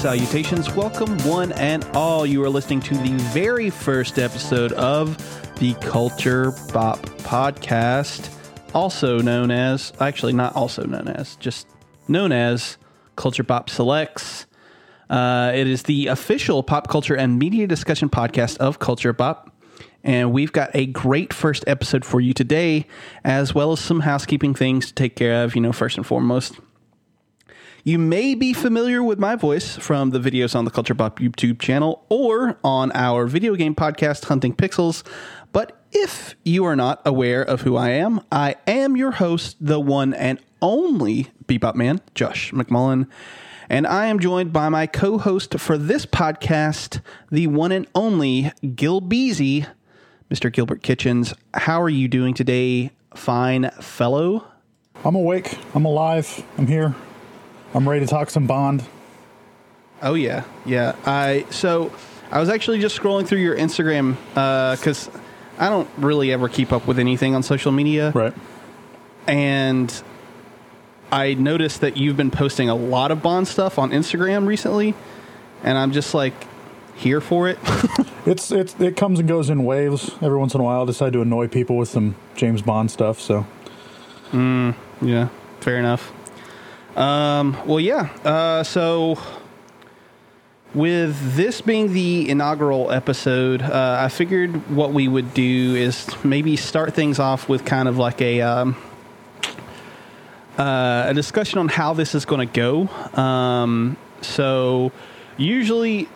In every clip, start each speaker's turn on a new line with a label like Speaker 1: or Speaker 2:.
Speaker 1: Salutations. Welcome, one and all. You are listening to the very first episode of the Culture Bop podcast, also known as, actually, not also known as, just known as Culture Bop Selects. Uh, it is the official pop culture and media discussion podcast of Culture Bop. And we've got a great first episode for you today, as well as some housekeeping things to take care of, you know, first and foremost. You may be familiar with my voice from the videos on the Culture Bop YouTube channel or on our video game podcast, Hunting Pixels. But if you are not aware of who I am, I am your host, the one and only Bebop Man, Josh McMullen. And I am joined by my co host for this podcast, the one and only Gilbeezy, Mr. Gilbert Kitchens. How are you doing today, fine fellow?
Speaker 2: I'm awake. I'm alive. I'm here. I'm ready to talk some Bond.
Speaker 1: Oh yeah, yeah. I so I was actually just scrolling through your Instagram because uh, I don't really ever keep up with anything on social media,
Speaker 2: Right.
Speaker 1: and I noticed that you've been posting a lot of Bond stuff on Instagram recently, and I'm just like here for it.
Speaker 2: It's it's it comes and goes in waves. Every once in a while, I decide to annoy people with some James Bond stuff. So
Speaker 1: yeah, fair enough. Um, well, yeah. Uh, so with this being the inaugural episode, uh, I figured what we would do is maybe start things off with kind of like a um, uh, a discussion on how this is going to go. Um, so usually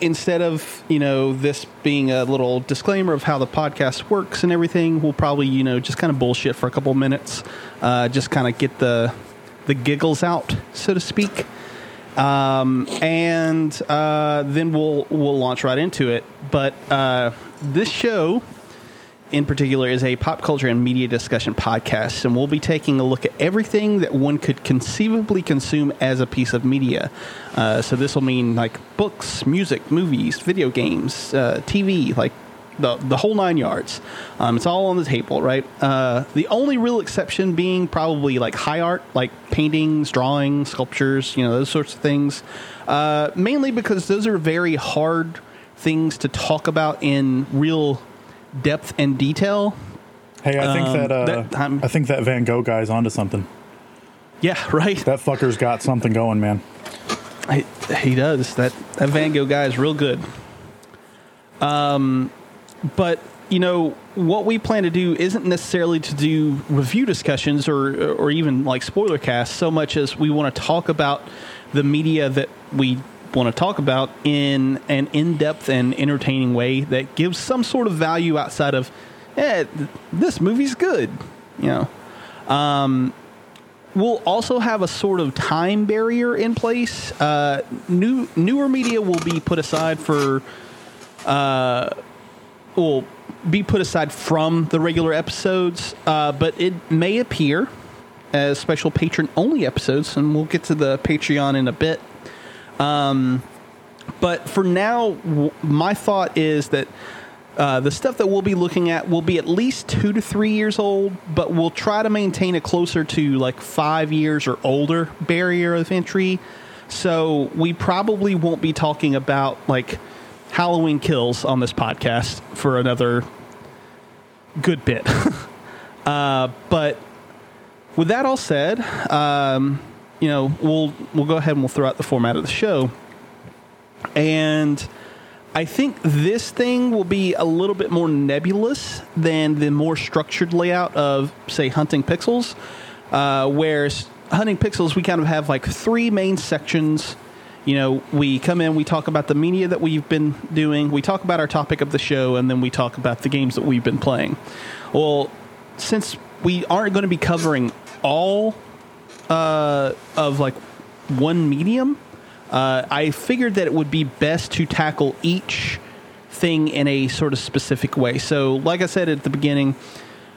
Speaker 1: instead of you know this being a little disclaimer of how the podcast works and everything we'll probably you know just kind of bullshit for a couple minutes uh, just kind of get the the giggles out so to speak um, and uh, then we'll we'll launch right into it but uh, this show in particular is a pop culture and media discussion podcast, and we'll be taking a look at everything that one could conceivably consume as a piece of media. Uh, so this will mean like books, music, movies, video games, uh, TV, like the the whole nine yards. Um, it's all on the table, right? Uh, the only real exception being probably like high art, like paintings, drawings, sculptures, you know, those sorts of things. Uh, mainly because those are very hard things to talk about in real depth and detail.
Speaker 2: hey, I think
Speaker 1: Um,
Speaker 2: that, uh,
Speaker 1: that-
Speaker 2: I think that Van Gogh guy's onto something.
Speaker 1: Yeah, right.
Speaker 2: That fucker's got something going, man.
Speaker 1: I, he does. That that Van Gogh guy is real good. Um, but you know what we plan to do isn't necessarily to do review discussions or or even like spoiler casts so much as we want to talk about the media that we want to talk about in an in-depth and entertaining way that gives some sort of value outside of eh, this movie's good you know um, we'll also have a sort of time barrier in place. Uh, new newer media will be put aside for, uh, will be put aside from the regular episodes, uh, but it may appear as special patron only episodes, and we'll get to the Patreon in a bit. Um, but for now, w- my thought is that uh, the stuff that we'll be looking at will be at least two to three years old, but we'll try to maintain a closer to like five years or older barrier of entry. So we probably won't be talking about like Halloween kills on this podcast for another good bit. uh, but with that all said, um, you know, we'll we'll go ahead and we'll throw out the format of the show. And I think this thing will be a little bit more nebulous than the more structured layout of, say, Hunting Pixels. Uh, whereas Hunting Pixels, we kind of have like three main sections. You know, we come in, we talk about the media that we've been doing, we talk about our topic of the show, and then we talk about the games that we've been playing. Well, since we aren't going to be covering all uh, of like one medium, uh, I figured that it would be best to tackle each thing in a sort of specific way. So, like I said at the beginning,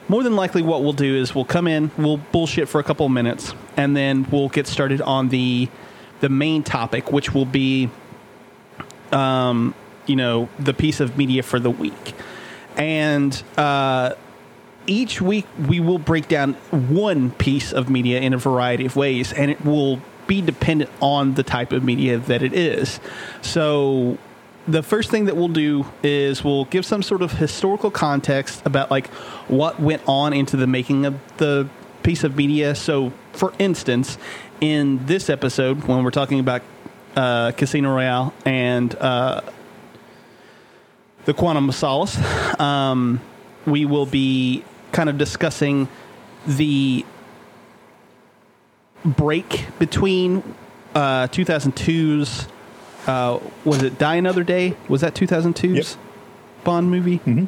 Speaker 1: more than likely what we'll do is we'll come in, we'll bullshit for a couple of minutes, and then we'll get started on the the main topic, which will be, um, you know, the piece of media for the week. And uh, each week we will break down one piece of media in a variety of ways, and it will be dependent on the type of media that it is. So the first thing that we'll do is we'll give some sort of historical context about like what went on into the making of the piece of media. So, for instance, in this episode, when we're talking about uh, Casino Royale and uh, the Quantum of Solace, um, we will be kind of discussing the break between uh, 2002's uh, was it Die Another Day? Was that 2002's
Speaker 2: Yep.
Speaker 1: Bond movie?
Speaker 2: Mm-hmm.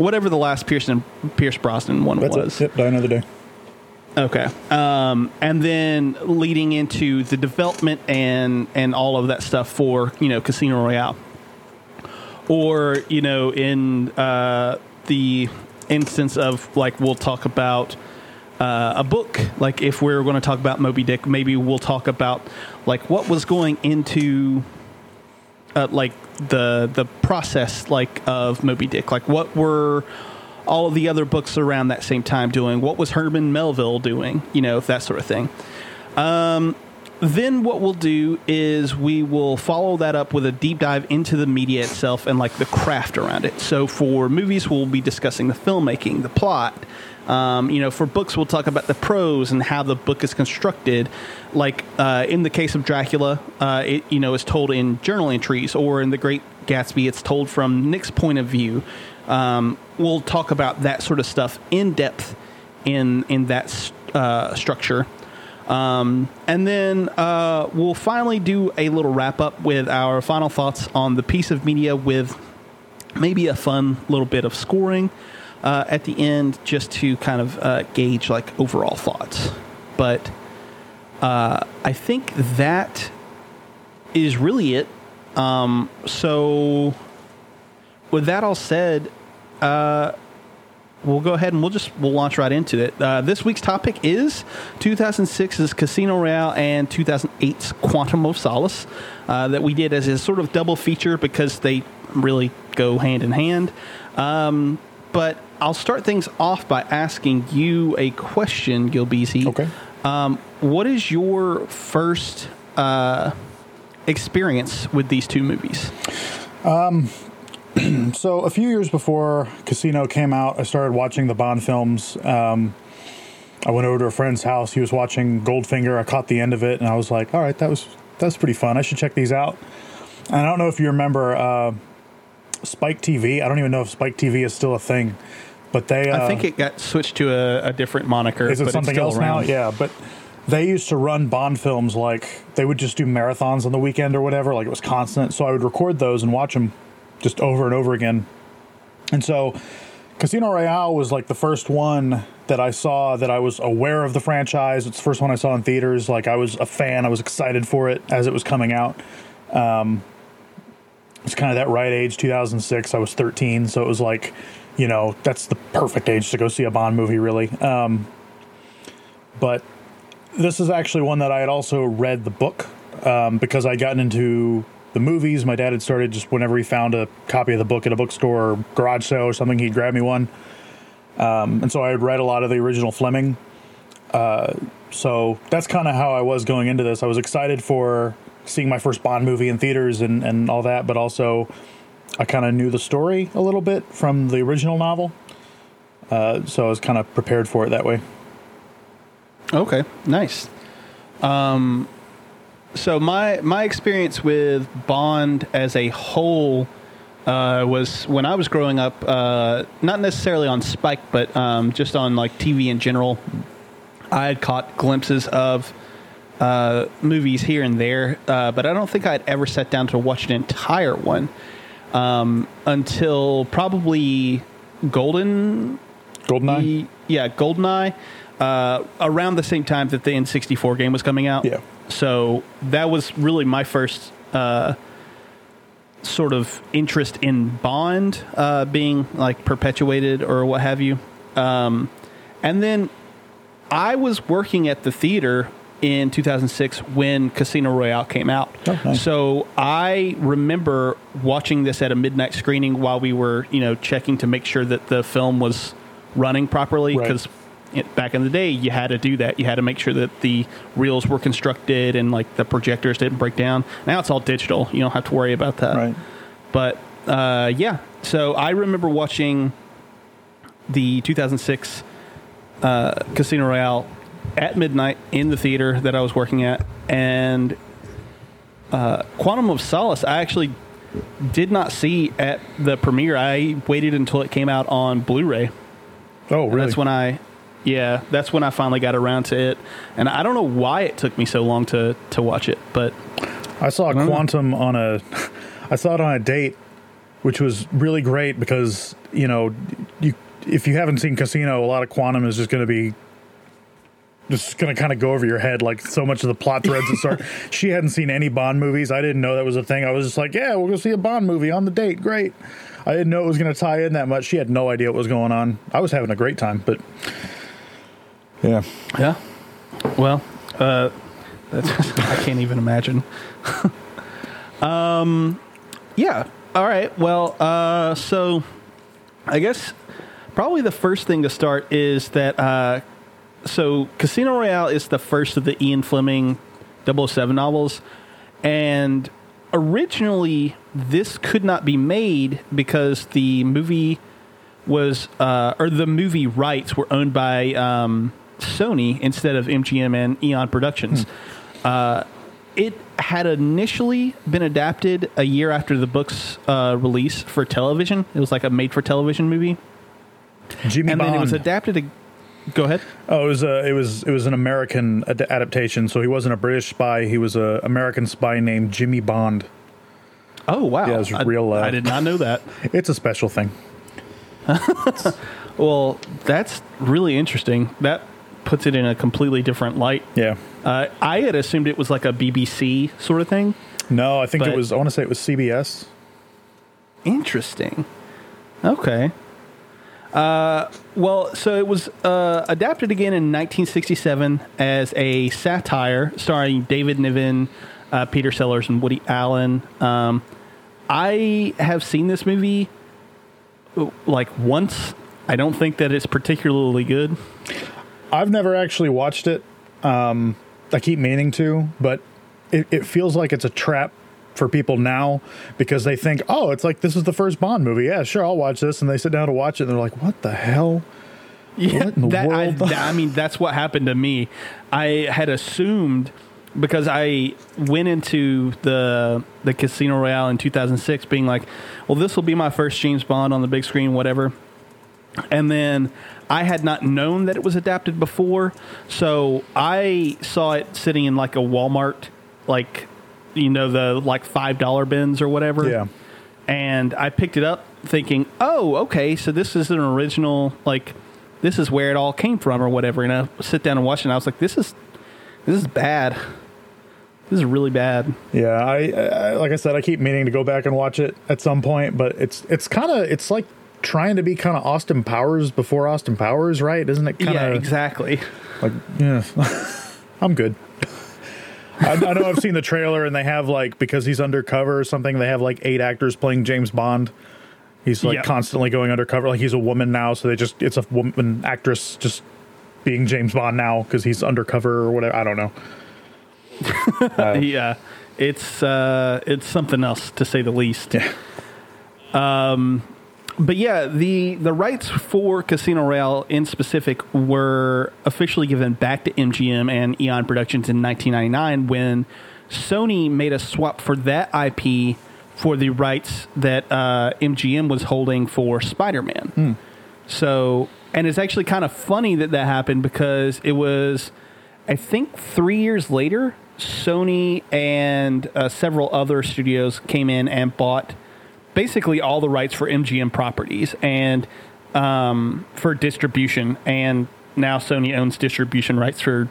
Speaker 1: Whatever the last Pearson Pierce Brosnan one
Speaker 2: That's
Speaker 1: was.
Speaker 2: it. Yep, die another day.
Speaker 1: Okay. Um, and then leading into the development and and all of that stuff for you know Casino Royale, or you know in uh, the instance of like we'll talk about uh, a book. Like if we're going to talk about Moby Dick, maybe we'll talk about like what was going into uh, like the the process like of Moby Dick. Like what were all the other books around that same time doing? What was Herman Melville doing? You know, that sort of thing. Um, then what we'll do is we will follow that up with a deep dive into the media itself and like the craft around it. So for movies, we'll be discussing the filmmaking, the plot. Um, you know, for books, we'll talk about the prose and how the book is constructed. Like uh, in the case of Dracula, uh, it you know is told in journal entries, or in The Great Gatsby, it's told from Nick's point of view. Um, we'll talk about that sort of stuff in depth in in that uh, structure. Um, and then uh, we'll finally do a little wrap up with our final thoughts on the piece of media with maybe a fun little bit of scoring uh, at the end just to kind of uh, gauge like overall thoughts. But uh, I think that is really it. Um, so with that all said, uh, we'll go ahead and we'll just we'll launch right into it. Uh, this week's topic is 2006's Casino Royale and 2008's Quantum of Solace uh, that we did as a sort of double feature because they really go hand in hand. Um, but I'll start things off by asking you a question, Gilbeezy.
Speaker 2: Okay.
Speaker 1: Um, what is your first uh, experience with these two movies?
Speaker 2: So a few years before Casino came out, I started watching the Bond films. Um, I went over to a friend's house. He was watching Goldfinger. I caught the end of it, and I was like, "All right, that was that's pretty fun. I should check these out." And I don't know if you remember uh, Spike TV. I don't even know if Spike TV is still a thing, but they. Uh,
Speaker 1: I think it got switched to a, a different moniker.
Speaker 2: is
Speaker 1: but
Speaker 2: it
Speaker 1: it's
Speaker 2: something
Speaker 1: still
Speaker 2: else now? Yeah, but they used to run Bond films like they would just do marathons on the weekend or whatever. Like it was constant. So I would record those and watch them just over and over again. And so Casino Royale was like the first one that I saw that I was aware of the franchise. It's the first one I saw in theaters. Like I was a fan. I was excited for it as it was coming out. Um, it's kind of that right age, 2006. I was 13, so it was like, you know, that's the perfect age to go see a Bond movie, really. Um, but this is actually one that I had also read the book um, because I'd gotten into the movies. My dad had started just whenever he found a copy of the book at a bookstore or garage sale or something, he'd grab me one. Um, and so I had read a lot of the original Fleming. Uh, so that's kind of how I was going into this. I was excited for seeing my first Bond movie in theaters and, and all that, but also I kind of knew the story a little bit from the original novel. Uh, so I was kind of prepared for it that way.
Speaker 1: Okay, nice. Um, so my my experience with Bond as a whole uh, was when I was growing up, uh, not necessarily on Spike, but um, just on like TV in general. I had caught glimpses of uh, movies here and there, uh, but I don't think I'd ever sat down to watch an entire one um, until probably Golden
Speaker 2: Goldeneye?
Speaker 1: yeah, GoldenEye, uh, around the same time that the N64 game was coming out.
Speaker 2: Yeah.
Speaker 1: So that was really my first uh, sort of interest in Bond uh, being like perpetuated or what have you. Um, and then I was working at the theater in 2006 when Casino Royale came out.
Speaker 2: Oh, nice.
Speaker 1: So I remember watching this at a midnight screening while we were, you know, checking to make sure that the film was running properly because it, back in the day, you had to do that. You had to make sure that the reels were constructed and like the projectors didn't break down. Now it's all digital. You don't have to worry about that.
Speaker 2: Right.
Speaker 1: But uh, yeah, so I remember watching the 2006 uh, Casino Royale at midnight in the theater that I was working at, and uh, Quantum of Solace. I actually did not see at the premiere. I waited until it came out on Blu-ray.
Speaker 2: Oh,
Speaker 1: And
Speaker 2: really?
Speaker 1: That's when I, yeah, that's when I finally got around to it. And I don't know why it took me so long to to watch it, but
Speaker 2: I saw
Speaker 1: know.
Speaker 2: Quantum on a, I saw it on a date, which was really great because you know, you if you haven't seen Casino, a lot of Quantum is just going to be, just going to kind of go over your head. Like so much of the plot threads that start. she hadn't seen any Bond movies. I didn't know that was a thing. I was just like, yeah, we'll go see a Bond movie on the date. Great. I didn't know it was going to tie in that much. She had no idea what was going on. I was having a great time, but yeah.
Speaker 1: yeah, well, uh, that's, I can't even imagine. um, yeah. All right. Well, uh, so I guess probably the first thing to start is that uh, so Casino Royale is the first of the Ian Fleming 007 novels, and originally this could not be made because the movie was uh, or the movie rights were owned by um, Sony instead of MGM and Eon Productions. Uh, it had initially been adapted a year after the book's uh, release for television. It was like a made-for-television movie,
Speaker 2: Jimmy
Speaker 1: and
Speaker 2: Bond.
Speaker 1: then it was adapted. To, go ahead.
Speaker 2: Oh, it was a, it was it was an American ad- adaptation. So he wasn't a British spy. He was a American spy named Jimmy Bond.
Speaker 1: Oh wow!
Speaker 2: Yeah, it was
Speaker 1: I,
Speaker 2: real, uh,
Speaker 1: I did not know that.
Speaker 2: It's a special thing.
Speaker 1: Well, that's really interesting. That puts it in a completely different light.
Speaker 2: Yeah.
Speaker 1: Uh, I had assumed it was like a BBC sort of thing.
Speaker 2: No, I think it was. I want to say it was CBS.
Speaker 1: Interesting. Okay. Uh, well, so it was uh, adapted again in 1967 as a satire starring David Niven, uh, Peter Sellers, and Woody Allen. Um, I have seen this movie like once. I don't think that it's particularly good.
Speaker 2: I've never actually watched it. Um, I keep meaning to, but it, it feels like it's a trap for people now because they think, oh, it's like this is the first Bond movie. Yeah, sure, I'll watch this. And they sit down to watch it and they're like, what the hell?
Speaker 1: Yeah,
Speaker 2: What in the
Speaker 1: that, I, I mean, that's what happened to me. I had assumed because I went into the the Casino Royale in 2006, being like, "Well, this will be my first James Bond on the big screen, whatever." And then I had not known that it was adapted before, so I saw it sitting in like a Walmart, like you know the like five dollar bins or whatever
Speaker 2: Yeah.
Speaker 1: and I picked it up thinking, "Oh, okay, so this is an original like this is where it all came from or whatever." And I sit down and watch it and I was like, "This is this is bad. This is really bad."
Speaker 2: Yeah, I, I like I said, I keep meaning to go back and watch it at some point, but it's it's kind of it's like trying to be kind of Austin Powers before Austin Powers, right? Isn't it kind of
Speaker 1: yeah, exactly.
Speaker 2: like yeah? I'm good. I, I know I've seen the trailer, and they have like because he's undercover or something. They have like eight actors playing James Bond. He's like
Speaker 1: Yeah.
Speaker 2: constantly going undercover. Like he's a woman now, so they just it's a woman actress just being James Bond now because he's undercover or whatever. I don't know.
Speaker 1: yeah. It's uh it's something else to say the least.
Speaker 2: Yeah.
Speaker 1: But yeah, the the rights for Casino Royale in specific were officially given back to MGM and Eon Productions in 1999 when Sony made a swap for that IP for the rights that uh, MGM was holding for Spider-Man. So, and it's actually kind of funny that that happened because it was, I think, three years later, Sony and uh, several other studios came in and bought basically all the rights for MGM properties and um, for distribution. And now Sony owns distribution rights for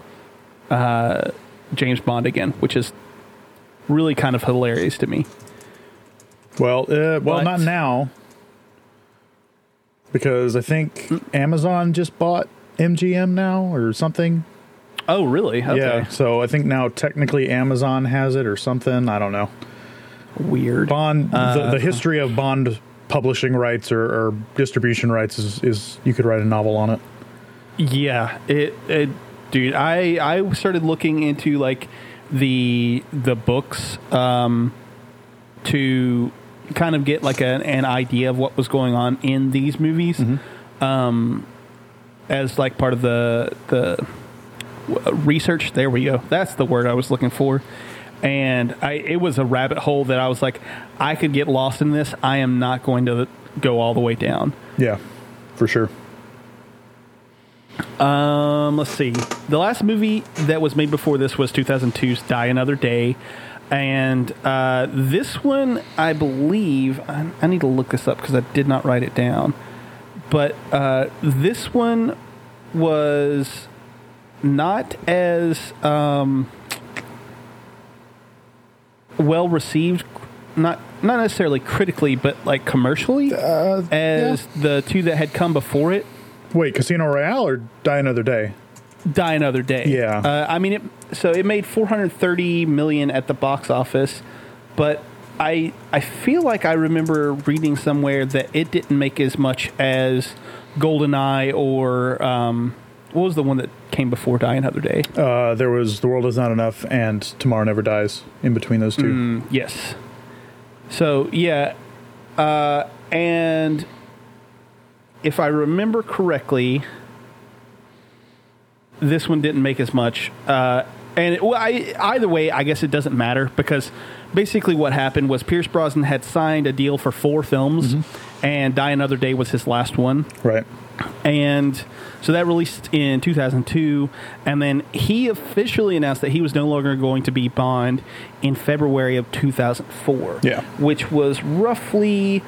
Speaker 1: uh, James Bond again, which is really kind of hilarious to me.
Speaker 2: Well, uh, well,
Speaker 1: But-
Speaker 2: not now, because I think Amazon just bought MGM now or something.
Speaker 1: Oh, really? Okay.
Speaker 2: Yeah, so I think now technically Amazon has it or something. I don't know.
Speaker 1: Weird.
Speaker 2: Bond, the,
Speaker 1: Uh,
Speaker 2: the history of Bond publishing rights or, or distribution rights is, is you could write a novel on it.
Speaker 1: Yeah, it, it dude, I I started looking into like the the books um to kind of get like an, an idea of what was going on in these movies um as like part of the the research there we go that's the word i was looking for and i it was a rabbit hole that i was like i could get lost in this i am not going to go all the way down
Speaker 2: Yeah, for sure.
Speaker 1: Um, let's see. The last movie that was made before this was 2002's Die Another Day. And uh, this one, I believe, I, I need to look this up because I did not write it down. But uh, this one was not as um, well received, not not necessarily critically, but like commercially, as the two that had come before it.
Speaker 2: Wait, Casino Royale or Die Another Day?
Speaker 1: Die Another Day.
Speaker 2: Yeah.
Speaker 1: Uh, I mean, it, so it made 430 million at the box office, but I I feel like I remember reading somewhere that it didn't make as much as GoldenEye or um, what was the one that came before Die Another Day?
Speaker 2: Uh, there was The World Is Not Enough and Tomorrow Never Dies in between those two.
Speaker 1: Mm, yes. So yeah, uh, and if I remember correctly, this one didn't make as much. Uh, and it, well, I, either way, I guess it doesn't matter because basically what happened was Pierce Brosnan had signed a deal for four films, and Die Another Day was his last one
Speaker 2: Right.
Speaker 1: And so that released in 2002 and then he officially announced that he was no longer going to be bond in february of 2004
Speaker 2: Yeah.
Speaker 1: which was roughly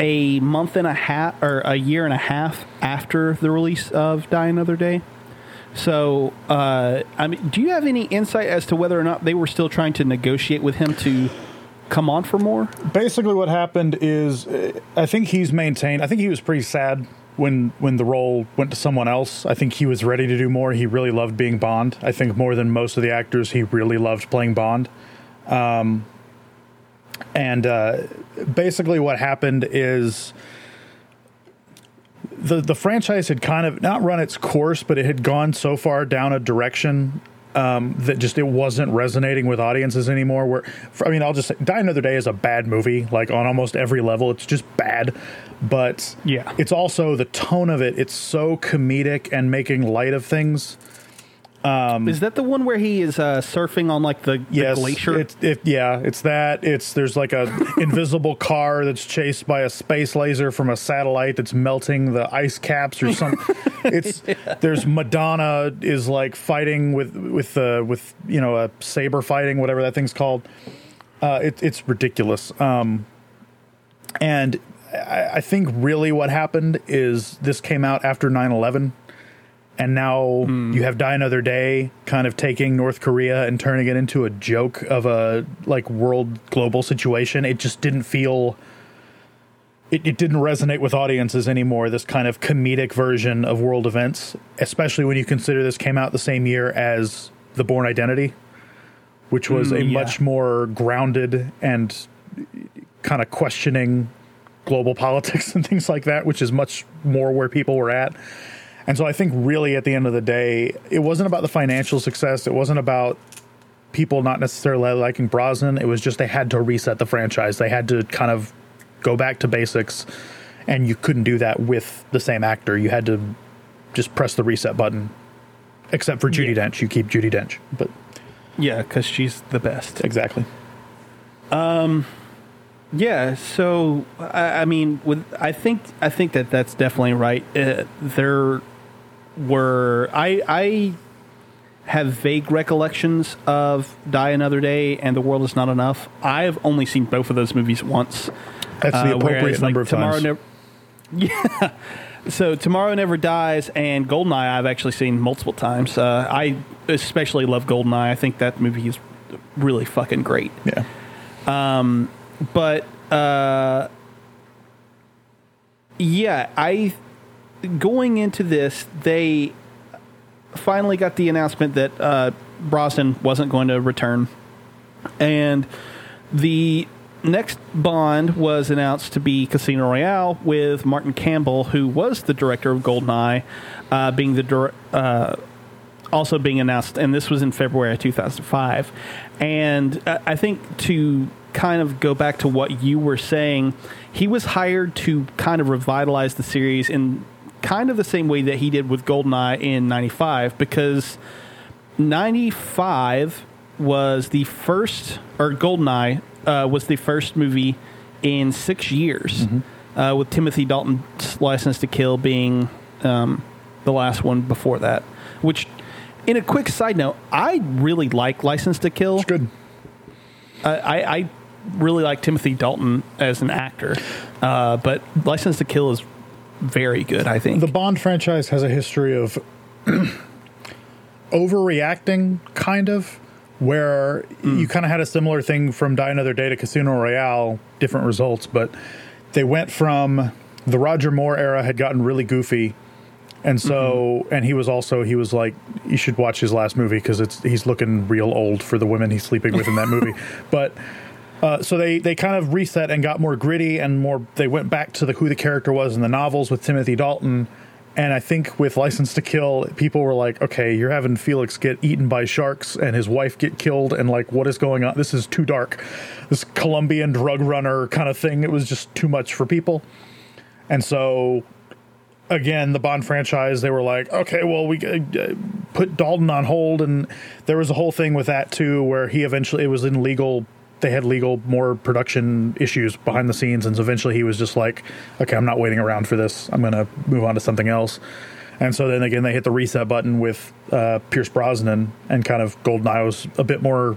Speaker 1: a month and a half or a year and a half after the release of die another day so uh, i mean do you have any insight as to whether or not they were still trying to negotiate with him to come on for more
Speaker 2: Basically, what happened is uh, I think he's maintained. I think he was pretty sad when when the role went to someone else. I think he was ready to do more. He really loved being Bond. I think more than most of the actors, he really loved playing Bond. Um, and uh, basically, what happened is the the franchise had kind of not run its course, but it had gone so far down a direction um, that just it wasn't resonating with audiences anymore. Where I mean, I'll just say, Die Another Day is a bad movie, like on almost every level. It's just bad, but
Speaker 1: Yeah.
Speaker 2: it's also the tone of it. It's so comedic and making light of things.
Speaker 1: Is that the one where he is uh, surfing on like the, the glacier
Speaker 2: It's it, yeah, it's that. It's there's like a invisible car that's chased by a space laser from a satellite that's melting the ice caps or something. it's there's Madonna is like fighting with with uh, with you know a saber fighting whatever that thing's called. Uh, it, it's ridiculous. Um, and I, I think really what happened is this came out after 9-11 and now you have Die Another Day kind of taking North Korea and turning it into a joke of a like world global situation. It just didn't feel it, it didn't resonate with audiences anymore, this kind of comedic version of world events, especially when you consider this came out the same year as The Bourne Identity, which was a
Speaker 1: Mm, yeah.
Speaker 2: much more grounded and kind of questioning global politics and things like that, which is much more where people were at. And so I think really at the end of the day, it wasn't about the financial success. It wasn't about people not necessarily liking Brosnan. It was just they had to reset the franchise. They had to kind of go back to basics. And you couldn't do that with the same actor. You had to just press the reset button. Except for Judi
Speaker 1: Yeah.
Speaker 2: Dench. You keep Judi Dench. But
Speaker 1: yeah because she's the best
Speaker 2: exactly.
Speaker 1: Um, Yeah, so I, I mean, with I think I think that that's definitely right. Uh, there were I I have vague recollections of Die Another Day and The World Is Not Enough. I've only seen both of those movies once.
Speaker 2: That's the
Speaker 1: Uh,
Speaker 2: appropriate
Speaker 1: whereas,
Speaker 2: number
Speaker 1: like,
Speaker 2: of
Speaker 1: Tomorrow
Speaker 2: times.
Speaker 1: Never, yeah. So Tomorrow Never Dies and Goldeneye I've actually seen multiple times. Uh, I especially love Goldeneye. I think that movie is really fucking great
Speaker 2: yeah.
Speaker 1: Um, but uh yeah i going into this they finally got the announcement that uh brosnan wasn't going to return and the next Bond was announced to be Casino Royale with Martin Campbell, who was the director of Goldeneye, uh, being the dir- uh, also being announced, and this was in February of 2005. And uh, I think to kind of go back to what you were saying, he was hired to kind of revitalize the series in kind of the same way that he did with Goldeneye in 95 because 95 was the first, or Goldeneye uh, was the first movie in six years, uh, with Timothy Dalton's License to Kill being um, the last one before that. Which, in a quick side note, I really like License to Kill.
Speaker 2: It's good.
Speaker 1: I, I, I really like Timothy Dalton as an actor, uh, but License to Kill is very good. I think
Speaker 2: The Bond franchise has a history of overreacting, kind of, where hmm. you kind of had a similar thing from Die Another Day to Casino Royale, different results, but they went from the Roger Moore era had gotten really goofy. And so, mm-hmm. and he was also, he was like, you should watch his last movie because it's, he's looking real old for the women he's sleeping with in that movie. But, uh, so they, they kind of reset and got more gritty and more. They went back to the who the character was in the novels with Timothy Dalton, and I think with License to Kill, people were like, "Okay, you're having Felix get eaten by sharks and his wife get killed, and like, what is going on? This is too dark. This Colombian drug runner kind of thing. It was just too much for people." And so, again, the Bond franchise, they were like, "Okay, well, we uh, put Dalton on hold," and there was a whole thing with that too, where he eventually it was in legal they had legal more production issues behind the scenes and so eventually he was just like okay i'm not waiting around for this. I'm going to move on to something else. And so then again they hit the reset button with uh, pierce brosnan and kind of goldeneye was a bit more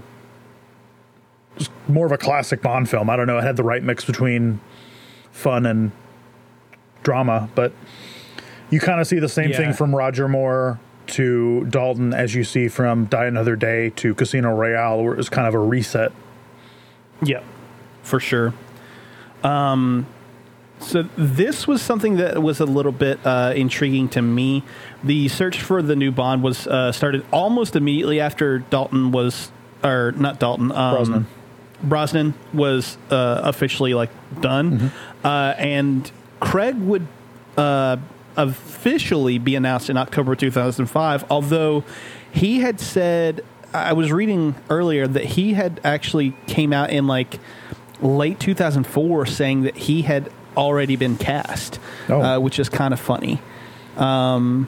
Speaker 2: more of a classic bond film. I don't know it had the right mix between fun and drama but you kind of see the same
Speaker 1: Yeah.
Speaker 2: thing from roger moore to dalton as you see from die another day to casino royale where it was kind of a reset
Speaker 1: Yep, for sure. Um, so this was something that was a little bit uh, intriguing to me. The search for the new Bond was uh, started almost immediately after Dalton was, or not Dalton, um,
Speaker 2: Brosnan.
Speaker 1: Brosnan was uh, officially like done, uh, and Craig would uh, officially be announced in October 2005. Although he had said, I was reading earlier that he had actually came out in like late 2004 saying that he had already been cast,
Speaker 2: Oh.
Speaker 1: uh, which is kind of funny. Um,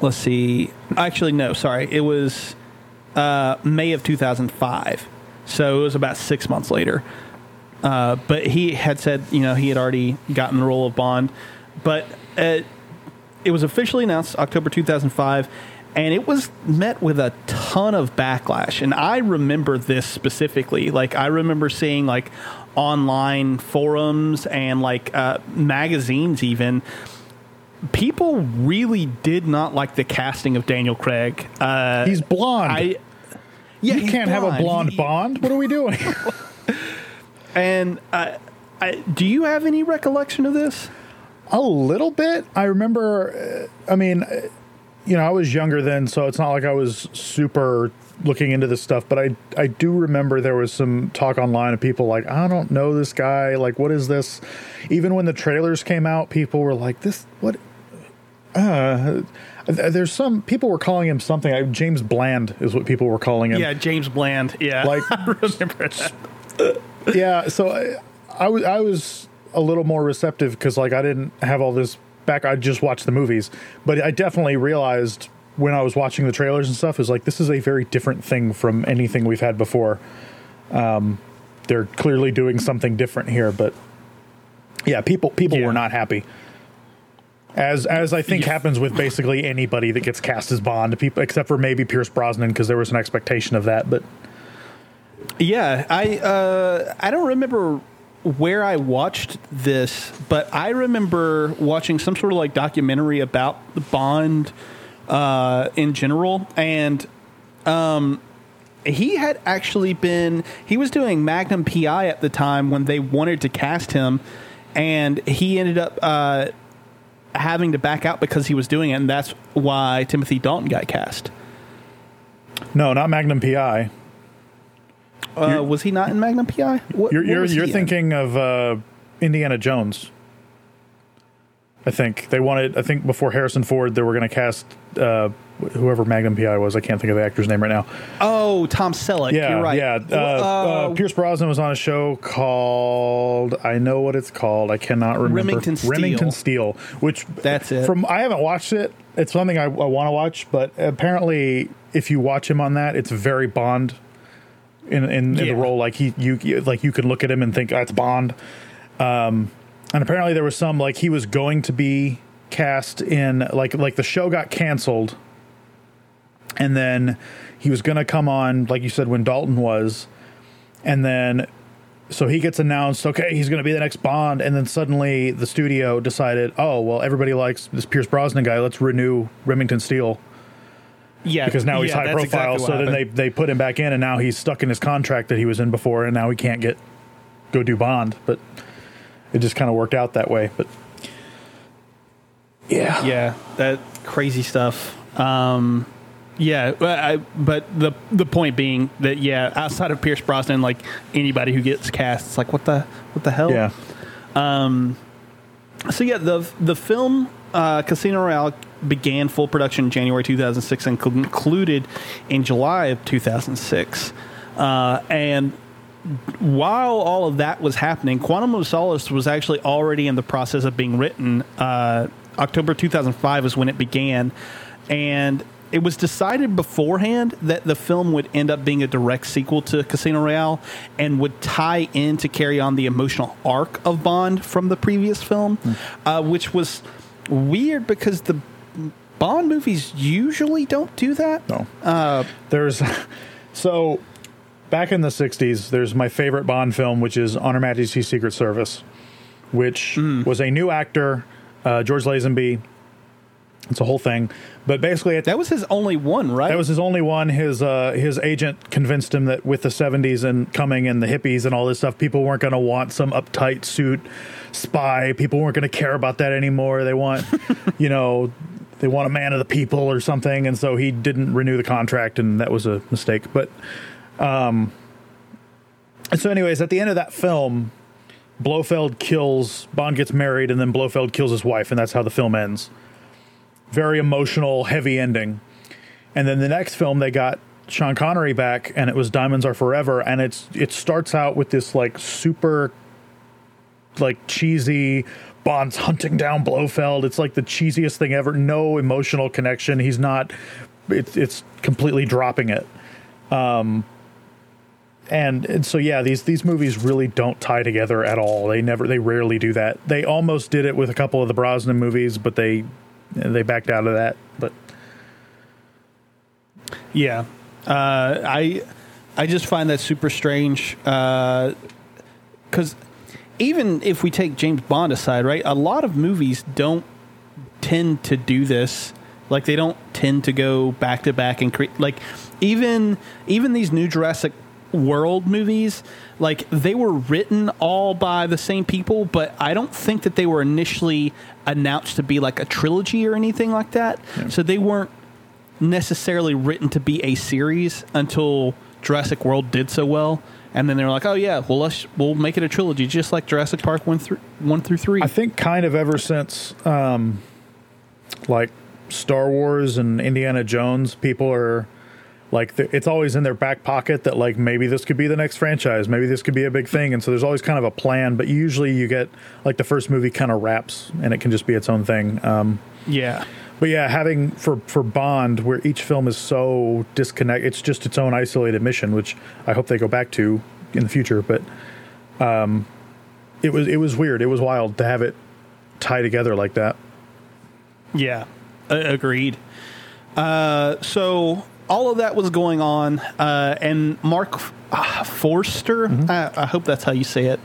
Speaker 1: let's see. Actually, no, sorry. It was uh, May of 2005. So it was about six months later. Uh, but he had said, you know, he had already gotten the role of Bond. But uh, it was officially announced October 2005, and it was met with a ton of backlash. And I remember this specifically. Like, I remember seeing, like, online forums and, like, uh, magazines even. People really did not like the casting of Daniel Craig. Uh,
Speaker 2: he's blonde
Speaker 1: I. Yeah,
Speaker 2: you can't have a blonde
Speaker 1: He-
Speaker 2: Bond. What are we doing?
Speaker 1: And uh, I, do you have any recollection of this?
Speaker 2: a little bit. I remember. Uh, I mean, you know, I was younger then, so it's not like I was super looking into this stuff. But I, I do remember there was some talk online of people like, I don't know this guy. Like, what is this? Even when the trailers came out, people were like, this what? Uh, there's some people were calling him something. like James Bland is what people were calling him.
Speaker 1: Yeah, James Bland. Yeah,
Speaker 2: Like-
Speaker 1: I remember that.
Speaker 2: yeah so I, I was i was a little more receptive because like i didn't have all this back i just watched the movies but i definitely realized when i was watching the trailers and stuff is like this is a very different thing from anything we've had before um they're clearly doing something different here but yeah people people
Speaker 1: Yeah.
Speaker 2: were not happy as as I think
Speaker 1: Yeah.
Speaker 2: happens with basically anybody that gets cast as Bond, people except for maybe Pierce Brosnan because there was an expectation of that. But
Speaker 1: Yeah, I uh, I don't remember where I watched this, but I remember watching some sort of like documentary about the Bond uh, in general, and um, he had actually been he was doing Magnum PI at the time when they wanted to cast him, and he ended up. Uh, having to back out because he was doing it and that's why Timothy Dalton got cast.
Speaker 2: no, not Magnum PI.
Speaker 1: Uh, was he not in Magnum PI? What,
Speaker 2: You're
Speaker 1: what
Speaker 2: you're, you're
Speaker 1: in?
Speaker 2: thinking of uh, Indiana Jones. I think they wanted. I think before Harrison Ford, they were going to cast uh, whoever Magnum PI was. I can't think of the actor's name right now.
Speaker 1: Oh, Tom Selleck.
Speaker 2: Yeah,
Speaker 1: you're right.
Speaker 2: yeah. Uh, uh, Pierce Brosnan was on a show called I know what it's called. I cannot remember.
Speaker 1: Remington Steele.
Speaker 2: Remington Steele. Which
Speaker 1: That's it.
Speaker 2: From I haven't watched it. It's something I, I want to watch, but apparently, if you watch him on that, it's very Bond in in, in the role. Like he you you- like you can look at him and think that's Bond. Um, and apparently there was some like he was going to be cast in like like the show got canceled and then he was going to come on like you said when Dalton was and then so he gets announced okay he's going to be the next Bond and then suddenly the studio decided oh well everybody likes this Pierce Brosnan guy let's renew Remington Steele
Speaker 1: yeah,
Speaker 2: because now he's
Speaker 1: yeah,
Speaker 2: high
Speaker 1: that's
Speaker 2: profile
Speaker 1: exactly what
Speaker 2: so then they
Speaker 1: happened.
Speaker 2: they put him back in and now he's stuck in his contract that he was in before and now he can't get go do Bond but it just kind of worked out that way but yeah
Speaker 1: yeah, that crazy stuff. Um, yeah, but, I, but the the point being that yeah, outside of Pierce Brosnan, like anybody who gets cast, it's like what the what the hell?
Speaker 2: yeah
Speaker 1: So yeah, the the film uh, Casino Royale began full production in January 2006 and concluded in July of 2006. Uh, and while all of that was happening, Quantum of Solace was actually already in the process of being written. Uh, October 2005 is when it began, and it was decided beforehand that the film would end up being a direct sequel to Casino Royale and would tie in to carry on the emotional arc of Bond from the previous film, uh, which was weird because the Bond movies usually don't do that.
Speaker 2: no
Speaker 1: Uh,
Speaker 2: there's so back in the 60s there's my favorite bond film which is on her majesty's secret service which
Speaker 1: Hmm.
Speaker 2: was a new actor uh, george lazenby it's a whole thing but basically at
Speaker 1: that was his only one, right?
Speaker 2: that was his only one. His uh, his agent convinced him that with the '70s and coming and the hippies and all this stuff, people weren't going to want some uptight suit spy. People weren't going to care about that anymore. They want, you know, they want a man of the people or something. And so he didn't renew the contract, and that was a mistake. But, um, so anyways, at the end of that film, Blofeld kills Bond gets married, and then Blofeld kills his wife, and that's how the film ends very emotional, heavy ending. And then the next film they got Sean Connery back and it was Diamonds Are Forever and it's it starts out with this like super like cheesy Bond's hunting down Blofeld. It's like the cheesiest thing ever. No emotional connection. He's not it's it's completely dropping it. Um and, and so yeah, these these movies really don't tie together at all. They never they rarely do that. They almost did it with a couple of the Brosnan movies, but they they backed out of that. But
Speaker 1: Yeah, uh, I I just find that super strange because even if we take James Bond aside, right, a lot of movies don't tend to do this. Like they don't tend to go back to back and create like even even these new Jurassic World movies, like they were written all by the same people, but I don't think that they were initially announced to be like a trilogy or anything like that. So they weren't necessarily written to be a series until Jurassic World did so well, and then they were like, "Oh yeah, well let's we'll make it a trilogy, just like Jurassic Park one through one through three.
Speaker 2: I think kind of ever since um, like Star Wars and Indiana Jones, people are like th- it's always in their back pocket that like maybe this could be the next franchise, maybe this could be a big thing, and so there's always kind of a plan. But usually you get like the first movie kind of wraps, and it can just be its own thing. Um,
Speaker 1: yeah,
Speaker 2: But yeah, having for for Bond, where each film is so disconnect, it's just its own isolated mission, which I hope they go back to in the future. But um, it was it was weird, it was wild to have it tie together like that.
Speaker 1: yeah, agreed. Uh, so all of that was going on, uh, and Marc uh, Forster, I, I hope that's how you say it.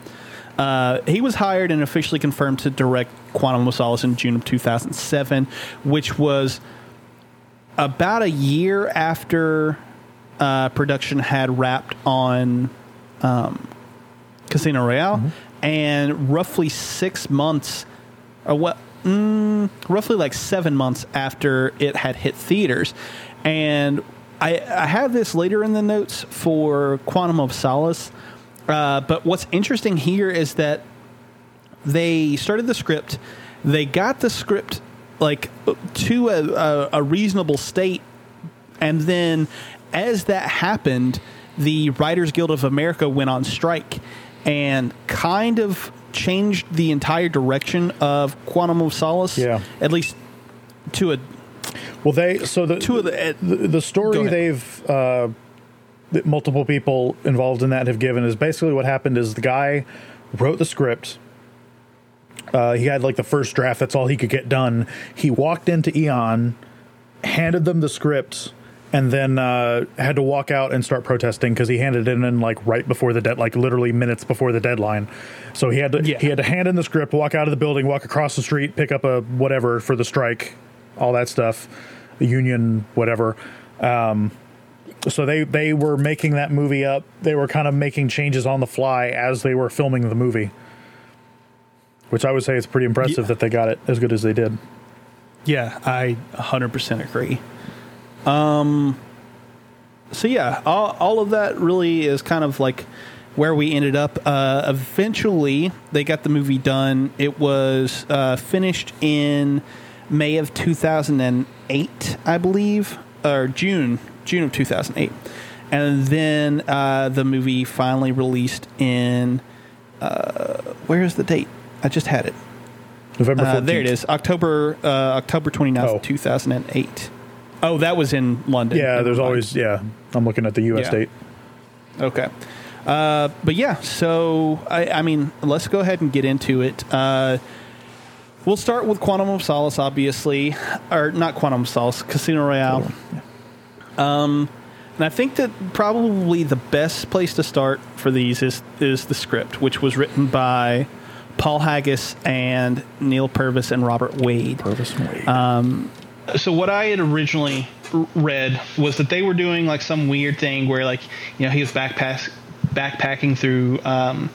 Speaker 1: Uh, he was hired and officially confirmed to direct Quantum of Solace in June of 2007, which was about a year after uh, production had wrapped on um, Casino Royale, and roughly six months, or what, mm, roughly like seven months after it had hit theaters. And I, I have this later in the notes for Quantum of Solace, uh, but what's interesting here is that they started the script, they got the script like to a, a, a reasonable state, and then as that happened, the Writers Guild of America went on strike and kind of changed the entire direction of Quantum of Solace.
Speaker 2: Yeah.
Speaker 1: At least to a
Speaker 2: Well, they so the
Speaker 1: Two of the-
Speaker 2: the, the story they've uh, that multiple people involved in that have given is basically what happened is the guy wrote the script. Uh, he had like the first draft. That's all he could get done. He walked into Eon, handed them the script, and then uh, had to walk out and start protesting because he handed it in like right before the dead, like literally minutes before the deadline. So he had to
Speaker 1: Yeah.
Speaker 2: he had to hand in the script, walk out of the building, walk across the street, pick up a whatever for the strike, all that stuff, the union, whatever. Um, so they they were making that movie up. They were kind of making changes on the fly as they were filming the movie, which I would say is pretty impressive
Speaker 1: Yeah.
Speaker 2: that they got it as good as they did.
Speaker 1: Yeah, I 100% agree. Um, so yeah, all, all of that really is kind of like where we ended up. Uh, eventually, they got the movie done. It was uh, finished in May of 2008, I believe, or June, June of 2008. And then uh, the movie finally released in, uh, where's the date? I just had it.
Speaker 2: November 14th.
Speaker 1: Uh, there it is, October uh, October 29th,
Speaker 2: Oh.
Speaker 1: 2008. Oh, that was in London.
Speaker 2: Yeah, there's always yeah. I'm looking at the U.S.
Speaker 1: Yeah.
Speaker 2: date.
Speaker 1: Okay. Uh, but yeah, so I, I mean, let's go ahead and get into it. Uh, we'll start with Quantum of Solace, obviously, or not Quantum of Solace, Casino Royale. Um, and I think that probably the best place to start for these is is the script, which was written by Paul Haggis and Neal Purvis and Robert Wade.
Speaker 2: Purvis and Wade.
Speaker 1: so what I had originally read was that they were doing like some weird thing where like you know he was backpack backpacking through um,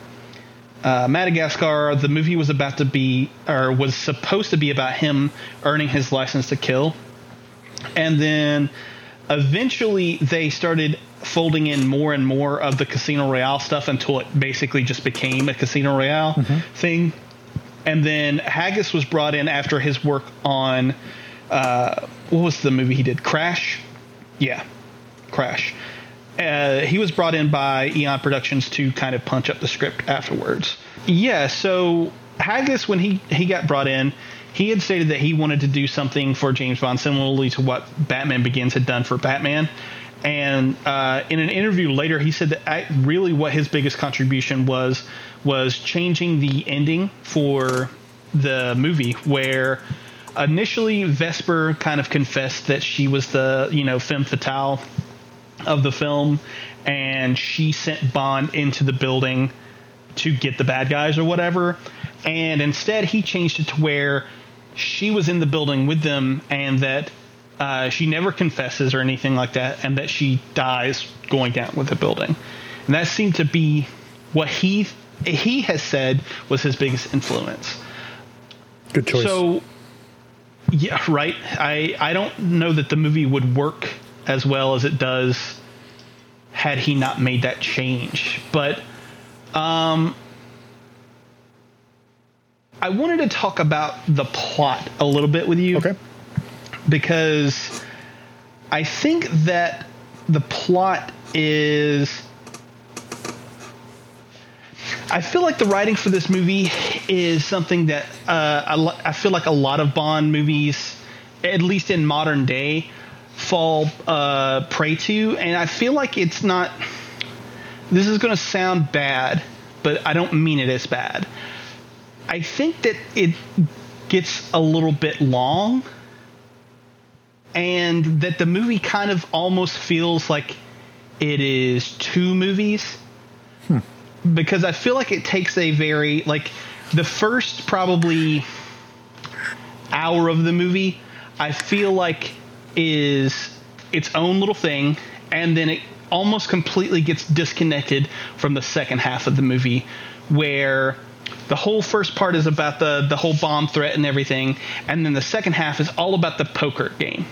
Speaker 1: uh, Madagascar. The movie was about to be or was supposed to be about him earning his license to kill, and then eventually they started folding in more and more of the Casino Royale stuff until it basically just became a Casino Royale thing. And then Haggis was brought in after his work on uh, what was the movie he did? Crash. Yeah, Crash. Uh, he was brought in by Eon Productions to kind of punch up the script afterwards. Yeah, so Haggis, when he he got brought in, he had stated that he wanted to do something for James Bond similarly to what Batman Begins had done for Batman. And uh, in an interview later, he said that I, really what his biggest contribution was was changing the ending for the movie, where initially Vesper kind of confessed that she was the you know femme fatale of the film, and she sent Bond into the building to get the bad guys or whatever. And instead, he changed it to where she was in the building with them, and that uh, she never confesses or anything like that, and that she dies going down with the building. And that seemed to be what he he has said was his biggest influence.
Speaker 2: Good choice.
Speaker 1: So, yeah, right. I I don't know that the movie would work as well as it does had he not made that change. But um, I wanted to talk about the plot a little bit with you
Speaker 2: okay.
Speaker 1: Because I think that the plot is. I feel like the writing for this movie is something that uh, I, I feel like a lot of Bond movies, at least in modern day, fall uh, prey to, and I feel like it's not. This is going to sound bad, but I don't mean it as bad. I think that it gets a little bit long and that the movie kind of almost feels like it is two movies. Hmm. Because I feel like it takes a very like the first probably hour of the movie I feel like is its own little thing and then it almost completely gets disconnected from the second half of the movie where the whole first part is about the the whole bomb threat and everything and then the second half is all about the poker game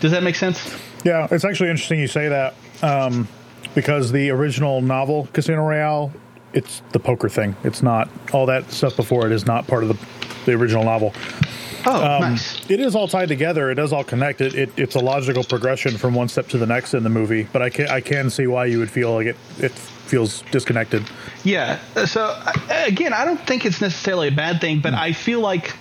Speaker 1: Does that make sense?
Speaker 2: Yeah, it's actually interesting you say that um, because the original novel Casino Royale, it's the poker thing. It's not all that stuff before it is not part of the the original novel.
Speaker 1: Oh,
Speaker 2: Um,
Speaker 1: nice.
Speaker 2: It is all tied together. It does all connect. It, it it's a logical progression from one step to the next in the movie. But I can I can see why you would feel like it it feels disconnected.
Speaker 1: Yeah. So uh, again, I don't think it's necessarily a bad thing, but I feel like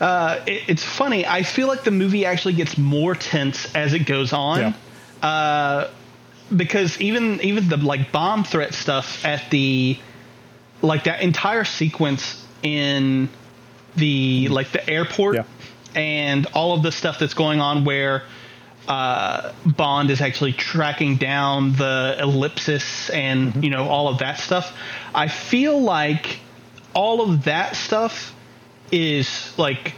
Speaker 1: uh, it, it's funny. I feel like the movie actually gets more tense as it goes on.
Speaker 2: Yeah.
Speaker 1: Uh, because even even the like bomb threat stuff at the like that entire sequence in the like the airport
Speaker 2: Yeah.
Speaker 1: and all of the stuff that's going on where uh, Bond is actually tracking down the ellipsis and you know all of that stuff. I feel like all of that stuff is like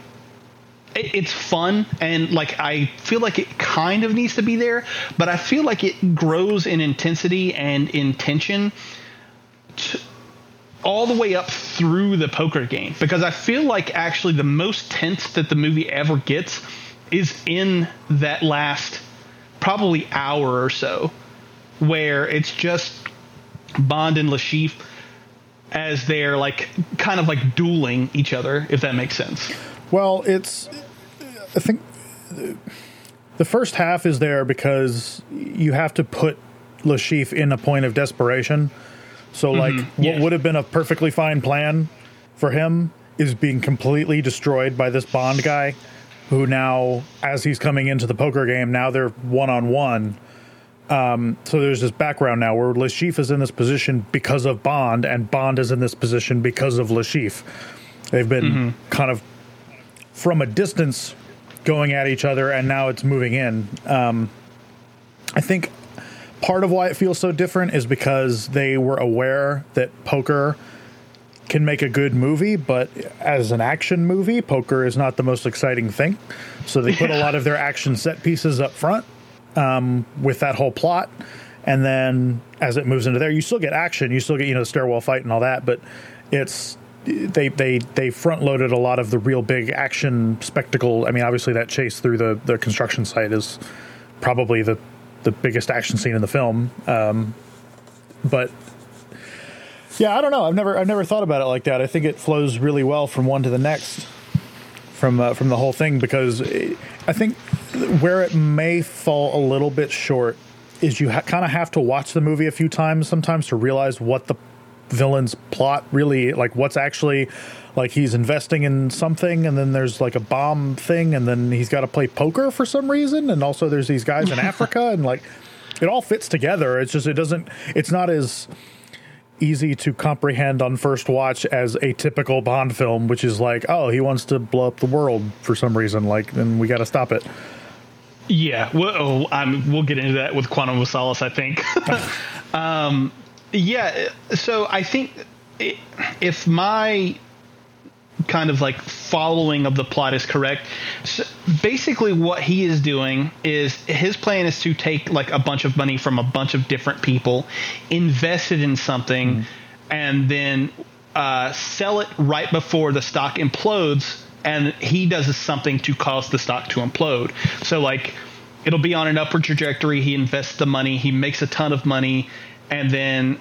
Speaker 1: it- it's fun and like I feel like it kind of needs to be there, but I feel like it grows in intensity and in tension t- all the way up through the poker game because I feel like actually the most tense that the movie ever gets is in that last probably hour or so where it's just Bond and Le Chiffre as they're like kind of like dueling each other if that makes sense.
Speaker 2: Well, it's I think the first half is there because you have to put Le Chiffre in a point of desperation. So, like, mm-hmm. what
Speaker 1: yeah.
Speaker 2: would have been a perfectly fine plan for him is being completely destroyed by this Bond guy, who now, as he's coming into the poker game, now they're one on one. So there's this background now where Le Chiffre is in this position because of Bond, and Bond is in this position because of Le Chiffre. They've been kind of from a distance going at each other, and now it's moving in. Um, I think part of why it feels so different is because they were aware that poker can make a good movie, but as an action movie, poker is not the most exciting thing. So they put a lot of their action set pieces up front um, with that whole plot. And then as it moves into there, you still get action, you still get, you know, the stairwell fight and all that, but it's they they they front loaded a lot of the real big action spectacle. I mean, obviously that chase through the the construction site is probably the the biggest action scene in the film. Um, but yeah, I don't know. I've never I've never thought about it like that. I think it flows really well from one to the next from uh, from the whole thing because it, I think where it may fall a little bit short is you ha- kind of have to watch the movie a few times sometimes to realize what the villain's plot really like what's actually like he's investing in something and then there's like a bomb thing and then he's got to play poker for some reason and also there's these guys in Africa and like it all fits together it's just it doesn't it's not as easy to comprehend on first watch as a typical Bond film, which is like, oh, he wants to blow up the world for some reason, like, then we got to stop it.
Speaker 1: Yeah, well, oh, I'm, we'll get into that with Quantum of Solace, I think. um, yeah, so I think i if my kind of like following of the plot is correct, so basically what he is doing is his plan is to take like a bunch of money from a bunch of different people, invest it in something, and then uh, sell it right before the stock implodes and he does something to cause the stock to implode. So like it'll be on an upward trajectory. He invests the money, he makes a ton of money, and then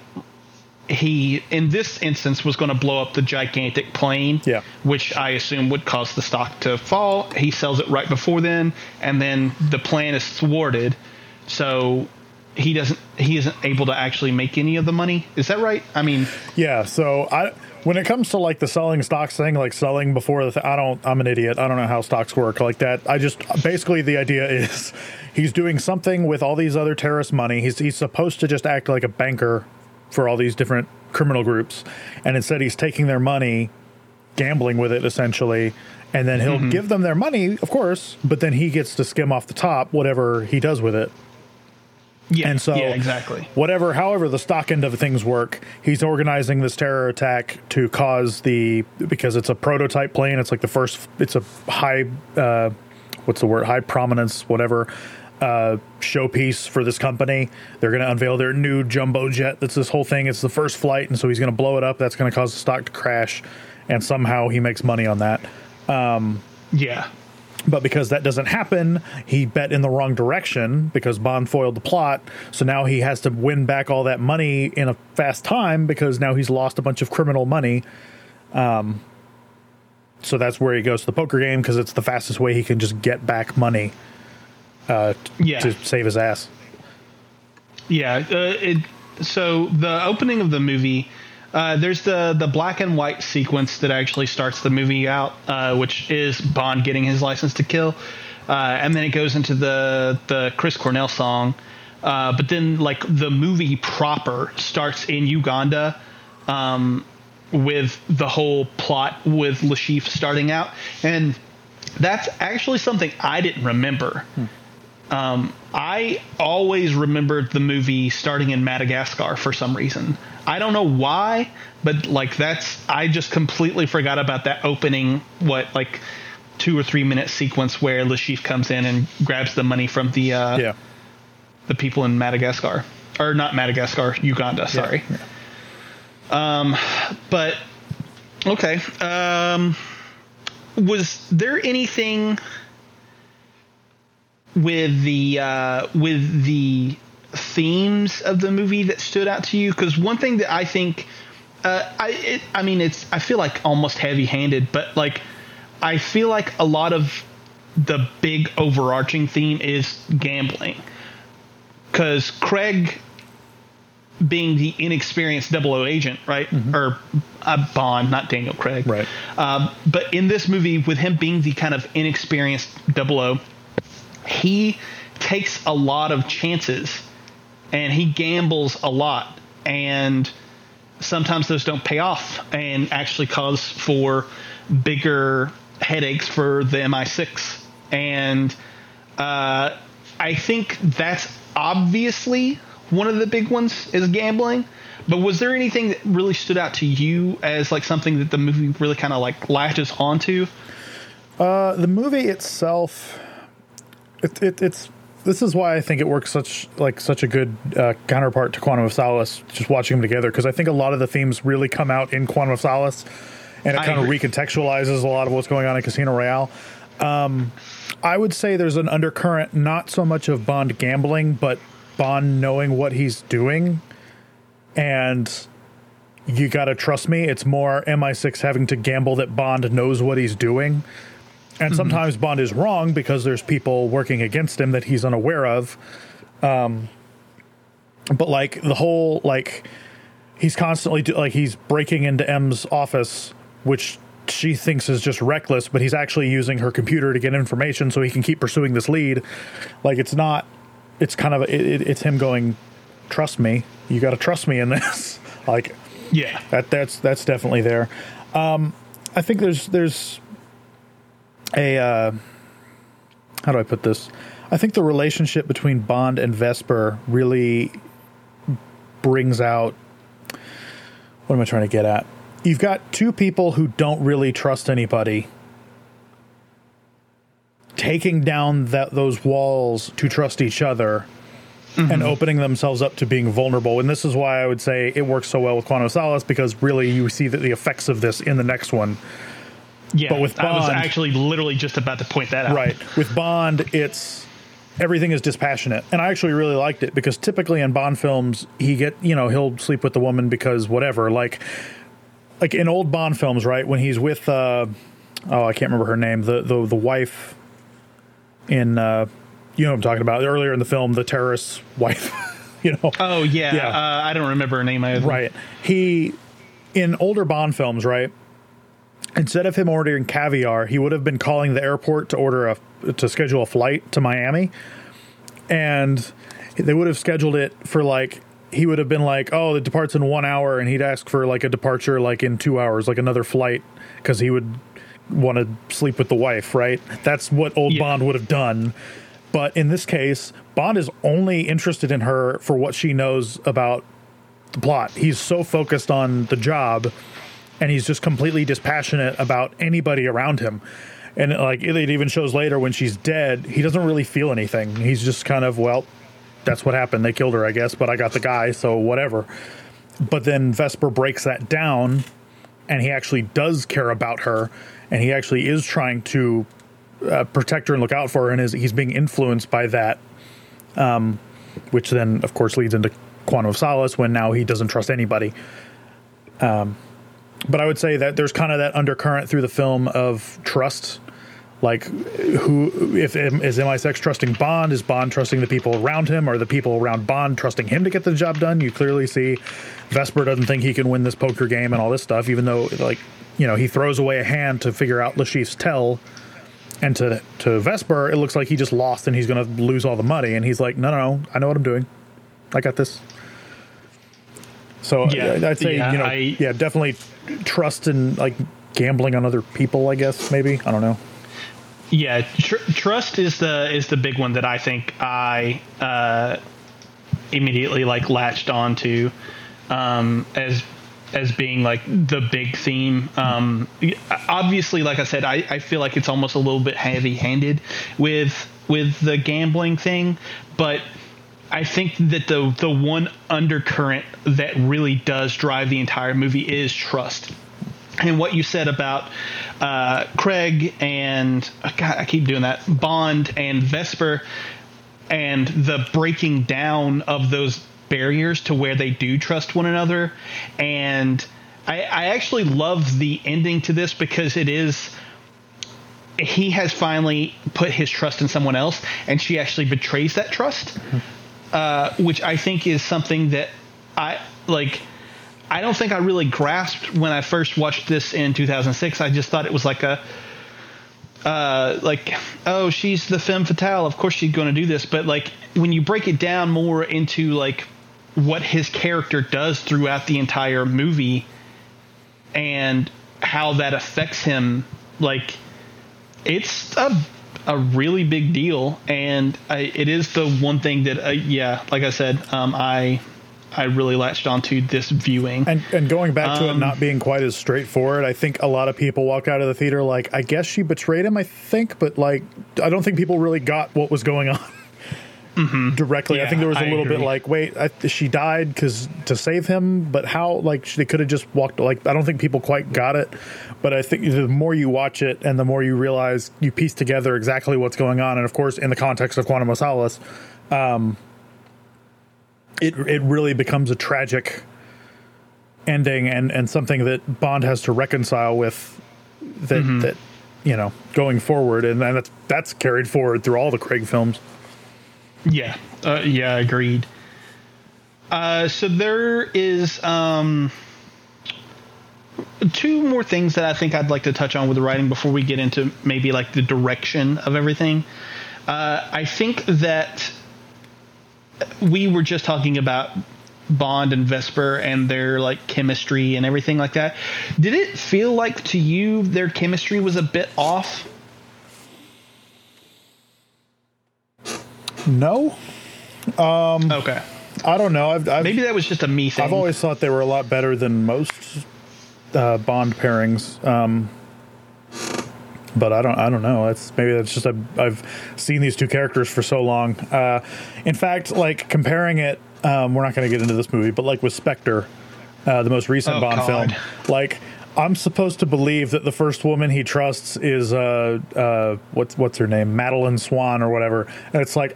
Speaker 1: he in this instance was going to blow up the gigantic plane
Speaker 2: Yeah.
Speaker 1: which i assume would cause the stock to fall he sells it right before then and then the plan is thwarted so he doesn't he isn't able to actually make any of the money is that right i mean
Speaker 2: Yeah, so I when it comes to like the selling stocks thing, like selling before the th- I don't I'm an idiot. I don't know how stocks work like that. I just basically the idea is he's doing something with all these other terrorist money. He's he's supposed to just act like a banker for all these different criminal groups, and instead he's taking their money, gambling with it essentially, and then he'll mm-hmm. give them their money, of course, but then he gets to skim off the top whatever he does with it.
Speaker 1: Yeah
Speaker 2: And so,
Speaker 1: yeah exactly
Speaker 2: Whatever, however, the stock end of things work, he's organizing this terror attack to cause the because it's a prototype plane. It's like the first. It's a high, uh, what's the word? High prominence, whatever, uh, showpiece for this company. They're going to unveil their new jumbo jet. That's this whole thing. It's the first flight, and so he's going to blow it up. That's going to cause the stock to crash, and somehow he makes money on that.
Speaker 1: yeah
Speaker 2: But because that doesn't happen, he bet in the wrong direction because Bond foiled the plot. So now he has to win back all that money in a fast time because now he's lost a bunch of criminal money. Um, so that's where he goes to the poker game because it's the fastest way he can just get back money uh,
Speaker 1: Yeah.
Speaker 2: to save his ass.
Speaker 1: Yeah. Uh, it, so the opening of the movie, uh, there's the the black and white sequence that actually starts the movie out, uh, which is Bond getting his license to kill, uh, and then it goes into the the Chris Cornell song. Uh, but then, like the movie proper starts in Uganda, um, with the whole plot with Le Chiffre starting out, and that's actually something I didn't remember. Um, I always remembered the movie starting in Madagascar for some reason. I don't know why, but like that's I just completely forgot about that opening what like two or three minute sequence where Le Chiffre comes in and grabs the money from the uh,
Speaker 2: Yeah.
Speaker 1: the people in Madagascar or not Madagascar, Uganda. Sorry. Um, but okay. Um, was there anything with the uh, with the themes of the movie that stood out to you? Because one thing that I think, uh, I it, I mean, it's I feel like almost heavy handed, but like I feel like a lot of the big overarching theme is gambling because Craig being the inexperienced 00 agent, right? Or uh, Bond, not Daniel Craig.
Speaker 2: Right.
Speaker 1: Um, but in this movie, with him being the kind of inexperienced 00, he takes a lot of chances and he gambles a lot. And sometimes those don't pay off and actually cause for bigger headaches for the MI6. And uh, I think that's obviously one of the big ones is gambling. But was there anything that really stood out to you as like something that the movie really kind of like latches onto?
Speaker 2: Uh, the movie itself, it, it, it's this is why I think it works such like such a good uh, counterpart to Quantum of Solace. Just watching them together because I think a lot of the themes really come out in Quantum of Solace, and it kind of recontextualizes a lot of what's going on in Casino Royale. Um, I would say there's an undercurrent, not so much of Bond gambling, but Bond knowing what he's doing, and you got to trust me. It's more MI6 having to gamble that Bond knows what he's doing. And sometimes Bond is wrong because there's people working against him that he's unaware of. Um, but like the whole like he's constantly do, like he's breaking into M's office, which she thinks is just reckless, but he's actually using her computer to get information so he can keep pursuing this lead. Like it's not. It's kind of it, it, it's him going, trust me. You got to trust me in this. like
Speaker 1: Yeah.
Speaker 2: that that's that's definitely there. Um, I think there's there's a uh, how do I put this? I think the relationship between Bond and Vesper really brings out what am I trying to get at? You've got two people who don't really trust anybody taking down that those walls to trust each other and opening themselves up to being vulnerable. And this is why I would say it works so well with Quantum Solace because really you see the, the effects of this in the next one.
Speaker 1: Yeah.
Speaker 2: But with Bond,
Speaker 1: I was actually literally just about to point that out.
Speaker 2: Right. With Bond, it's everything is dispassionate. And I actually really liked it because typically in Bond films, he get, you know, he'll sleep with the woman because whatever. Like like in old Bond films, right? When he's with uh oh, I can't remember her name, the the the wife in uh you know what I'm talking about. Earlier in the film, the terrorist's wife, you know.
Speaker 1: Oh yeah.
Speaker 2: Yeah.
Speaker 1: Uh, I don't remember her name either.
Speaker 2: Right. He in older Bond films, right? Instead of him ordering caviar, he would have been calling the airport to order a to schedule a flight to Miami, and they would have scheduled it for like he would have been like, "Oh, it departs in one hour," and he'd ask for like a departure like in two hours, like another flight, because he would want to sleep with the wife, right? That's what old
Speaker 1: Yeah.
Speaker 2: Bond would have done. But in this case, Bond is only interested in her for what she knows about the plot. He's so focused on the job and he's just completely dispassionate about anybody around him. And like it even shows later when she's dead, he doesn't really feel anything. He's just kind of, well, that's what happened. They killed her, I guess, but I got the guy, so whatever. But then Vesper breaks that down and he actually does care about her and he actually is trying to uh, protect her and look out for her, and is he's being influenced by that, um, which then of course leads into Quantum of Solace when now he doesn't trust anybody. Um, but I would say that there's kind of that undercurrent through the film of trust. Like, who if is MI6 trusting Bond? Is Bond trusting the people around him, or the people around Bond trusting him to get the job done? You clearly see Vesper doesn't think he can win this poker game and all this stuff, even though like you know he throws away a hand to figure out Le Chiffre's tell, and to to Vesper it looks like he just lost and he's going to lose all the money, and he's like, no, no, no, I know what I'm doing, I got this. So
Speaker 1: Yeah,
Speaker 2: I'd say
Speaker 1: yeah,
Speaker 2: you know
Speaker 1: I-
Speaker 2: yeah definitely trust in like gambling on other people. I guess maybe I don't know.
Speaker 1: Yeah, tr- trust is the is the big one that I think I uh, immediately like latched onto um, as as being like the big theme. Um, obviously, like I said, I, I feel like it's almost a little bit heavy handed with with the gambling thing, but I think that the the one undercurrent that really does drive the entire movie is trust. And what you said about uh, Craig and God, I keep doing that Bond and Vesper, and the breaking down of those barriers to where they do trust one another. And I, I actually love the ending to this because it is he has finally put his trust in someone else, and she actually betrays that trust, uh, which I think is something that I like. I don't think I really grasped when I first watched this in 2006. I just thought it was like a, uh, like, oh, she's the femme fatale. Of course she's going to do this. But like when you break it down more into like what his character does throughout the entire movie and how that affects him, like it's a a really big deal, and I, it is the one thing that, uh, yeah, like I said, um, I I really latched onto this viewing.
Speaker 2: And and going back to it
Speaker 1: Um,
Speaker 2: not being quite as straightforward, I think a lot of people walked out of the theater like, I guess she betrayed him. I think, but like, I don't think people really got what was going on. Directly, I
Speaker 1: Mm-hmm. Yeah,
Speaker 2: think there was a
Speaker 1: I
Speaker 2: little bit like, wait, I, she died because to save him, but how? Like they could have just walked. Like I don't think people quite got it, but I think the more you watch it and the more you realize you piece together exactly what's going on, and of course, in the context of Quantum of Solace, um, it it really becomes a tragic ending and and something that Bond has to reconcile with that
Speaker 1: Mm-hmm.
Speaker 2: that you know going forward and that's that's carried forward through all the Craig films.
Speaker 1: Yeah, uh, yeah, agreed. Uh, so there is um, two more things that I think I'd like to touch on with the writing before we get into maybe like the direction of everything. Uh, I think that we were just talking about Bond and Vesper and their like chemistry and everything like that. Did it feel like to you their chemistry was a bit off?
Speaker 2: No,
Speaker 1: Okay,
Speaker 2: I don't know. I've I've,
Speaker 1: maybe that was just a me thing.
Speaker 2: I've always thought they were a lot better than most uh, Bond pairings. Um, but I don't I don't know. That's maybe that's just I've, I've seen these two characters for so long. Uh, in fact, like comparing it, um, we're not going to get into this movie, but like with Spectre, uh, the most recent
Speaker 1: Oh,
Speaker 2: Bond
Speaker 1: God.
Speaker 2: film, like. I'm supposed to believe that the first woman he trusts is uh uh what's what's her name Madeleine Swann or whatever, and it's like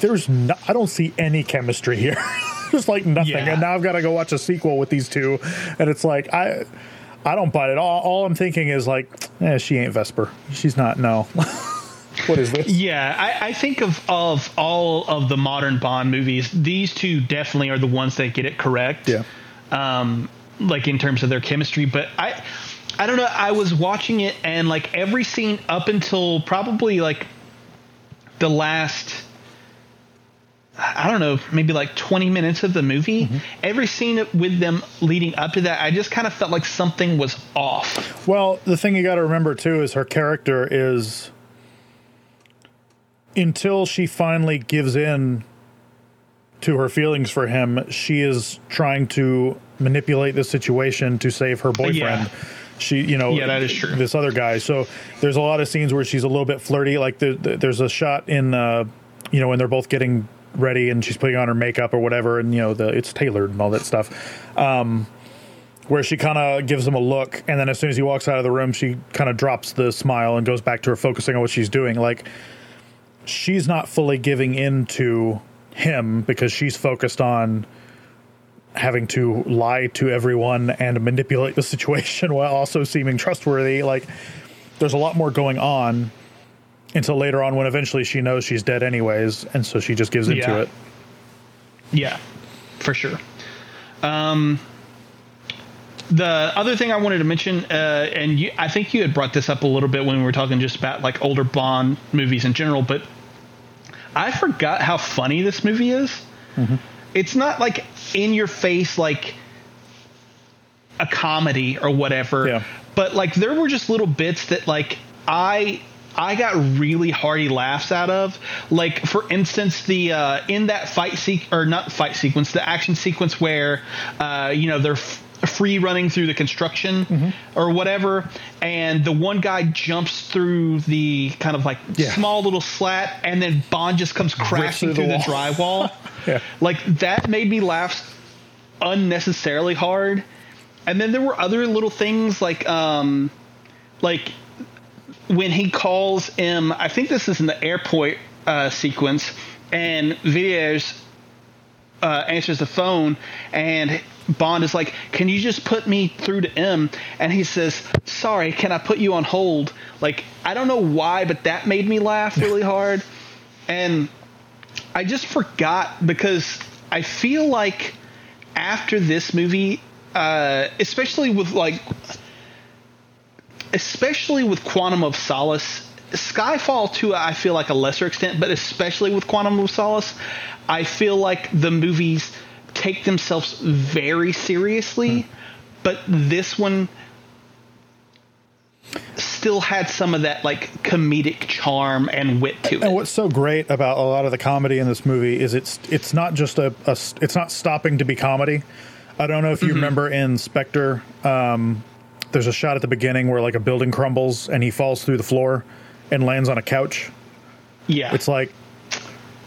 Speaker 2: there's no, I don't see any chemistry here, just like nothing.
Speaker 1: Yeah.
Speaker 2: And now I've got to go watch a sequel with these two, and it's like I I don't buy it. All, all I'm thinking is like, eh, she ain't Vesper. She's not. No. what is this?
Speaker 1: Yeah, I, I think of of all of the modern Bond movies, these two definitely are the ones that get it correct.
Speaker 2: Yeah.
Speaker 1: Um, like in terms of their chemistry, but I, I don't know. I was watching it and like every scene up until probably like the last. I don't know, maybe like 20 minutes of the movie. Every scene with them leading up to that, I just kind of felt like something was off.
Speaker 2: Well, the thing you got to remember too is her character is until she finally gives in to her feelings for him, she is trying to manipulate the situation to save her boyfriend.
Speaker 1: Yeah.
Speaker 2: She, you know,
Speaker 1: Yeah, that is true.
Speaker 2: This other guy. So there's a lot of scenes where she's a little bit flirty. Like the, the, there's a shot in, uh, you know, when they're both getting ready and she's putting on her makeup or whatever, and you know, the it's tailored and all that stuff um, where she kind of gives him a look, and then as soon as he walks out of the room, she kind of drops the smile and goes back to her focusing on what she's doing. Like she's not fully giving in to him because she's focused on having to lie to everyone and manipulate the situation while also seeming trustworthy. Like there's a lot more going on until later on when eventually she knows she's dead anyways, and so she just gives into
Speaker 1: Yeah.
Speaker 2: it.
Speaker 1: Yeah, for sure. Um, the other thing I wanted to mention, uh, and you, I think you had brought this up a little bit when we were talking just about like older Bond movies in general, but I forgot how funny this movie is. It's not like in your face, like a comedy or whatever.
Speaker 2: Yeah.
Speaker 1: But like there were just little bits that like I I got really hearty laughs out of. Like for instance, the uh, in that fight sequ or not fight sequence, the action sequence where uh, you know they're f- free running through the construction or whatever, and the one guy jumps through the kind of like
Speaker 2: Yeah.
Speaker 1: small little slat, and then Bond just comes crashing
Speaker 2: through
Speaker 1: through
Speaker 2: the
Speaker 1: the drywall.
Speaker 2: Yeah.
Speaker 1: Like that made me laugh unnecessarily hard. And then there were other little things like um like when he calls M, I think this is in the airport uh, sequence, and Villiers uh, answers the phone, and Bond is like, "Can you just put me through to M?" And he says, "Sorry, can I put you on hold?" Like I don't know why, but that made me laugh really hard, and I just forgot because I feel like after this movie, uh, especially with like especially with Quantum of Solace, Skyfall to I feel like a lesser extent, but especially with Quantum of Solace, I feel like the movies take themselves very seriously, but this one still had some of that like comedic charm and wit to it.
Speaker 2: And what's so great about a lot of the comedy in this movie is it's it's not just a, a it's not stopping to be comedy. I don't know if you remember in Spectre, um, there's a shot at the beginning where like a building crumbles and he falls through the floor and lands on a couch.
Speaker 1: Yeah,
Speaker 2: It's like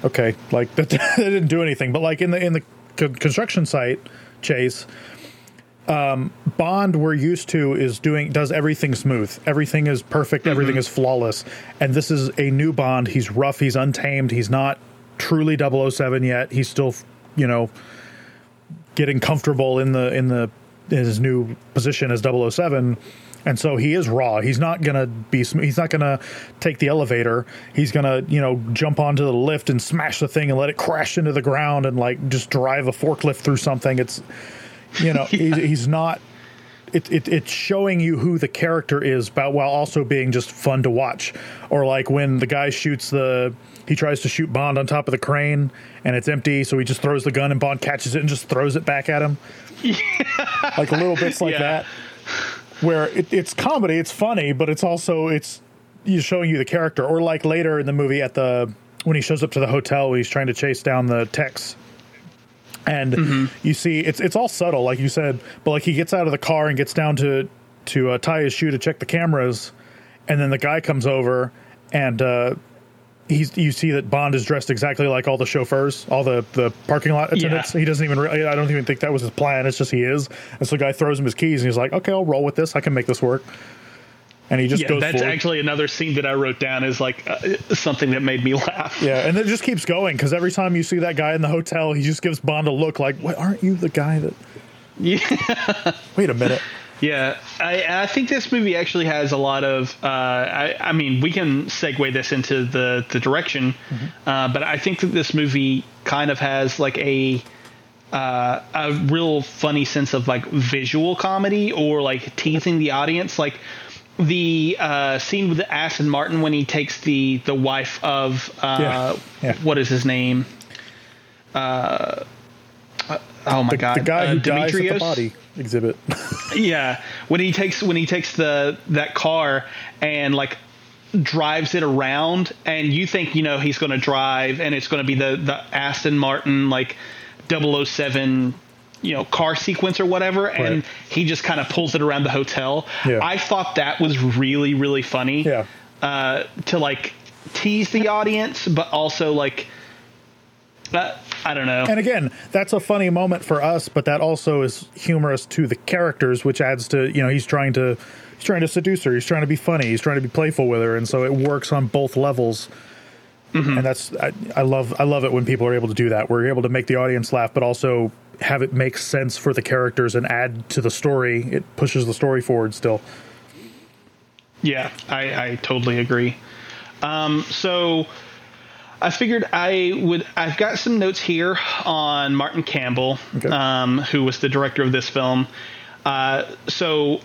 Speaker 2: okay, like that, that didn't do anything, but like in the in the con- construction site chase. Um, Bond we're used to is doing does everything smooth. Everything is perfect. Everything is flawless. And this is a new Bond. He's rough. He's untamed. He's not truly 007 yet. He's still, you know, getting comfortable in the in the his new position as 007. And so he is raw. He's not gonna be. He's not gonna take the elevator. He's gonna, you know, jump onto the lift and smash the thing and let it crash into the ground and like just drive a forklift through something. It's, you know, he's, he's not. It, it, it's showing you who the character is, but while also being just fun to watch. Or like when the guy shoots the, he tries to shoot Bond on top of the crane and it's empty, so he just throws the gun and Bond catches it and just throws it back at him. Like little bits like
Speaker 1: Yeah.
Speaker 2: that, where it, it's comedy, it's funny, but it's also it's he's showing you the character. Or like later in the movie at the when he shows up to the hotel he's trying to chase down the Tex and you see it's it's all subtle like you said but like he gets out of the car and gets down to to uh, tie his shoe to check the cameras and then the guy comes over and uh he's you see that bond is dressed exactly like all the chauffeurs all the the parking lot attendants he doesn't even re- i don't even think that was his plan it's just he is and so the guy throws him his keys and he's like okay i'll roll with this i can make this work and he just
Speaker 1: yeah,
Speaker 2: goes
Speaker 1: that's
Speaker 2: forward.
Speaker 1: actually another scene that I wrote down is like uh, something that made me laugh.
Speaker 2: Yeah, and it just keeps going because every time you see that guy in the hotel, he just gives Bond a look like, "What? Aren't you the guy that?"
Speaker 1: Yeah.
Speaker 2: Wait a minute.
Speaker 1: Yeah, I, I think this movie actually has a lot of. Uh, I, I mean, we can segue this into the the direction, uh, but I think that this movie kind of has like a uh, a real funny sense of like visual comedy or like teasing the audience, like the uh, scene with Aston Martin when he takes the the wife of uh,
Speaker 2: Yeah, yeah.
Speaker 1: what is his name? Oh my
Speaker 2: The,
Speaker 1: god,
Speaker 2: the guy
Speaker 1: uh,
Speaker 2: who dies at the body exhibit.
Speaker 1: Yeah, when he takes when he takes the that car and like drives it around, and you think you know he's going to drive, and it's going to be the the Aston Martin like 007 you know car sequence or whatever, and he just kind of pulls it around the hotel.
Speaker 2: Yeah.
Speaker 1: I thought that was really really funny.
Speaker 2: Yeah.
Speaker 1: uh, to like tease the audience, but also like But I don't know.
Speaker 2: And again, that's a funny moment for us, but that also is humorous to the characters, which adds to you know he's trying to he's trying to seduce her, he's trying to be funny, he's trying to be playful with her, and so it works on both levels. Mm-hmm. And that's I, I love I love it when people are able to do that. We're able to make the audience laugh, but also have it make sense for the characters and add to the story. It pushes the story forward still.
Speaker 1: Yeah, I, I totally agree. Um, so I figured I would. I've got some notes here on Martin Campbell, okay. um, who was the director of this film. Uh, so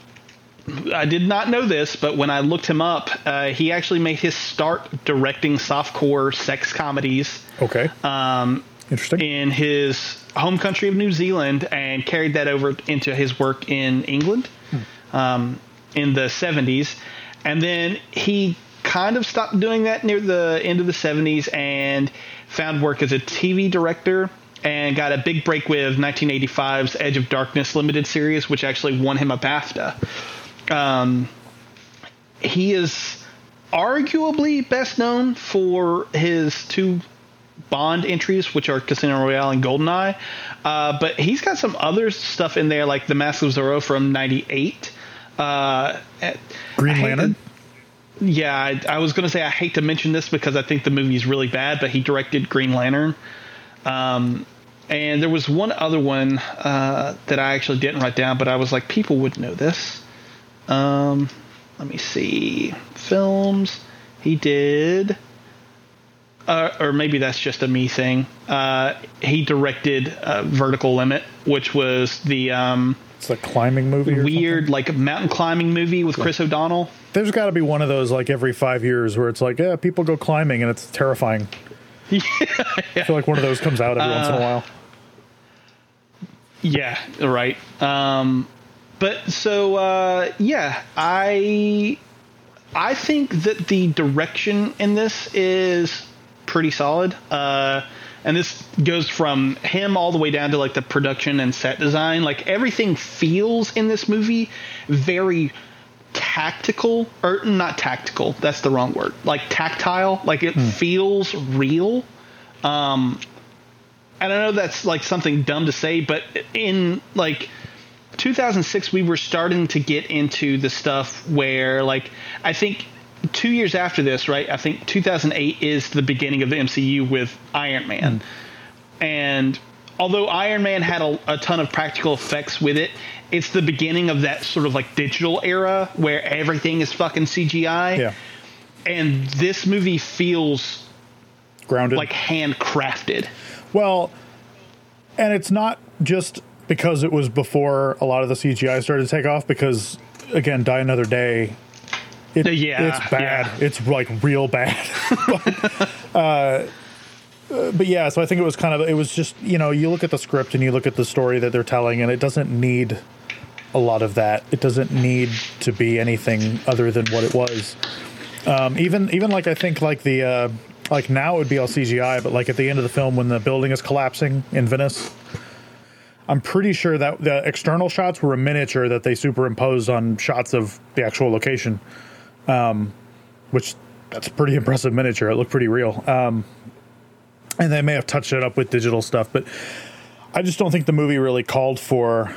Speaker 1: I did not know this, but when I looked him up, uh, he actually made his start directing softcore sex comedies.
Speaker 2: Okay.
Speaker 1: Um,
Speaker 2: Interesting.
Speaker 1: In his home country of New Zealand, and carried that over into his work in England hmm. um, in the 70s. And then he kind of stopped doing that near the end of the 70s and found work as a TV director and got a big break with 1985's Edge of Darkness limited series, which actually won him a BAFTA. Um, he is arguably best known for his two Bond entries, which are Casino Royale and GoldenEye. Uh, but he's got some other stuff in there, like The Mask of Zorro from '98. Uh,
Speaker 2: Green Lantern
Speaker 1: yeah, I, I was going to say I hate to mention this because I think the movie is really bad, but he directed Green Lantern. Um, and there was one other one uh, that I actually didn't write down, but I was like, people would know this. Um, let me see. Films. He did. Uh, or maybe that's just a me thing. Uh, he directed uh, Vertical Limit, which was the um,
Speaker 2: it's a climbing movie.
Speaker 1: weird, like a mountain climbing movie with Chris O'Donnell.
Speaker 2: There's got to be one of those like every five years where it's like, yeah, people go climbing and it's terrifying. yeah. I feel like one of those comes out every uh, once in a uh, while.
Speaker 1: Yeah, right. Um, but so uh, yeah, I I think that the direction in this is pretty solid. Uh, and this goes from him all the way down to like the production and set design. Like everything feels in this movie very tactical or not tactical that's the wrong word like tactile like it hmm. feels real um and i know that's like something dumb to say but in like 2006 we were starting to get into the stuff where like i think two years after this, right? I think 2008 is the beginning of the MCU with Iron Man, mm. and although Iron Man had a, a, ton of practical effects with it, it's the beginning of that sort of like digital era where everything is fucking CGI.
Speaker 2: Yeah.
Speaker 1: And this movie feels
Speaker 2: grounded,
Speaker 1: like handcrafted.
Speaker 2: Well, and it's not just because it was before a lot of the CGI started to take off. Because again, Die Another Day it,
Speaker 1: yeah,
Speaker 2: it's bad. Yeah. It's like real bad. but, uh, but yeah, so I think it was kind of it was just you know you look at the script and you look at the story that they're telling and it doesn't need a lot of that. It doesn't need to be anything other than what it was. Um, even even like I think like the uh, like now it would be all CGI, but like at the end of the film when the building is collapsing in Venice, I'm pretty sure that the external shots were a miniature that they superimposed on shots of the actual location um, which that's a pretty impressive miniature. It looked pretty real. Um, and they may have touched it up with digital stuff, but I just don't think the movie really called for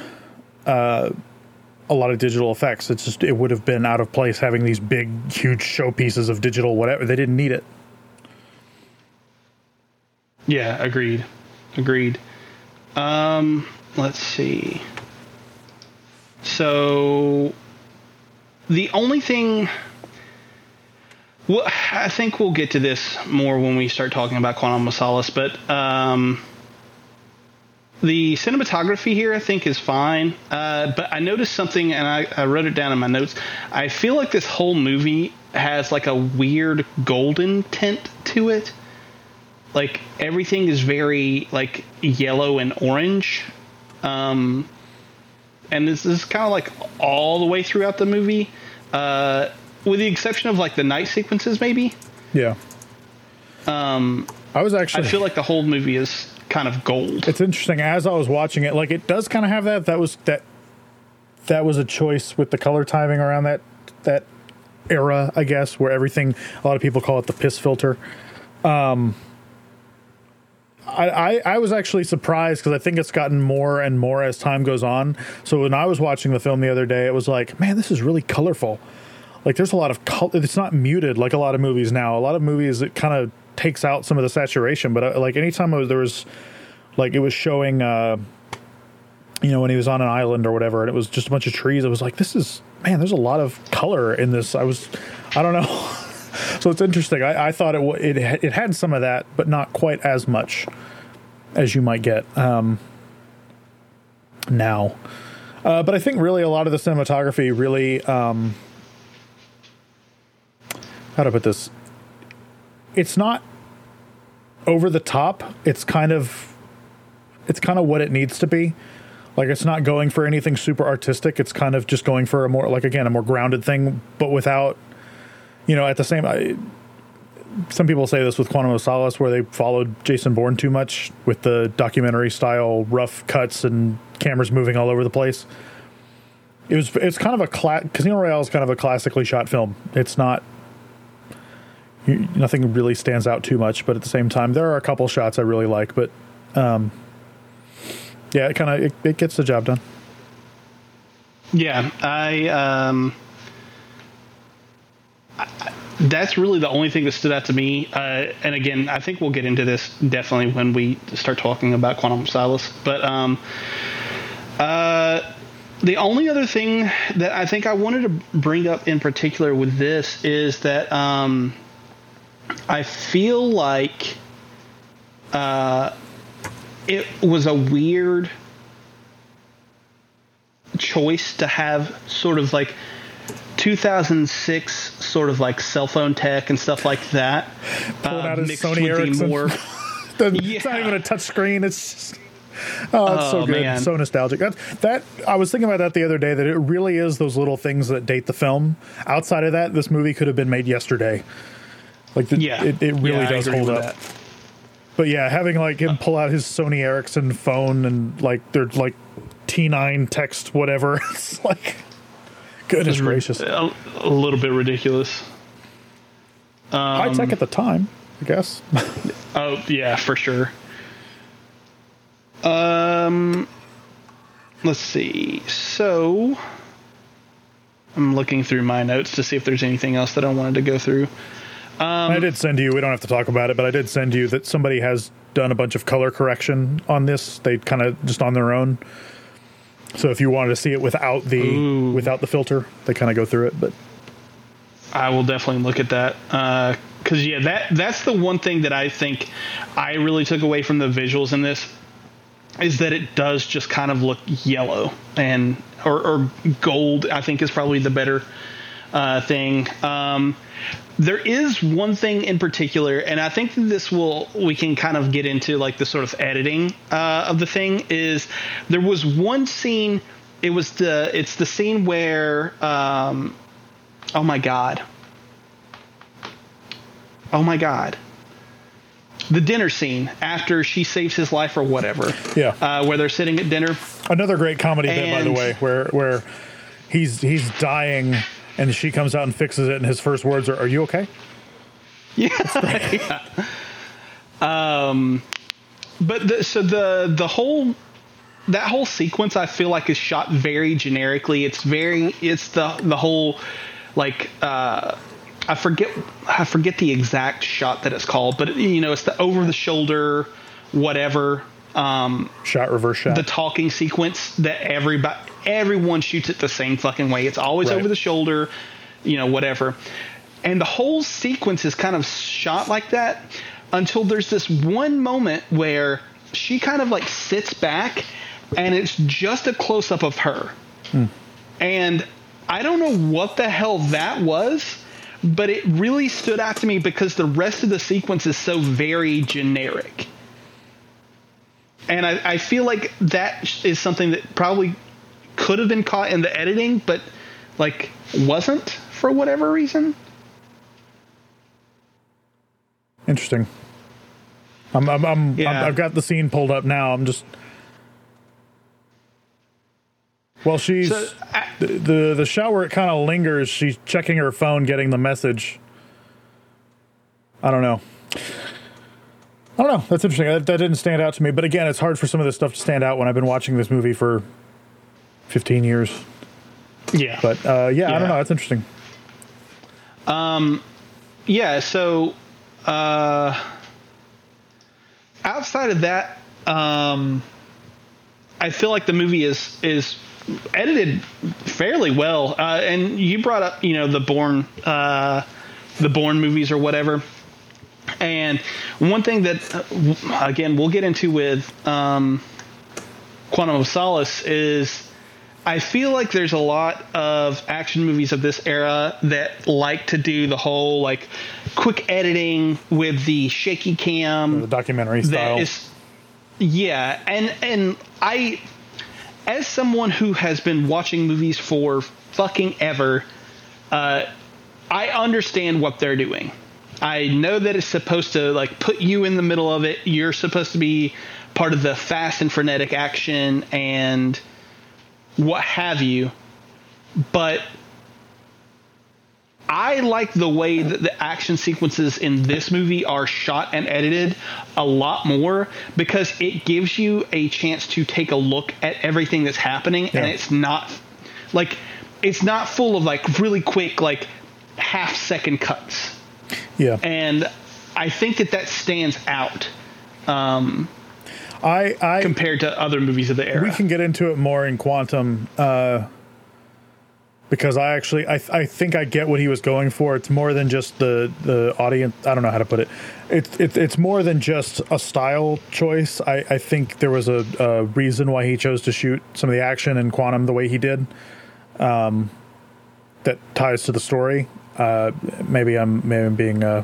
Speaker 2: uh, a lot of digital effects. It's just it would have been out of place having these big, huge showpieces of digital whatever. They didn't need it.
Speaker 1: Yeah, agreed. Agreed. Um, let's see. So the only thing well, I think we'll get to this more when we start talking about Quantum of Solace, but um, the cinematography here, I think, is fine. Uh, but I noticed something, and I, I wrote it down in my notes. I feel like this whole movie has like a weird golden tint to it. Like everything is very like yellow and orange. Um, and this is kind of like all the way throughout the movie. Uh, with the exception of like the night sequences, maybe.
Speaker 2: Yeah.
Speaker 1: Um,
Speaker 2: I was actually.
Speaker 1: I feel like the whole movie is kind of gold.
Speaker 2: It's interesting as I was watching it. Like it does kind of have that. That was that. That was a choice with the color timing around that that era, I guess, where everything. A lot of people call it the piss filter. Um, I, I, I was actually surprised because I think it's gotten more and more as time goes on. So when I was watching the film the other day, it was like, man, this is really colorful. Like there's a lot of color. It's not muted like a lot of movies now. A lot of movies that kind of takes out some of the saturation. But uh, like anytime was, there was like it was showing, uh, you know, when he was on an island or whatever, and it was just a bunch of trees. It was like this is man. There's a lot of color in this. I was, I don't know. so it's interesting. I, I thought it, it it had some of that, but not quite as much as you might get um, now. Uh, but I think really a lot of the cinematography really, um, how to put this, it's not over the top. It's kind of, it's kind of what it needs to be. Like it's not going for anything super artistic. It's kind of just going for a more like again a more grounded thing, but without you know, at the same, I, some people say this with Quantum of Solace, where they followed Jason Bourne too much with the documentary style rough cuts and cameras moving all over the place. It was it's kind of a cla- Casino Royale is kind of a classically shot film. It's not nothing really stands out too much, but at the same time, there are a couple shots I really like. But um, yeah, it kind of it, it gets the job done.
Speaker 1: Yeah, I um, that's really the only thing that stood out to me. Uh, and again, I think we'll get into this definitely when we start talking about Quantum Solace. But um, uh, the only other thing that I think I wanted to bring up in particular with this is that um, I feel like uh, it was a weird choice to have sort of like 2006 sort of like cell phone tech and stuff like that.
Speaker 2: Pulling uh, out his Sony Ericsson. More, yeah. It's not even a touch screen. It's just, oh, it's oh, so good, man. so nostalgic. That that I was thinking about that the other day. That it really is those little things that date the film. Outside of that, this movie could have been made yesterday. Like, the, yeah, it, it really yeah, does hold up. That. But yeah, having like him pull out his Sony Ericsson phone and like they're like T9 text whatever. It's like Goodness gracious.
Speaker 1: A, a, little bit ridiculous.
Speaker 2: Um, High tech at the time, I guess.
Speaker 1: oh, yeah, for sure. Um, let's see. So, I'm looking through my notes to see if there's anything else that I wanted to go through.
Speaker 2: Um, I did send you. We don't have to talk about it, but I did send you that somebody has done a bunch of color correction on this. They kind of just on their own. So if you wanted to see it without the Ooh. without the filter, they kind of go through it. But
Speaker 1: I will definitely look at that because uh, yeah, that that's the one thing that I think I really took away from the visuals in this is that it does just kind of look yellow and or, or gold. I think is probably the better uh, thing. Um, there is one thing in particular, and I think this will we can kind of get into like the sort of editing uh, of the thing. Is there was one scene? It was the it's the scene where um, oh my god, oh my god, the dinner scene after she saves his life or whatever.
Speaker 2: Yeah,
Speaker 1: uh, where they're sitting at dinner.
Speaker 2: Another great comedy and, bit, by the way, where where he's he's dying and she comes out and fixes it, and his first words are, "Are you okay?"
Speaker 1: Yeah. yeah. Um, but the, so the the whole that whole sequence I feel like is shot very generically. It's very it's the the whole like uh, I forget I forget the exact shot that it's called, but you know it's the over the shoulder whatever um,
Speaker 2: shot reverse shot
Speaker 1: the talking sequence that everybody everyone shoots it the same fucking way. It's always right. over the shoulder, you know, whatever. And the whole sequence is kind of shot like that until there's this one moment where she kind of like sits back and it's just a close up of her. Hmm. And I don't know what the hell that was, but it really stood out to me because the rest of the sequence is so very generic. And I, I feel like that is something that probably could have been caught in the editing, but like wasn't for whatever reason.
Speaker 2: Interesting. I'm, I'm, I'm, yeah. i have got the scene pulled up now. I'm just. Well, she's so, I, the, the the shot where it kind of lingers. She's checking her phone, getting the message. I don't know. I don't know. That's interesting. That, that didn't stand out to me. But again, it's hard for some of this stuff to stand out when I've been watching this movie for 15 years.
Speaker 1: Yeah.
Speaker 2: But uh, yeah, I don't know. That's interesting.
Speaker 1: yeah so uh outside of that um i feel like the movie is is edited fairly well uh and you brought up you know the Bourne uh the Bourne movies or whatever and one thing that again we'll get into with um quantum of solace is I feel like there's a lot of action movies of this era that like to do the whole like quick editing with the shaky cam
Speaker 2: The documentary style.
Speaker 1: is yeah and and i as someone who has been watching movies for fucking ever uh i understand what they're doing i know that it's supposed to like put you in the middle of it you're supposed to be part of the fast and frenetic action and what have you but I like the way that the action sequences in this movie are shot and edited a lot more because it gives you a chance to take a look at everything that's happening and it's not like it's not full of like really quick like half second cuts.
Speaker 2: Yeah.
Speaker 1: and I think that that stands out. Um,
Speaker 2: I, I
Speaker 1: compared to other movies of the era.
Speaker 2: we can get into it more in quantum uh, because I actually I, I think I get what he was going for. It's more than just the the audience. I don't know how to put it. It's it's it's more than just a style choice. I, I think there was a, a reason why he chose to shoot some of the action in quantum the way he did. Um, that ties to the story. Uh, maybe I'm maybe I'm being uh,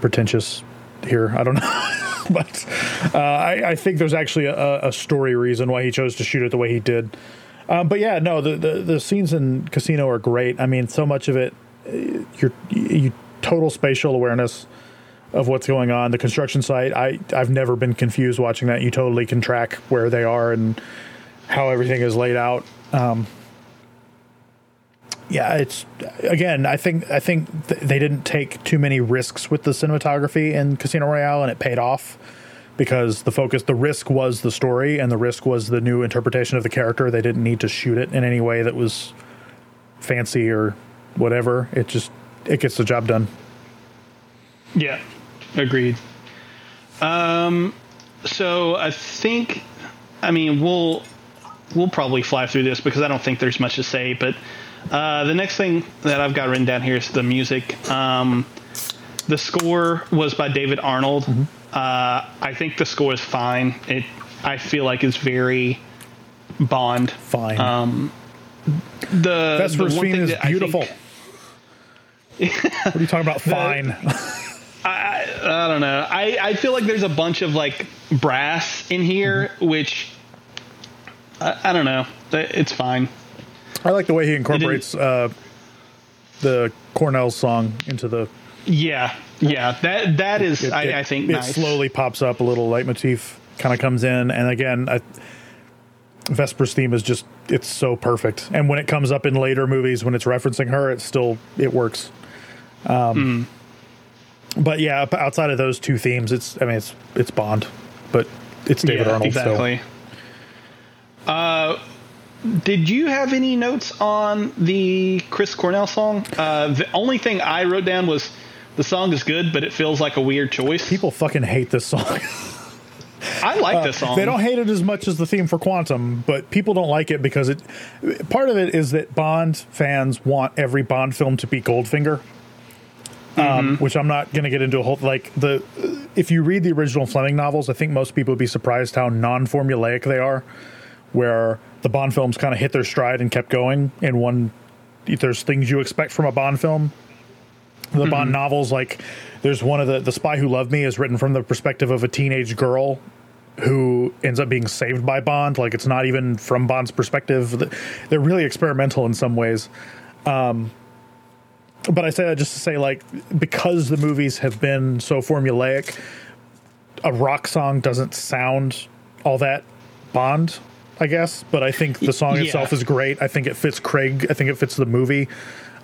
Speaker 2: pretentious here. I don't know. but uh, I, I think there's actually a, a story reason why he chose to shoot it the way he did. Um, but yeah, no, the, the the scenes in Casino are great. I mean, so much of it, uh, you're you total spatial awareness of what's going on. The construction site, I I've never been confused watching that. You totally can track where they are and how everything is laid out. Um, yeah, it's again. I think I think th- they didn't take too many risks with the cinematography in Casino Royale, and it paid off because the focus, the risk was the story, and the risk was the new interpretation of the character. They didn't need to shoot it in any way that was fancy or whatever. It just it gets the job done.
Speaker 1: Yeah, agreed. Um, so I think, I mean, we'll we'll probably fly through this because I don't think there's much to say. But uh, the next thing that I've got written down here is the music. Um, the score was by David Arnold. Uh, I think the score is fine. It I feel like is very Bond.
Speaker 2: Fine.
Speaker 1: Um, the
Speaker 2: Vesper's
Speaker 1: the one thing
Speaker 2: is
Speaker 1: that I think-
Speaker 2: beautiful. what are you talking about? Fine.
Speaker 1: I don't know. I, I feel like there's a bunch of like brass in here, which I, I don't know. It's fine.
Speaker 2: I like the way he incorporates uh, the Cornell song into the.
Speaker 1: Yeah, yeah. That that is
Speaker 2: it-
Speaker 1: I,
Speaker 2: it-
Speaker 1: I think
Speaker 2: it
Speaker 1: nice.
Speaker 2: slowly pops up a little leitmotif, kind of comes in, and again, I, Vesper's theme is just it's so perfect. And when it comes up in later movies, when it's referencing her, it still it works. Um, But yeah, outside of those two themes, it's I mean it's it's Bond, but it's David
Speaker 1: yeah,
Speaker 2: Arnold still.
Speaker 1: exactly. Uh, did you have any notes on the Chris Cornell song? Uh, the only thing I wrote down was the song is good, but it feels like a weird choice.
Speaker 2: People fucking hate this song.
Speaker 1: I like this song.
Speaker 2: They don't hate it as much as the theme for Quantum, but people don't like it because it. Part of it is that Bond fans want every Bond film to be Goldfinger, um, which I'm not going to get into a whole like the. If you read the original Fleming novels, I think most people would be surprised how non-formulaic they are, where the Bond films kind of hit their stride and kept going. And one, there's things you expect from a Bond film. The Bond novels, like there's one of the the Spy Who Loved Me, is written from the perspective of a teenage girl who ends up being saved by Bond. Like it's not even from Bond's perspective. They're really experimental in some ways. Um, but I say that just to say, like, because the movies have been so formulaic, a rock song doesn't sound all that Bond, I guess. But I think the song
Speaker 1: Yeah.
Speaker 2: itself is great. I think it fits Craig. I think it fits the movie.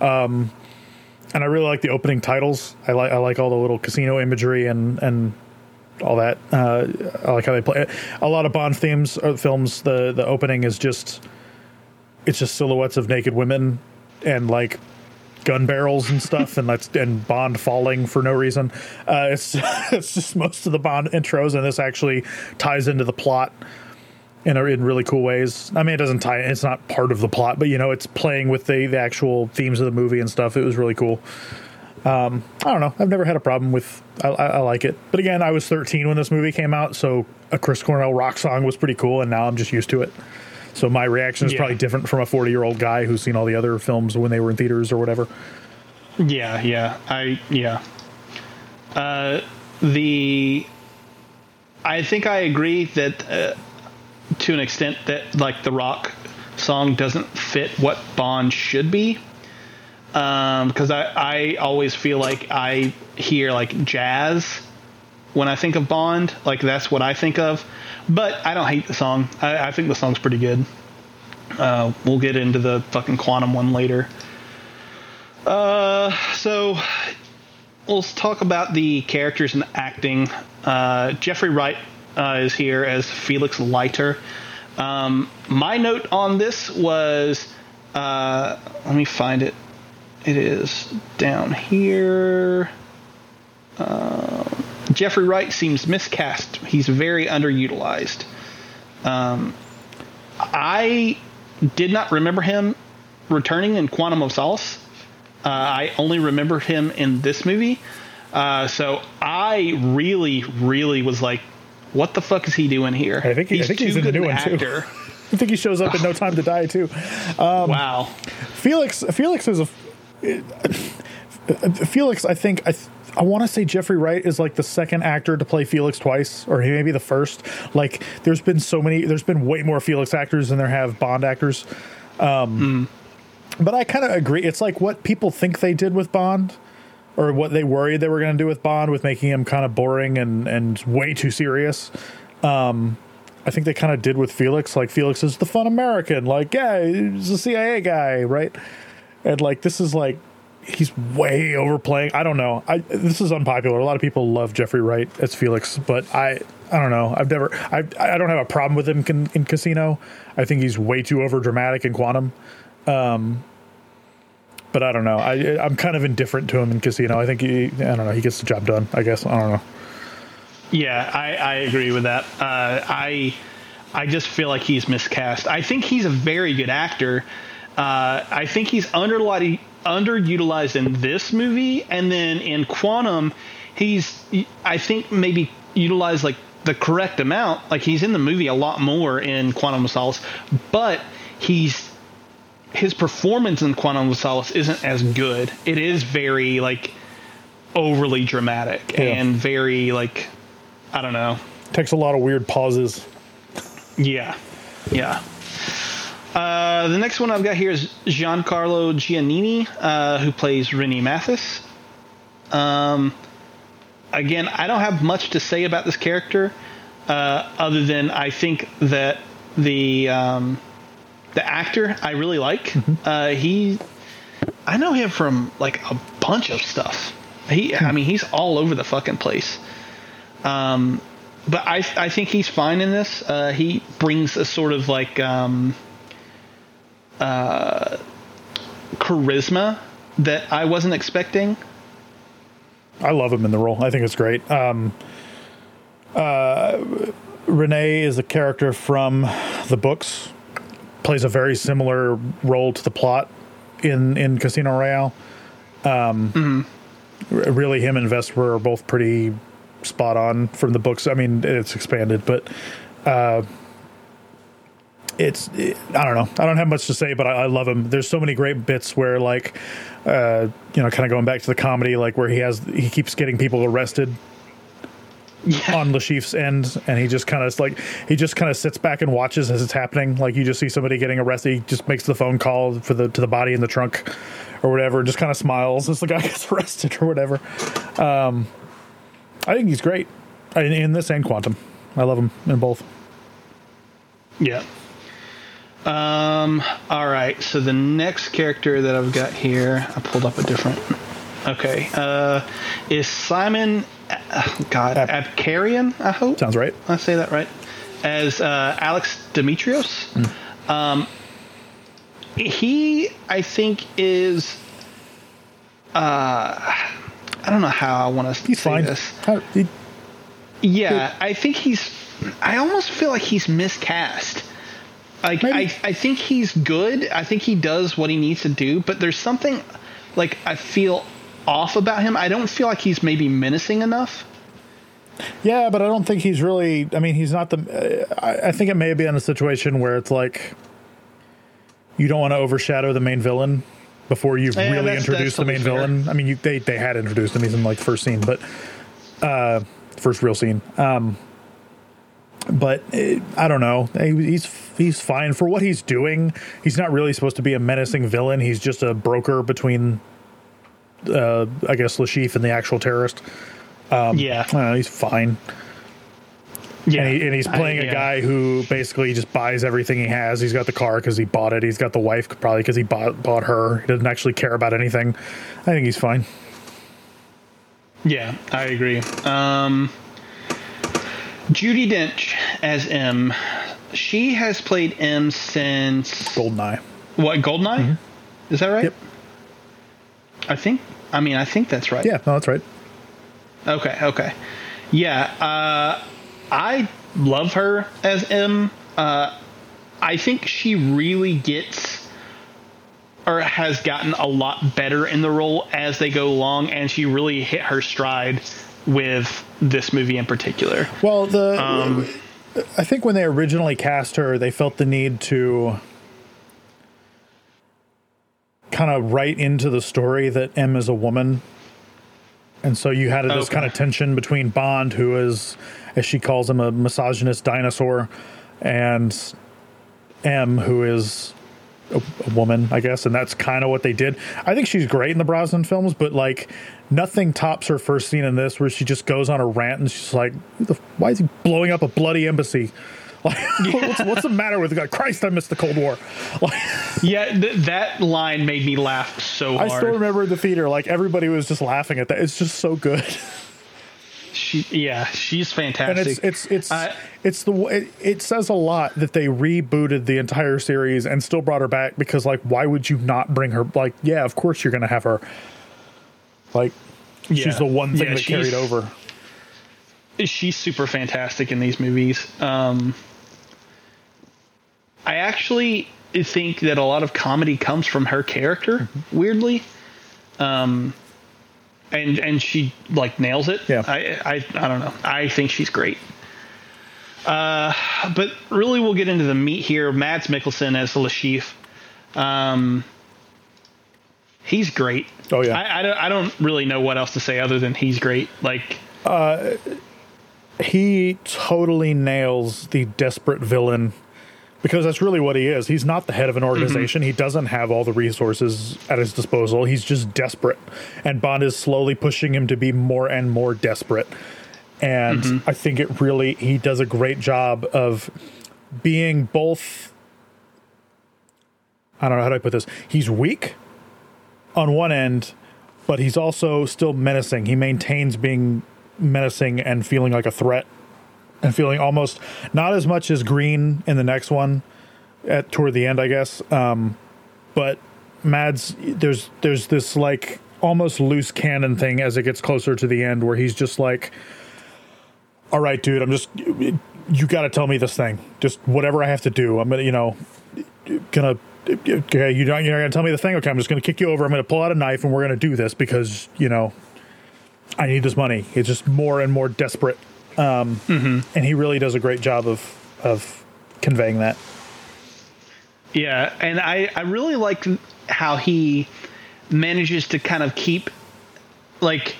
Speaker 2: Um, and I really like the opening titles. I like I like all the little casino imagery and and all that. Uh, I like how they play. It. a lot of Bond themes or films. The the opening is just it's just silhouettes of naked women and like gun barrels and stuff, and that's and Bond falling for no reason. Uh, it's it's just most of the Bond intros, and this actually ties into the plot in a, in really cool ways. I mean, it doesn't tie; it's not part of the plot, but you know, it's playing with the the actual themes of the movie and stuff. It was really cool. Um, I don't know. I've never had a problem with. I, I, I like it, but again, I was 13 when this movie came out, so a Chris Cornell rock song was pretty cool, and now I'm just used to it. So my reaction is
Speaker 1: Yeah.
Speaker 2: probably different from a 40 year old guy who's seen all the other films when they were in theaters or whatever.
Speaker 1: Yeah, yeah. I yeah. Uh, the I think I agree that uh, to an extent that like the rock song doesn't fit what Bond should be. Um, because I I always feel like I hear like jazz when I think of Bond. Like that's what I think of. But I don't hate the song. I, I think the song's pretty good. Uh, we'll get into the fucking quantum one later. Uh, so let's talk about the characters and acting. Uh, Jeffrey Wright uh, is here as Felix Leiter. Um, my note on this was, uh, let me find it. It is down here. Uh, Jeffrey Wright seems miscast. He's very underutilized. Um, I did not remember him returning in Quantum of Solace. Uh, I only remember him in this movie. Uh, so I really, really was like, what the fuck is he doing here?
Speaker 2: I think he- I think he's
Speaker 1: too
Speaker 2: in the new
Speaker 1: an
Speaker 2: one, too.
Speaker 1: actor.
Speaker 2: I think he shows up in No Time to Die too.
Speaker 1: Um, wow.
Speaker 2: Felix Felix is a uh, Felix. I think I. th- I want to say Jeffrey Wright is like the second actor to play Felix twice, or he may be the first. Like, there's been so many. There's been way more Felix actors than there have Bond actors. Um, hmm. But I kind of agree. It's like what people think they did with Bond, or what they worried they were going to do with Bond, with making him kind of boring and and way too serious. Um, I think they kind of did with Felix. Like Felix is the fun American. Like, yeah, he's a CIA guy, right? And like this is like he's way overplaying. I don't know. I this is unpopular. A lot of people love Jeffrey Wright as Felix, but I I don't know. I've never I I don't have a problem with him in, in Casino. I think he's way too over dramatic in Quantum. Um but I don't know. I I'm kind of indifferent to him in Casino. I think he I don't know. He gets the job done. I guess I don't know.
Speaker 1: Yeah, I, I agree with that. Uh, I I just feel like he's miscast. I think he's a very good actor. Uh, I think he's underutilized underutilized in this movie, and then in Quantum, he's I think maybe utilized like the correct amount. Like he's in the movie a lot more in Quantum of Solace, but he's his performance in Quantum of Solace isn't as good. It is very like overly dramatic
Speaker 2: Yeah.
Speaker 1: and very like I don't know.
Speaker 2: Takes a lot of weird pauses.
Speaker 1: Yeah, yeah. Uh, the next one I've got here is Giancarlo Giannini, uh, who plays René Mathis. Um, again, I don't have much to say about this character, uh, other than I think that the um, the actor I really like. Uh, he, I know him from like a bunch of stuff. He, I mean, he's all over the fucking place. Um, but I I think he's fine in this. Uh, he brings a sort of like um, uh, charisma that I wasn't expecting.
Speaker 2: I love him in the role. I think it's great. Um, uh, Renee is a character from the books. Plays a very similar role to the plot in in Casino Royale. Um, r- Really, him and Vesper are both pretty spot on from the books. I mean, it's expanded, but uh, it's I don't know. I don't have much to say, but I, I love him. There's so many great bits where like uh, you know, kind of going back to the comedy, like where he has he keeps getting people arrested
Speaker 1: Yeah.
Speaker 2: on Le Chiffre's end, and he just kind of like he just kind of sits back and watches as it's happening. Like you just see somebody getting arrested, he just makes the phone call for the to the body in the trunk or whatever, and just kind of smiles as the guy gets arrested or whatever. Um, I think he's great in, in this and Quantum. I love him in both.
Speaker 1: Yeah. Um. All right. So the next character that I've got here, I pulled up a different Okay. Uh, is Simon, uh, God,
Speaker 2: Ab-
Speaker 1: Abkarian, I hope?
Speaker 2: Sounds right.
Speaker 1: I say that right. As uh, Alex Dimitrios. Um, he, I think, is. Uh, I don't know how I want to
Speaker 2: He's
Speaker 1: say
Speaker 2: fine.
Speaker 1: this.
Speaker 2: How- he-
Speaker 1: Yeah, I think he's. I almost feel like he's miscast. Like
Speaker 2: Maybe.
Speaker 1: I, I think he's good. I think he does what he needs to do. But there's something, like I feel off about him. I don't feel like he's maybe menacing enough.
Speaker 2: yeah, but I don't think he's really. I mean, he's not the. Uh, I, I think it may be in a situation where it's like you don't want to overshadow the main villain before you've
Speaker 1: Yeah,
Speaker 2: really
Speaker 1: that's-
Speaker 2: introduced
Speaker 1: that's
Speaker 2: the main
Speaker 1: fair.
Speaker 2: villain. I mean, you, they they had introduced him. He's in like the first scene, but uh, first real scene. Um, but uh, I don't know. He- He's he's fine for what he's doing. He's not really supposed to be a menacing villain. He's just a broker between, uh, I guess, Le Chiffre and the actual terrorist. Um, yeah, know, he's fine.
Speaker 1: yeah.
Speaker 2: And, he, and he's
Speaker 1: I-
Speaker 2: playing a guy who basically just buys everything he has. He's got the car because he bought it. He's got the wife probably because he bought bought her. He doesn't actually care about anything. I think he's fine.
Speaker 1: Yeah, I agree. Um, Judi Dench as M. She has played M since
Speaker 2: Goldeneye.
Speaker 1: what? Goldeneye? Is that right?
Speaker 2: Yep.
Speaker 1: I think. I mean, I think that's right.
Speaker 2: Yeah, no, that's right.
Speaker 1: Okay, okay. Yeah, uh, I love her as M. Uh, I think she really gets or has gotten a lot better in the role as they go along, and she really hit her stride with this movie in particular.
Speaker 2: Well, the
Speaker 1: Um,
Speaker 2: I think when they originally cast her, they felt the need to kind of write into the story that M is a woman. And so you had this
Speaker 1: Okay.
Speaker 2: kind of tension between Bond, who is, as she calls him, a misogynist dinosaur, and M, who is a, a woman, I guess. And that's kind of what they did. I think she's great in the Brosnan films, but like nothing tops her first scene in this, where she just goes on a rant and she's like, "Who the, "Why is he blowing up a bloody embassy?" Like, what's, what's the matter with God? Christ, I missed the Cold War. Like,
Speaker 1: Yeah, th- that line made me laugh so hard.
Speaker 2: I still remember the theater, like everybody was just laughing at that. It's just so good,
Speaker 1: She, yeah, she's
Speaker 2: and
Speaker 1: fantastic.
Speaker 2: it's it's it's
Speaker 1: I-
Speaker 2: it's the it, it says a lot that they rebooted the entire series and still brought her back because like why would you not bring her? Like, yeah, of course you're gonna have her. Like,
Speaker 1: Yeah.
Speaker 2: she's the one thing
Speaker 1: Yeah,
Speaker 2: that carried over.
Speaker 1: she's super fantastic in these movies. Um, I actually think that a lot of comedy comes from her character,
Speaker 2: Mm-hmm.
Speaker 1: weirdly. Um, and and she like nails it.
Speaker 2: Yeah.
Speaker 1: I, I I don't know. I think she's great. Uh, but really, we'll get into the meat here. Mads Mikkelsen as Le Chiffre. Um, he's great.
Speaker 2: Oh, yeah.
Speaker 1: I, I don't I don't really know what else to say other than he's great. Like
Speaker 2: he totally nails the desperate villain because that's really what he is. He's not the head of an mm-hmm. organization. He doesn't have all the resources at his disposal. He's just desperate. And Bond is slowly pushing him to be more and more desperate. And mm-hmm. I think it really, he does a great job of being both. I don't know how do I put this. He's weak on one end, but he's also still menacing. He maintains being menacing and feeling like a threat and feeling almost not as much as Greene in the next one at toward the end i guess. Um but mads there's there's this like almost loose cannon thing as it gets closer to the end where he's just like all right dude i'm just you got to tell me this thing. Just whatever i have to do i'm gonna you know gonna okay you don't you're not gonna tell me the thing? Okay i'm just gonna kick you over. I'm gonna pull out a knife and we're gonna do this because you know I need this money. It's just more and more desperate, um, and he really does a great job of of conveying that.
Speaker 1: Yeah, and I, I really like how he manages to kind of keep like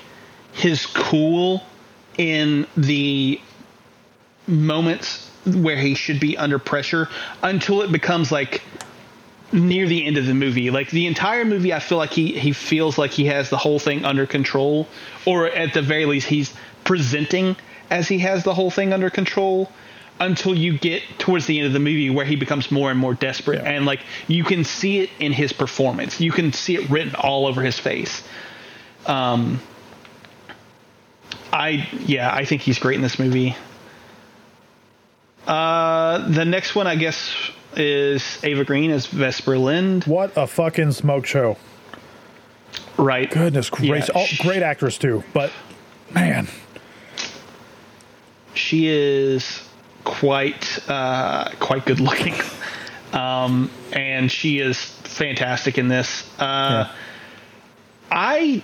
Speaker 1: his cool in the moments where he should be under pressure until it becomes like near the end of the movie. Like the entire movie I feel like he he feels like he has the whole thing under control or at the very least he's presenting as he has the whole thing under control until you get towards the end of the movie where he becomes more and more desperate
Speaker 2: Yeah.
Speaker 1: and like you can see it in his performance. You can see it written all over his face. Um, I yeah, I think he's great in this movie. Uh, the next one, I guess, is Eva Green as Vesper Lynd.
Speaker 2: What a fucking smoke show!
Speaker 1: Right.
Speaker 2: Goodness gracious,
Speaker 1: Yeah,
Speaker 2: oh, great actress too. But man,
Speaker 1: she is quite uh, quite good looking, um, and she is fantastic in this. Uh,
Speaker 2: Yeah.
Speaker 1: I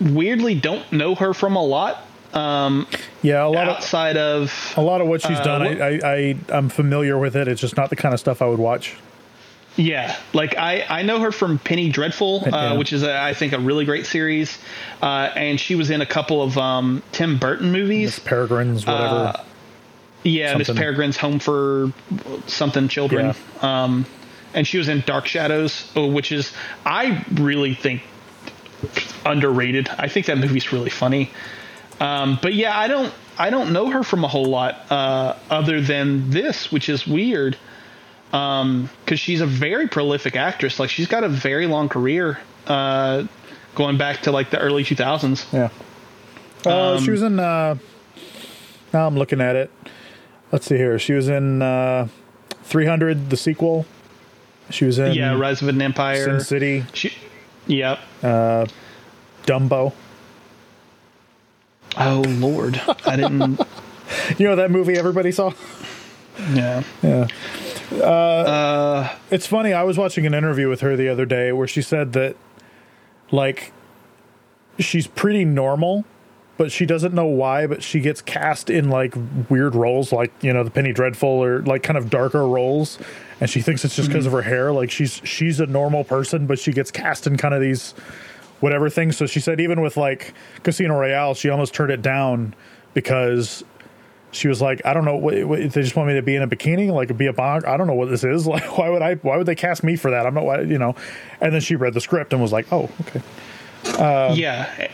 Speaker 1: weirdly don't know her from a lot Um,
Speaker 2: yeah, a lot of
Speaker 1: outside of
Speaker 2: a lot of what she's
Speaker 1: Uh,
Speaker 2: done,
Speaker 1: what-
Speaker 2: I, I I'm familiar with it. It's just not the kind of stuff I would watch.
Speaker 1: Yeah, like I, I know her from Penny Dreadful, uh,
Speaker 2: Yeah.
Speaker 1: which is a, I think a really great series, uh, and she was in a couple of um, Tim Burton movies.
Speaker 2: Peregrines, whatever.
Speaker 1: Uh, yeah, Miss. Peregrine's Home for something children, um, and she was in Dark Shadows, uh, which is I really think underrated. I think that movie's really funny. Um, but yeah, I don't I don't know her from a whole lot uh, other than this, which is weird because she's a very prolific actress. Like she's got a very long career, uh, going back to like the early 2000s.
Speaker 2: yeah. Uh,
Speaker 1: um,
Speaker 2: she was in. Uh, now I'm looking at it. Let's see here. She was in uh, 300, the sequel. She was in
Speaker 1: Yeah, Rise of an Empire.
Speaker 2: Sin City,
Speaker 1: She, yep.
Speaker 2: Uh, Dumbo.
Speaker 1: Oh Lord, I didn't.
Speaker 2: You know that movie everybody saw?
Speaker 1: yeah.
Speaker 2: Yeah. Uh, it's funny. I was watching an interview with her the other day where she said that, like, she's pretty normal, but she doesn't know why, but she gets cast in, like, weird roles, like, you know, the Penny Dreadful or, like, kind of darker roles. And she thinks it's just because of her hair. Like, she's she's a normal person, but she gets cast in kind of these whatever things. So she said, even with, like, Casino Royale, she almost turned it down because she was like, I don't know, what, what, they just want me to be in a bikini, like be a bond. I don't know what this is. Like, why would I? Why would they cast me for that? I'm not, why, you know. And then she read the script and was like, oh, okay, um,
Speaker 1: yeah,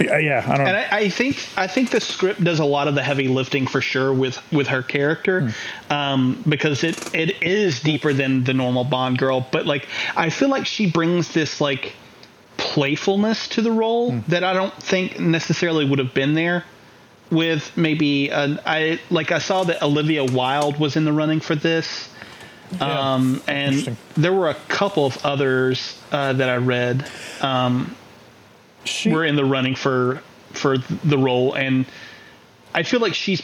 Speaker 2: yeah, yeah I don't.
Speaker 1: and. I, I think I think the script does a lot of the heavy lifting for sure with with her character, hmm. um, because it it is deeper than the normal Bond girl. But like, I feel like she brings this like playfulness to the role hmm. that I don't think necessarily would have been there with maybe an, I like I saw that Olivia Wilde was in the running for this.
Speaker 2: Yeah.
Speaker 1: Um, and there were a couple of others uh, that I read
Speaker 2: she,
Speaker 1: were in the running for for the role, and I feel like she's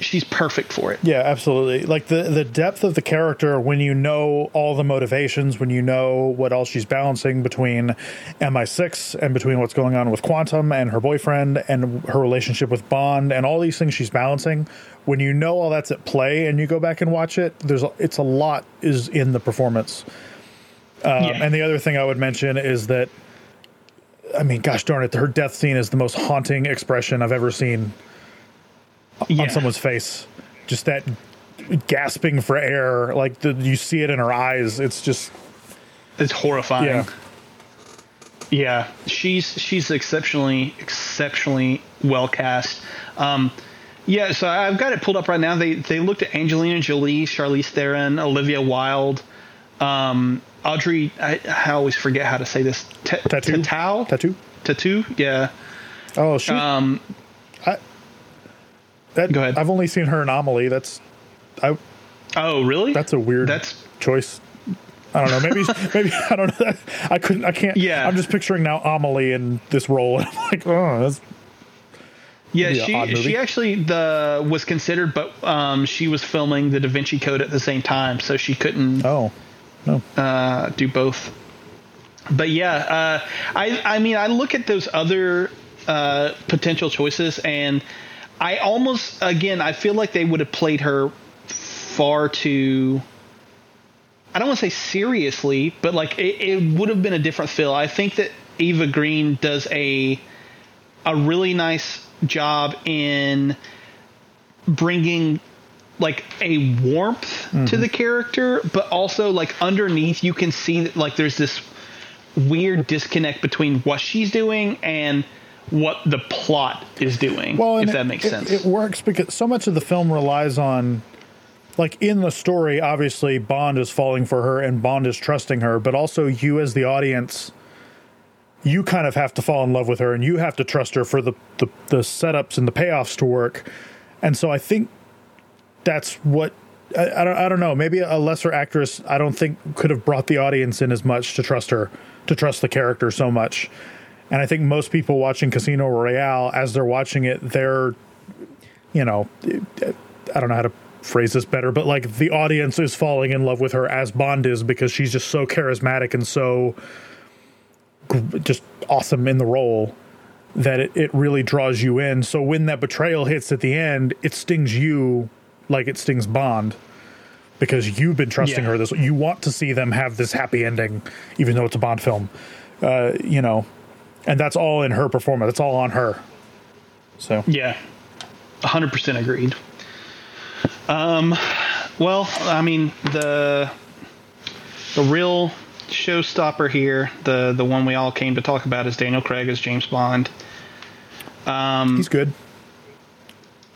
Speaker 1: she's perfect for it.
Speaker 2: yeah, absolutely. Like the the depth of the character when you know all the motivations, when you know what else she's balancing between MI6 and between what's going on with Quantum and her boyfriend and her relationship with Bond and all these things she's balancing. When you know all that's at play and you go back and watch it, there's it's a lot is in the performance. Um,
Speaker 1: Yeah.
Speaker 2: And the other thing I would mention is that, I mean, gosh darn it, her death scene is the most haunting expression I've ever seen
Speaker 1: Yeah.
Speaker 2: on someone's face. Just that gasping for air, like the, you see it in her eyes. It's just
Speaker 1: It's horrifying.
Speaker 2: yeah,
Speaker 1: Yeah, she's she's exceptionally exceptionally well cast. Um, yeah, so I've got it pulled up right now. They they looked at Angelina Jolie, Charlize Theron, Olivia Wilde, um, Audrey. I, I always forget how to say this. T-
Speaker 2: tattoo,
Speaker 1: Tattoo.
Speaker 2: tattoo.
Speaker 1: Tattoo. Yeah.
Speaker 2: Oh, she.
Speaker 1: Um,
Speaker 2: that,
Speaker 1: go ahead.
Speaker 2: I've only seen her anomaly. That's, I.
Speaker 1: oh, really?
Speaker 2: That's a weird.
Speaker 1: That's
Speaker 2: choice. I don't know. Maybe maybe I don't know. I couldn't. I can't.
Speaker 1: Yeah.
Speaker 2: I'm just picturing now Amelie in this role, and I'm like, oh, that's
Speaker 1: Yeah,
Speaker 2: Be an odd
Speaker 1: she she actually the was considered, but um, she was filming the Da Vinci Code at the same time, so she couldn't
Speaker 2: oh, no.
Speaker 1: uh, do both. But yeah, uh, I I mean I look at those other uh, potential choices, and I almost again I feel like they would have played her far too. I don't want to say seriously, but like it, it would have been a different feel. I think that Eva Green does a a really nice job in bringing like a warmth to mm-hmm. the character, but also like underneath you can see that like there's this weird disconnect between what she's doing and what the plot is doing.
Speaker 2: Well,
Speaker 1: if
Speaker 2: it-
Speaker 1: that makes
Speaker 2: it-
Speaker 1: sense.
Speaker 2: It works because so much of the film relies on, like in the story, obviously Bond is falling for her and Bond is trusting her, but also you as the audience you kind of have to fall in love with her and you have to trust her for the, the, the setups and the payoffs to work. And so I think that's what I, I, don't I don't know. Maybe a lesser actress I don't think could have brought the audience in as much to trust her, to trust the character so much. And I think most people watching Casino Royale, as they're watching it, they're, you know, I don't know how to phrase this better, but like the audience is falling in love with her as Bond is because she's just so charismatic and so just awesome in the role that it, it really draws you in. So when that betrayal hits at the end, it stings you like it stings Bond because you've been trusting yeah. her this you want to see them have this happy ending even though it's a Bond film. Uh, you know, and that's all in her performance. It's all on her. So
Speaker 1: Yeah. 100% agreed. Um well, I mean, the the real showstopper here, the the one we all came to talk about, is Daniel Craig as James Bond.
Speaker 2: Um, he's good.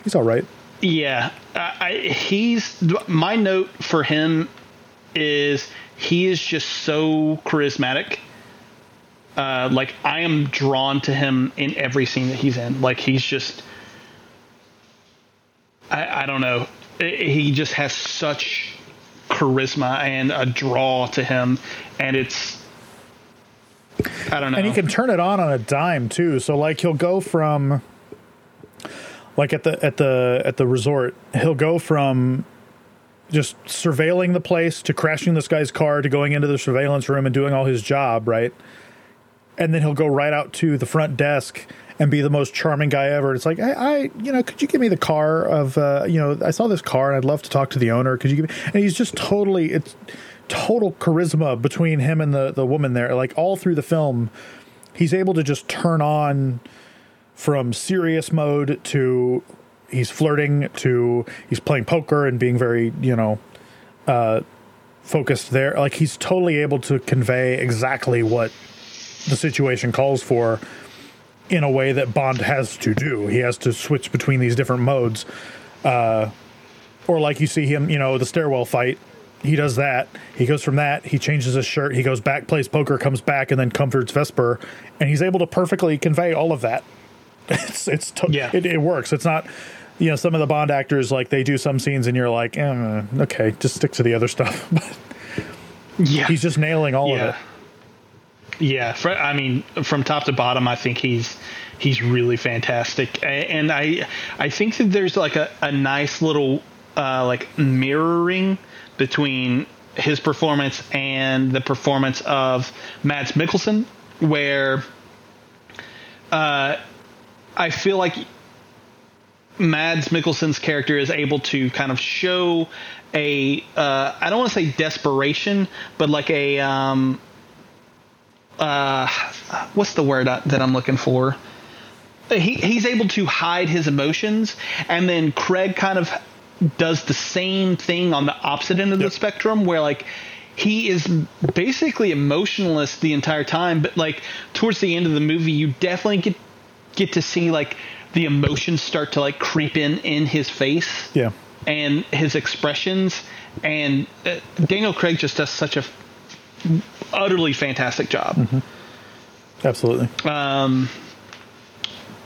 Speaker 2: He's all right.
Speaker 1: Yeah, I, he's my note for him is he is just so charismatic. Uh, like I am drawn to him in every scene that he's in. Like he's just, I, I don't know. He just has such charisma and a draw to him, and it's I don't know.
Speaker 2: And he can turn it on on a dime too. So like he'll go from like at the at the at the resort, he'll go from just surveilling the place to crashing this guy's car to going into the surveillance room and doing all his job, right? And then he'll go right out to the front desk and be the most charming guy ever. It's like, I, I you know, could you give me the car of, uh, you know, I saw this car and I'd love to talk to the owner. Could you give me? And he's just totally, it's total charisma between him and the the woman there. Like all through the film, he's able to just turn on from serious mode to he's flirting to he's playing poker and being very, you know, uh, focused there. Like he's totally able to convey exactly what the situation calls for in a way that Bond has to do. He has to switch between these different modes. Uh, or like you see him, you know, the stairwell fight. He does that. He goes from that. He changes his shirt. He goes back, plays poker, comes back, and then comforts Vesper, and he's able to perfectly convey all of that. It's it's to- yeah. It, it, works. It's not. You know, some of the Bond actors like they do some scenes, and you're like, eh, okay, just stick to the other stuff. yeah, he's just nailing all yeah. of it.
Speaker 1: Yeah, I mean, from top to bottom, I think he's he's really fantastic, and I I think that there's like a, a nice little uh, like mirroring between his performance and the performance of Mads Mikkelsen, where uh, I feel like Mads Mikkelsen's character is able to kind of show a uh, I don't want to say desperation, but like a um, uh, what's the word that I'm looking for? He he's able to hide his emotions, and then Craig kind of does the same thing on the opposite end of yep. the spectrum, where like he is basically emotionless the entire time, but like towards the end of the movie, you definitely get get to see like the emotions start to like creep in in his face,
Speaker 2: yeah,
Speaker 1: and his expressions, and uh, Daniel Craig just does such a utterly fantastic job.
Speaker 2: Mm-hmm. Absolutely.
Speaker 1: Um,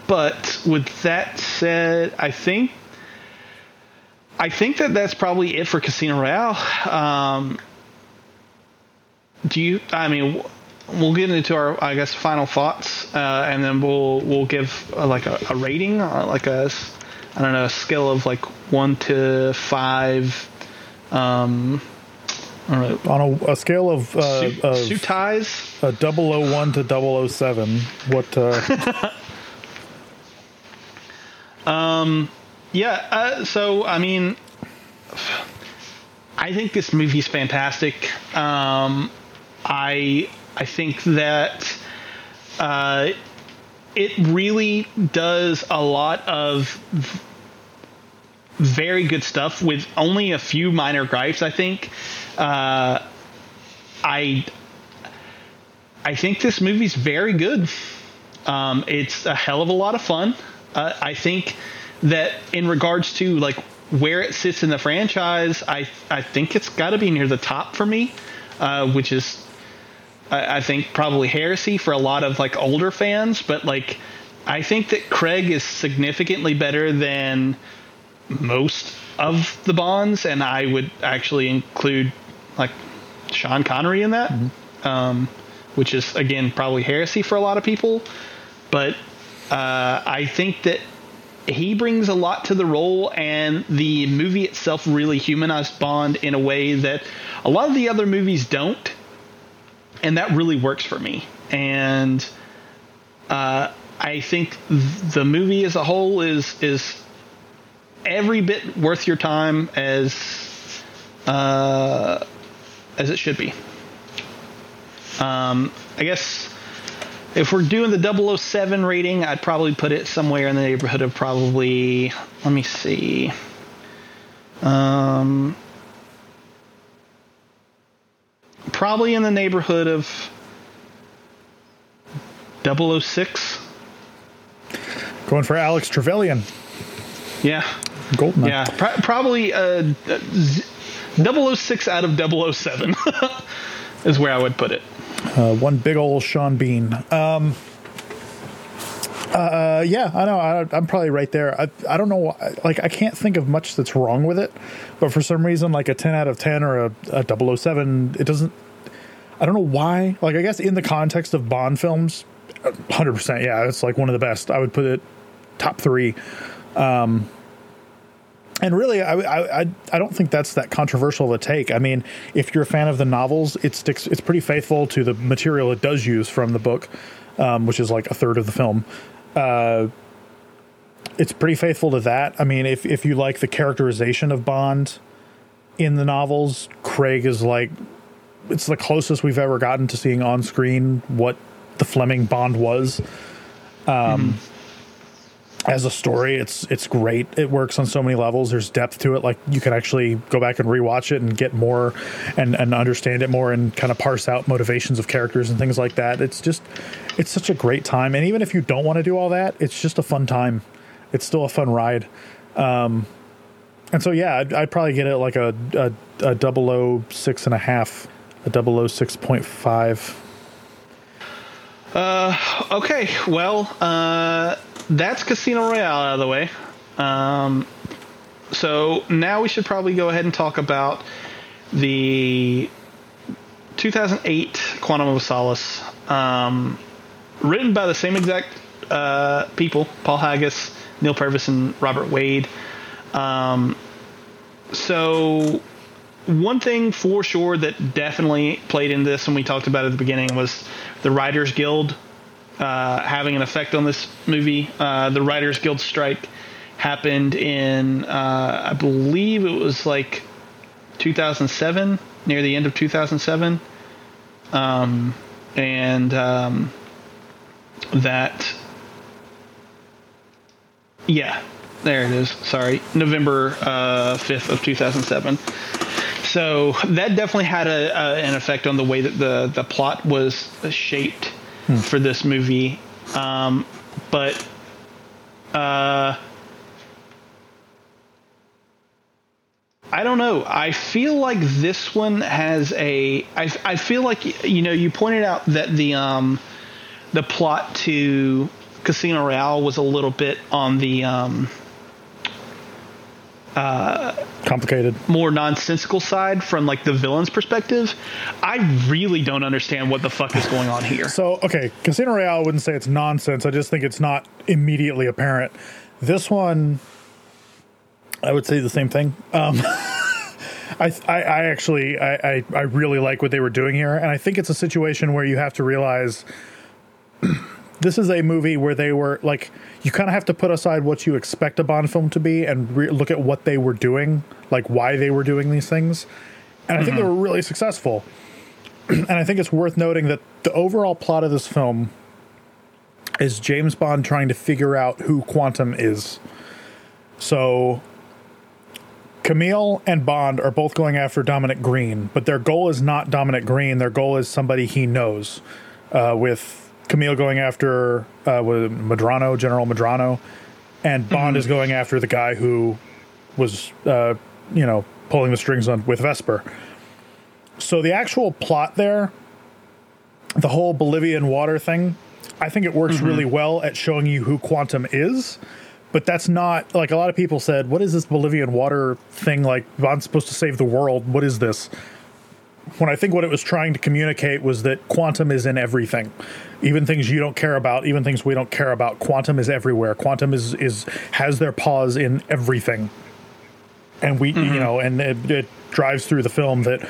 Speaker 1: but with that said, I think I think that that's probably it for Casino Royale. Um, do you? I mean, we'll get into our, I guess, final thoughts, uh, and then we'll we'll give uh, like a, a rating, uh, like a, I don't know, a scale of like one to five. Um,
Speaker 2: all right. On a, a scale of uh,
Speaker 1: suit, suit ties,
Speaker 2: a 001 to 007, what? Uh...
Speaker 1: um, yeah. Uh, so I mean, I think this movie's fantastic. Um, I I think that uh, it really does a lot of very good stuff with only a few minor gripes. I think. Uh, I I think this movie's very good. Um, it's a hell of a lot of fun. Uh, I think that in regards to like where it sits in the franchise, I I think it's got to be near the top for me, uh, which is I, I think probably heresy for a lot of like older fans, but like I think that Craig is significantly better than most of the Bonds, and I would actually include like Sean Connery in that, um, which is again probably heresy for a lot of people. But uh, I think that he brings a lot to the role, and the movie itself really humanized Bond in a way that a lot of the other movies don't, and that really works for me. And uh, I think the movie as a whole is is every bit worth your time as uh, as it should be. Um, I guess if we're doing the 007 rating, I'd probably put it somewhere in the neighborhood of probably, let me see. Um, probably in the neighborhood of 006.
Speaker 2: Going for Alec Trevelyan.
Speaker 1: Yeah.
Speaker 2: Goldeneye.
Speaker 1: Yeah. Pro- probably uh, z- 006 out of 007 is where I would put it.
Speaker 2: Uh, one big old Sean Bean. Um, uh, yeah, I know. I, I'm probably right there. I, I don't know. Like, I can't think of much that's wrong with it, but for some reason, like a 10 out of 10 or a, a 007, it doesn't. I don't know why. Like, I guess in the context of Bond films, 100%. Yeah, it's like one of the best. I would put it top three. Um, and really, I, I, I- don't think that's that controversial a take. I mean, if you're a fan of the novels, it sticks. It's pretty faithful to the material it does use from the book, um, which is like a third of the film. Uh, it's pretty faithful to that. I mean, if if you like the characterization of Bond in the novels, Craig is like it's the closest we've ever gotten to seeing on screen what the Fleming Bond was as a story it's it's great. It works on so many levels. There's depth to it. Like you can actually go back and rewatch it and get more and and understand it more and kind of parse out motivations of characters and things like that. It's just it's such a great time. And even if you don't want to do all that it's just a fun time. It's still a fun ride. Um and so yeah i'd, I'd probably get it like a a, a 006 and a half a 006.5
Speaker 1: Okay, well, uh, that's Casino Royale out of the way. Um, so now we should probably go ahead and talk about the 2008 Quantum of Solace, um, written by the same exact uh, people, Paul Haggis, Neal Purvis, and Robert Wade. Um, so one thing for sure that definitely played in this, and we talked about at the beginning, was the Writers Guild uh, having an effect on this movie. Uh, the Writers Guild strike happened in, uh, I believe it was like 2007, near the end of 2007. Um, and um, that, yeah, there it is. Sorry, November uh, 5th of 2007 so that definitely had a, a, an effect on the way that the the plot was shaped for this movie. Um, but uh, I don't know. I feel like this one has a. I, I feel like you know you pointed out that the um the plot to Casino Royale was a little bit on the um
Speaker 2: complicated
Speaker 1: more nonsensical side from like the villain's perspective. I really don't understand what the fuck is going on here.
Speaker 2: So, okay, Casino Royale I wouldn't say it's nonsense. I just think it's not immediately apparent. This one, I would say the same thing. Um, I, I, I actually, I, I, I really like what they were doing here, and I think it's a situation where you have to realize this is a movie where they were like, you kind of have to put aside what you expect a Bond film to be and re- look at what they were doing, like why they were doing these things, and I think they were really successful and I think it's worth noting that the overall plot of this film is James Bond trying to figure out who Quantum is. So Camille and Bond are both going after Dominic Green, but their goal is not Dominic Green. Their goal is somebody he knows. Uh, with Camille going after uh, with Medrano, General Medrano, and Bond is going after the guy who was, uh, you know, pulling the strings on with Vesper. So the actual plot there the whole Bolivian water thing, I think it works
Speaker 1: Mm-hmm.
Speaker 2: really well at showing you who Quantum is. But that's not like a lot of people said, what is this Bolivian water thing? Like, Bond's supposed to save the world. What is this? When I think what it was trying to communicate was that quantum is in everything, even things you don't care about, even things we don't care about. Quantum is everywhere. Quantum is is has their paws in everything, and we, you mm-hmm. know, and it, it drives through the film that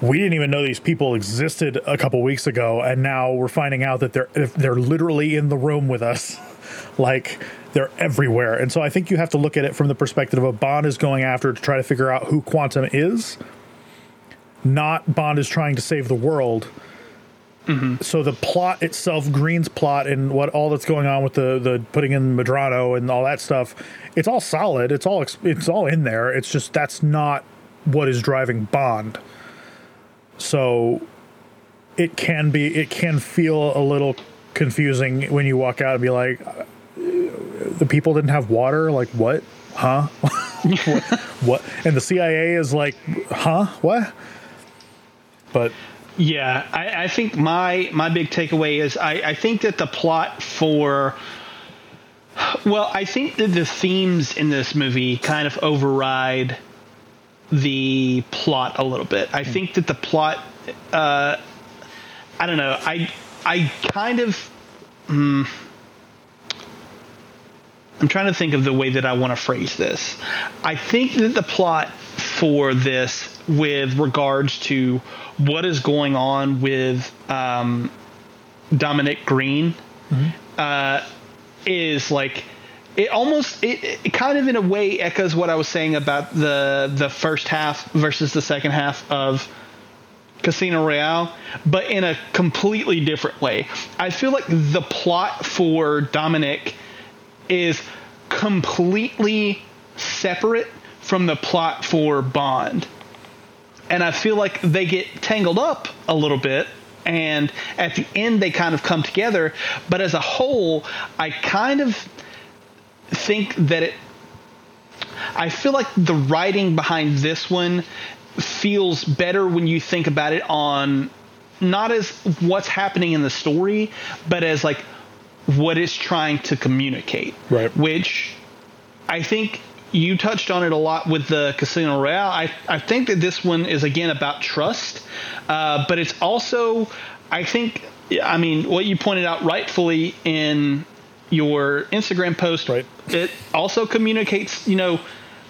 Speaker 2: we didn't even know these people existed a couple weeks ago, and now we're finding out that they're they're literally in the room with us, like they're everywhere. And so I think you have to look at it from the perspective of Bond is going after to try to figure out who Quantum is, not Bond is trying to save the world. Mm-hmm. So the plot itself, Green's plot, and what all that's going on with the the putting in Medrano and all that stuff, it's all solid. It's all it's all in there. It's just that's not what is driving Bond. So it can be it can feel a little confusing when you walk out and be like, the people didn't have water. Like what? Huh? what, what? And the CIA is like, huh? What? But
Speaker 1: Yeah, I, I think my my big takeaway is I, I think that the plot for well, I think that the themes in this movie kind of override the plot a little bit. I think that the plot uh I don't know. I I kind of hmm, I'm trying to think of the way that I want to phrase this. I think that the plot for this, with regards to what is going on with um, Dominic Green, uh, is like it almost it, it kind of in a way echoes what I was saying about the the first half versus the second half of Casino Royale, but in a completely different way. I feel like the plot for Dominic is completely separate from the plot for Bond. And I feel like they get tangled up a little bit and at the end they kind of come together, but as a whole, I kind of think that it I feel like the writing behind this one feels better when you think about it on not as what's happening in the story, but as like what it's trying to communicate.
Speaker 2: Right.
Speaker 1: Which I think you touched on it a lot with the Casino Royale. I, I think that this one is again about trust, uh, but it's also, I think, I mean, what you pointed out rightfully in your Instagram post,
Speaker 2: Right.
Speaker 1: it also communicates, you know,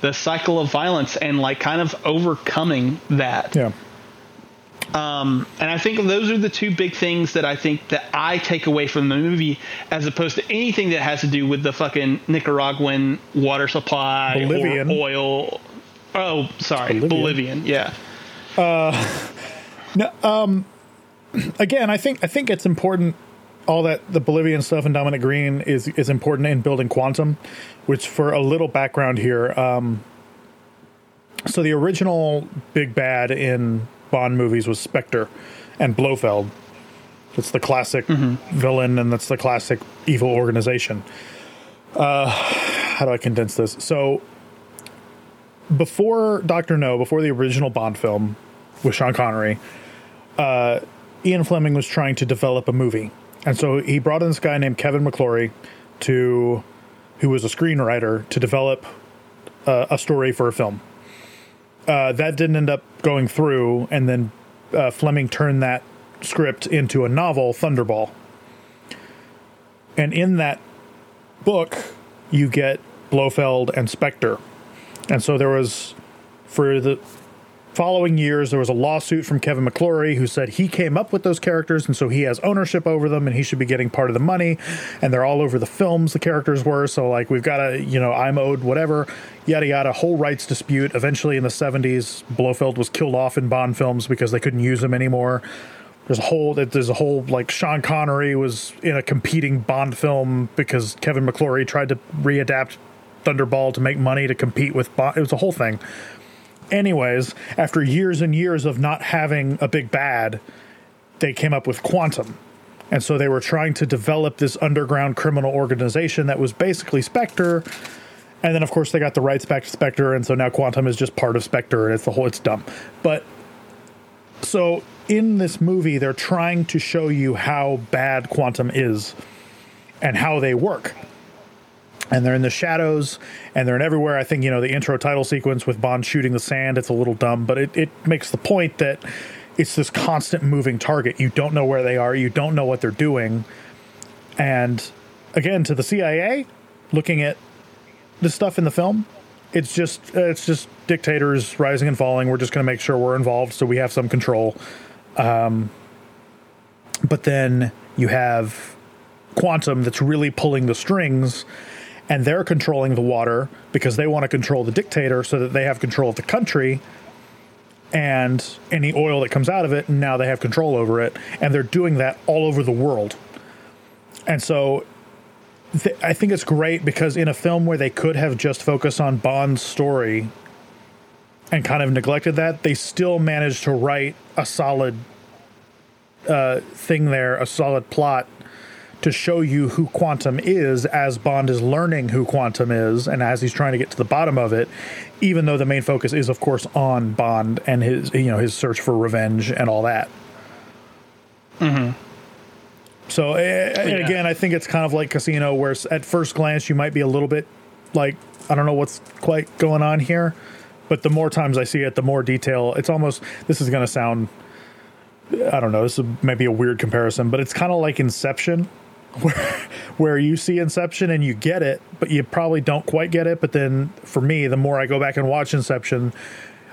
Speaker 1: the cycle of violence and like kind of overcoming that.
Speaker 2: yeah.
Speaker 1: Um, and I think those are the two big things that I think that I take away from the movie, as opposed to anything that has to do with the fucking Nicaraguan water supply
Speaker 2: Bolivian.
Speaker 1: or oil. Oh, sorry,
Speaker 2: Bolivian.
Speaker 1: Bolivian. Yeah,
Speaker 2: again, I think I think it's important. All that the Bolivian stuff and Dominic Green is is important in building Quantum, which for a little background here. Um, so the original big bad in Bond movies was Spectre and Blofeld. It's the classic villain, and that's the classic evil organization. Uh, how do I condense this? So before Doctor No, before the original Bond film with Sean Connery, uh, Ian Fleming was trying to develop a movie, and so he brought in this guy named Kevin McClory to, who was a screenwriter, to develop uh, a story for a film. Uh, that didn't end up going through, and then uh, Fleming turned that script into a novel, Thunderball. And in that book, you get Blofeld and Spectre. And so there was, for the following years, there was a lawsuit from Kevin McClory who said he came up with those characters, and so he has ownership over them, and he should be getting part of the money. And they're all over the films, the characters were. So, like, we've got to, you know, I'm owed whatever, yada yada, whole rights dispute. Eventually, in the 70s, Blofeld was killed off in Bond films because they couldn't use him anymore. There's a whole there's a whole like Sean Connery was in a competing Bond film because Kevin McClory tried to readapt Thunderball to make money to compete with Bond. It was a whole thing. Anyways, after years and years of not having a big bad, they came up with Quantum. And so they were trying to develop this underground criminal organization that was basically Spectre. And then, of course, they got the rights back to Spectre, and so now Quantum is just part of Spectre, and it's the whole. It's dumb, but so in this movie they're trying to show you how bad quantum is and how they work and they're in the shadows and they're in everywhere. I think you know the intro title sequence with bond shooting the sand it's a little dumb but it, it makes the point that it's this constant moving target. You don't know where they are. You don't know what they're doing. And again to the cia looking at the stuff in the film it's just it's just dictators rising and falling. We're just going to make sure we're involved so we have some control. Um, but then you have quantum that's really pulling the strings and they're controlling the water because they want to control the dictator so that they have control of the country and any oil that comes out of it and now they have control over it and they're doing that all over the world. And so th- i think it's great because in a film where they could have just focused on bond's story and kind of neglected that they still managed to write a solid uh, thing there a solid plot to show you who Quantum is as Bond is learning who Quantum is and as he's trying to get to the bottom of it, even though the main focus is of course on Bond and his you know his search for revenge and all that. Mm-hmm. So and
Speaker 1: Yeah.
Speaker 2: again, I think it's kind of like Casino, where at first glance you might be a little bit like I don't know what's quite going on here, but the more times I see it, the more detail. It's almost this is going to sound I don't know. This is maybe a weird comparison, but it's kind of like Inception, where where you see Inception and you get it, but you probably don't quite get it. But then for me, the more I go back and watch Inception,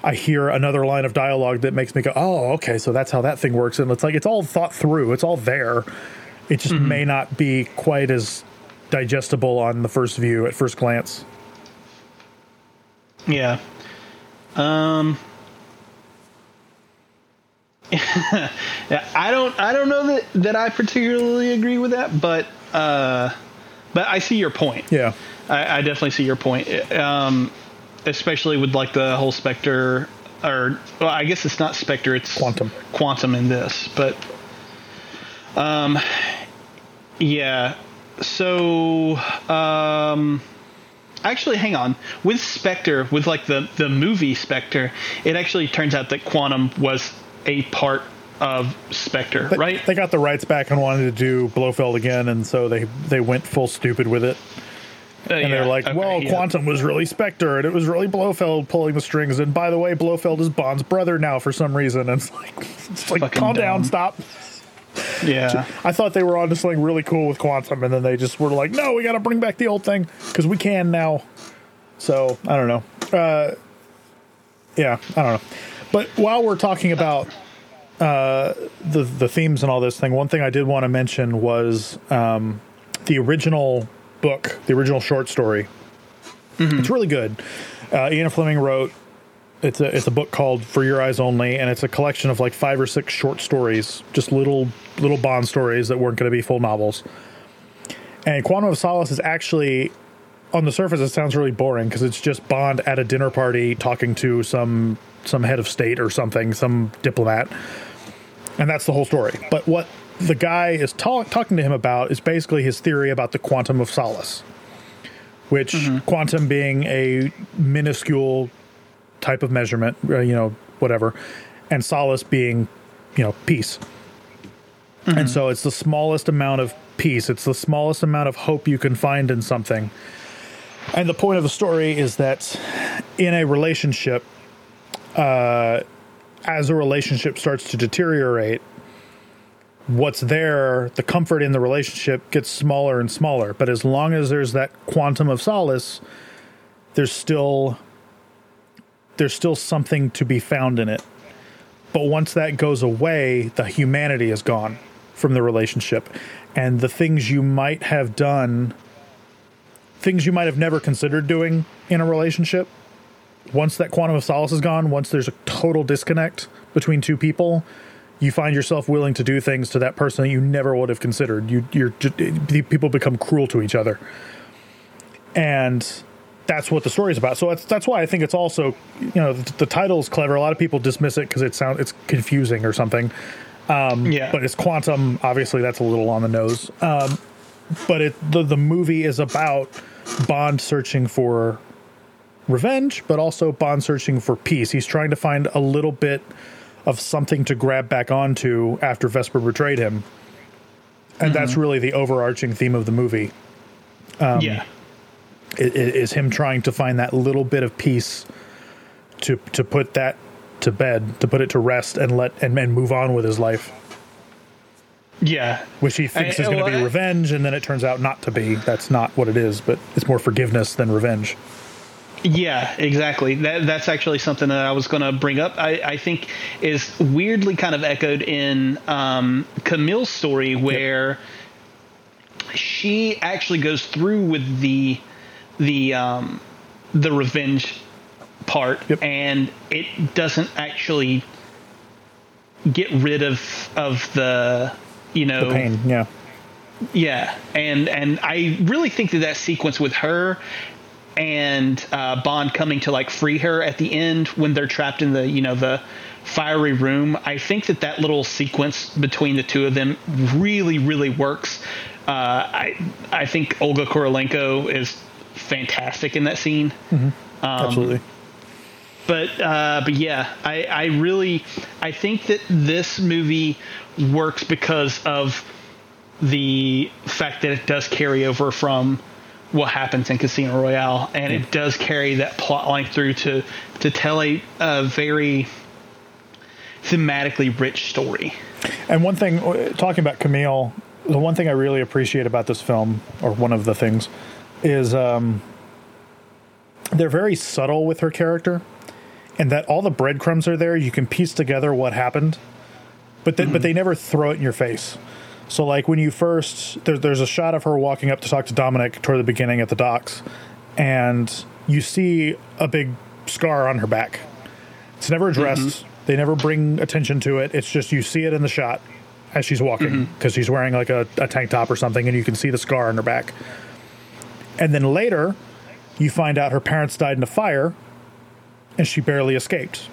Speaker 2: I hear another line of dialogue that makes me go, "Oh, okay, so that's how that thing works." And it's like it's all thought through. It's all there. It just may not be quite as digestible on the first view at first glance.
Speaker 1: Yeah. Um. Yeah, I don't. I don't know that that I particularly agree with that, but uh, but I see your point.
Speaker 2: Yeah,
Speaker 1: I, I definitely see your point. Um, especially with like the whole Spectre, or well, I guess it's not Spectre, it's
Speaker 2: Quantum.
Speaker 1: Quantum in this, but um, yeah. So um, actually, hang on. With Spectre, with like the the movie Spectre, it actually turns out that Quantum was a part of Spectre,
Speaker 2: They-
Speaker 1: right?
Speaker 2: They got the rights back and wanted to do Blofeld again, and so they they went full stupid with it.
Speaker 1: Uh,
Speaker 2: And
Speaker 1: yeah,
Speaker 2: they're like,
Speaker 1: okay,
Speaker 2: well,
Speaker 1: yeah.
Speaker 2: Quantum was really Spectre, and it was really Blofeld pulling the strings. And by the way, Blofeld is Bond's brother now for some reason. And it's like, it's like
Speaker 1: Fucking
Speaker 2: calm down, stop.
Speaker 1: Yeah.
Speaker 2: I thought they were onto something really cool with Quantum, and then they just were like, no, we got to bring back the old thing because we can now. So I don't know. Uh, yeah, I don't know. But while we're talking about uh, the the themes and all this thing, one thing I did want to mention was um, the original book, the original short story. It's really good. Uh, Ian Fleming wrote. It's a it's a book called For Your Eyes Only, and it's a collection of like five or six short stories, just little little Bond stories that weren't going to be full novels. And Quantum of Solace is actually, on the surface, it sounds really boring because it's just Bond at a dinner party talking to some some head of state or something, some diplomat, and that's the whole story. But what the guy is ta- talking to him about is basically his theory about the quantum of solace, which quantum being a minuscule type of measurement, uh, you know, whatever, and solace being, you know, peace. And so it's the smallest amount of peace, it's the smallest amount of hope you can find in something. And the point of the story is that in a relationship, uh, as a relationship starts to deteriorate, what's there, the comfort in the relationship gets smaller and smaller. But as long as there's that quantum of solace, there's still there's still something to be found in it. But once that goes away, the humanity is gone from the relationship. And the things you might have done, things you might have never considered doing in a relationship, once that quantum of solace is gone, once there's a total disconnect between two people, you find yourself willing to do things to that person that you never would have considered. You, you're people become cruel to each other, and that's what the story is about. So that's that's why I think it's also, you know, the, the title is clever. A lot of people dismiss it because it sounds it's confusing or something.
Speaker 1: yeah.
Speaker 2: But it's quantum. Obviously, that's a little on the nose. Um, but it the the movie is about Bond searching for revenge, but also Bond searching for peace. He's trying to find a little bit of something to grab back onto after Vesper betrayed him. And that's really the overarching theme of the movie. Um,
Speaker 1: yeah.
Speaker 2: i- i- is him trying to find that little bit of peace to to put that to bed, to put it to rest, and let and, and move on with his life,
Speaker 1: Yeah.
Speaker 2: which he thinks
Speaker 1: I-
Speaker 2: is going to
Speaker 1: well,
Speaker 2: be revenge, and then it turns out not to be. That's not what it is, but it's more forgiveness than revenge.
Speaker 1: Yeah, exactly. That that's actually something that I was going to bring up. I, I think is weirdly kind of echoed in um, Camille's story, where she actually goes through with the the um, the revenge part,
Speaker 2: Yep.
Speaker 1: and it doesn't actually get rid of of the you know
Speaker 2: The pain, yeah.
Speaker 1: yeah, and and I really think that that sequence with her and uh, Bond coming to like free her at the end when they're trapped in the you know the fiery room. I think that that little sequence between the two of them really really works. Uh, I I think Olga Kurylenko is fantastic in that scene. Um,
Speaker 2: Absolutely.
Speaker 1: but uh, but yeah, I, I really I think that this movie works because of the fact that it does carry over from what happens in Casino Royale, and it does carry that plot line through to to tell a, a very thematically rich story.
Speaker 2: And one thing, uh, talking about Camille, the one thing I really appreciate about this film, or one of the things, is um, they're very subtle with her character, and that all the breadcrumbs are there. You can piece together what happened, but then, but they never throw it in your face. So, like when you first, there, there's a shot of her walking up to talk to Dominic toward the beginning at the docks, and you see a big scar on her back. It's never addressed. Mm-hmm. They never bring attention to it. It's just you see it in the shot as she's walking mm-hmm. because she's wearing like a, a tank top or something, and you can see the scar on her back. And then later, you find out her parents died in a fire, and she barely escaped.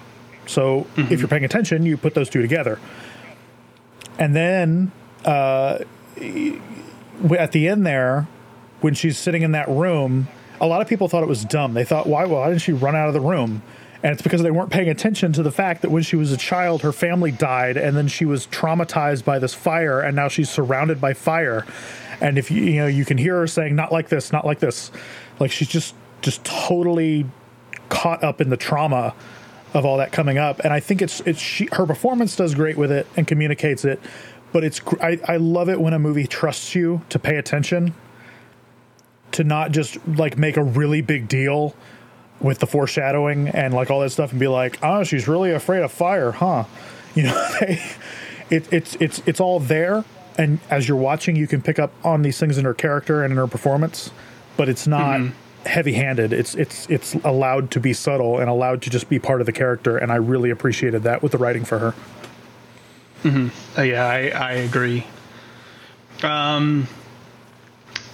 Speaker 2: So if you're mm-hmm. paying attention, you put those two together. And then uh, at the end there, when she's sitting in that room, a lot of people thought it was dumb. They thought, why, why didn't she run out of the room? And it's because they weren't paying attention to the fact that when she was a child, her family died, and then she was traumatized by this fire, and now she's surrounded by fire. And if you, you know, you can hear her saying, "Not like this, not like this," like she's just, just totally caught up in the trauma of all that coming up. And I think it's, it's she, her performance does great with it and communicates it. But it's, I, I love it when a movie trusts you to pay attention to not just like make a really big deal with the foreshadowing and like all that stuff and be like, oh, she's really afraid of fire, huh? You know, they, it, it's it's it's all there, and as you're watching, you can pick up on these things in her character and in her performance, but it's not mm-hmm. heavy-handed. It's it's it's allowed to be subtle and allowed to just be part of the character, and I really appreciated that with the writing for her.
Speaker 1: Uh, yeah, I, I agree. Um,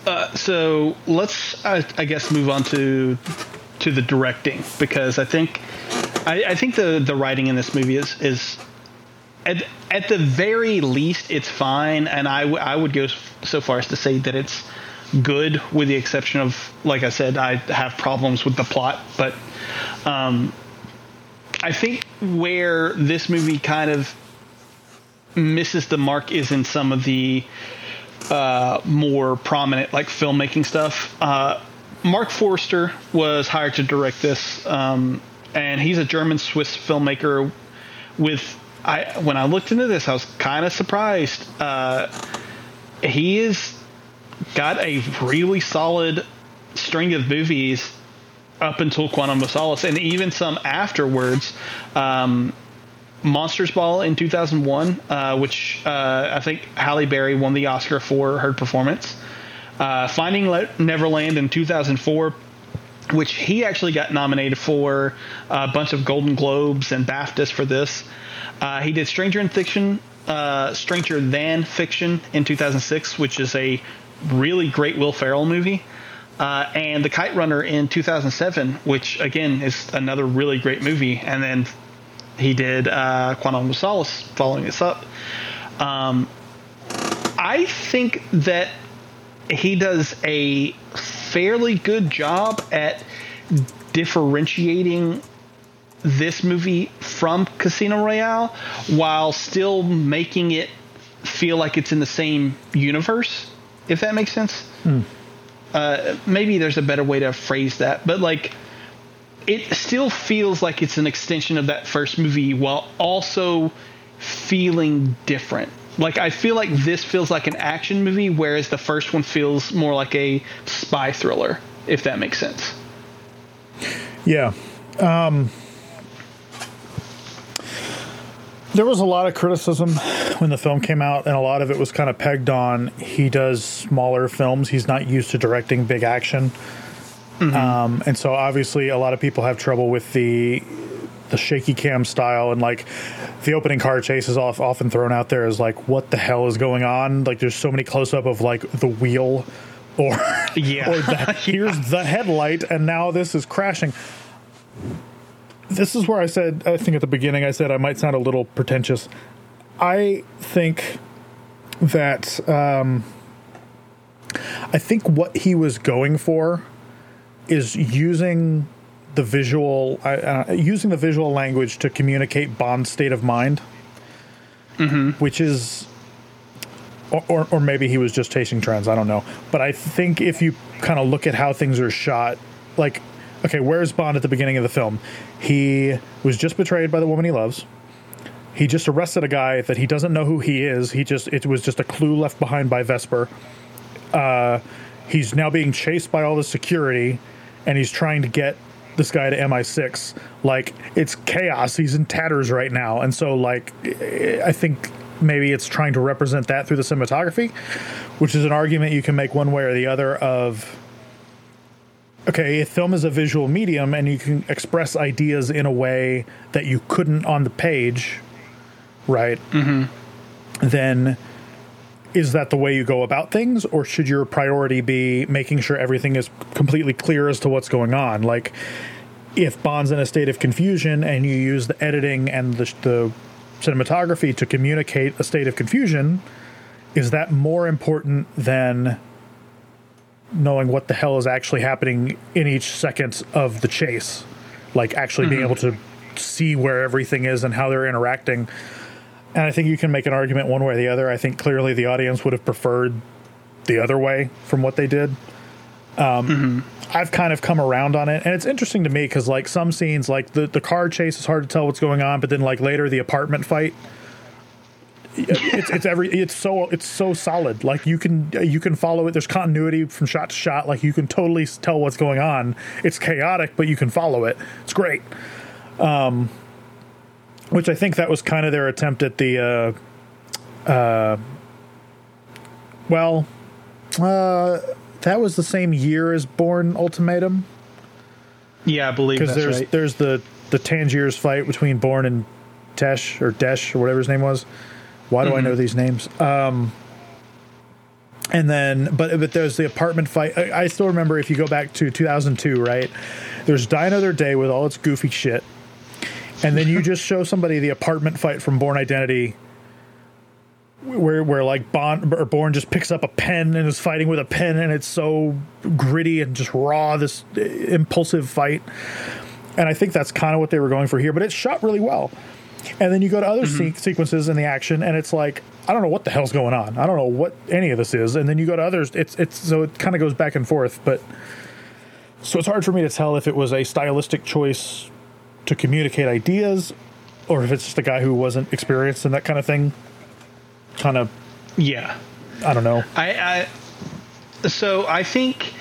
Speaker 1: uh, so let's, I, I guess, move on to to the directing because I think I, I think the the writing in this movie is is at at the very least it's fine, and I, w- I would go so far as to say that it's good, with the exception of, like I said, I have problems with the plot, but um, I think where this movie kind of misses the mark is in some of the uh, more prominent like filmmaking stuff. Uh, Mark Forster was hired to direct this, um, and he's a German Swiss filmmaker. With I when I looked into this, I was kind of surprised. Uh, he is got a really solid string of movies up until Quantum of Solace, and even some afterwards. Um, Monsters Ball in 2001, uh, which uh, I think Halle Berry won the Oscar for her performance. Uh, Finding Le- Neverland in 2004, which he actually got nominated for a bunch of Golden Globes and BAFTAs for this. Uh, he did Stranger in Fiction, uh, Stranger Than Fiction in 2006, which is a really great Will Ferrell movie. Uh, and The Kite Runner in 2007, which again is another really great movie. And then he did uh, Quantum of Solace following this up. Um, I think that he does a fairly good job at differentiating this movie from Casino Royale while still making it feel like it's in the same universe, if that makes sense. Uh, maybe there's a better way to phrase that, but like it still feels like it's an extension of that first movie while also feeling different. Like I feel like this feels like an action movie, whereas the first one feels more like a spy thriller, if that makes sense.
Speaker 2: Yeah. Um, there was a lot of criticism when the film came out, and a lot of it was kind of pegged on he does smaller films. He's not used to directing big action. Um, and so obviously a lot of people have trouble with the the shaky cam style and like the opening car chase is off, often thrown out there as like what the hell is going on? Like there's so many close up of like the wheel or
Speaker 1: Yeah.
Speaker 2: or the, here's the headlight and now this is crashing. This is where I said I think at the beginning I said I might sound a little pretentious. I think that um, I think what he was going for is using the visual uh, using the visual language to communicate Bond's state of mind, which is. Or, or, or maybe he was just chasing trends. I don't know. But I think if you kind of look at how things are shot, like, okay, where's Bond at the beginning of the film? He was just betrayed by the woman he loves. He just arrested a guy that he doesn't know who he is. He just it was just a clue left behind by Vesper. Uh, he's now being chased by all the security, and he's trying to get this guy to MI6. Like it's chaos. He's in tatters right now, and so like I think maybe it's trying to represent that through the cinematography, which is an argument you can make one way or the other of okay, if film is a visual medium and you can express ideas in a way that you couldn't on the page, right? Mm-hmm. Then is that the way you go about things, or should your priority be making sure everything is completely clear as to what's going on? Like, if Bond's in a state of confusion and you use the editing and the, the cinematography to communicate a state of confusion, is that more important than knowing what the hell is actually happening in each second of the chase? Like, actually being mm-hmm. able to see where everything is and how they're interacting. And I think you can make an argument one way or the other. I think clearly the audience would have preferred the other way from what they did. Um, I've kind of come around on it, and it's interesting to me because like some scenes, like the the car chase is hard to tell what's going on, but then like later the apartment fight, it's it's every it's so it's so solid. Like you can you can follow it. There's continuity from shot to shot. Like you can totally tell what's going on. It's chaotic, but you can follow it. It's great. Um, which I think that was kind of their attempt at the uh, uh, well, uh, that was the same year as Bourne Ultimatum
Speaker 1: Yeah, I believe
Speaker 2: because there's
Speaker 1: right.
Speaker 2: there's the the Tangiers fight between Bourne and Tesh or Desh or whatever his name was. Why do I know these names? Um, and then, but but there's the apartment fight. I, I still remember if you go back to 2002, right? There's Die Another Day with all its goofy shit, and then you just show somebody the apartment fight from Bourne Identity. Where, where like Bond or Bourne just picks up a pen and is fighting with a pen and it's so gritty and just raw this impulsive fight and I think that's kind of what they were going for here. But it's shot really well. And then you go to other mm-hmm. se- sequences in the action, and it's like I don't know what the hell's going on. I don't know what any of this is. And then you go to others. It's it's so it kind of goes back and forth. But so it's hard for me to tell if it was a stylistic choice to communicate ideas, or if it's just a guy who wasn't experienced in that kind of thing. Kind of
Speaker 1: yeah.
Speaker 2: I don't know.
Speaker 1: I, I so I think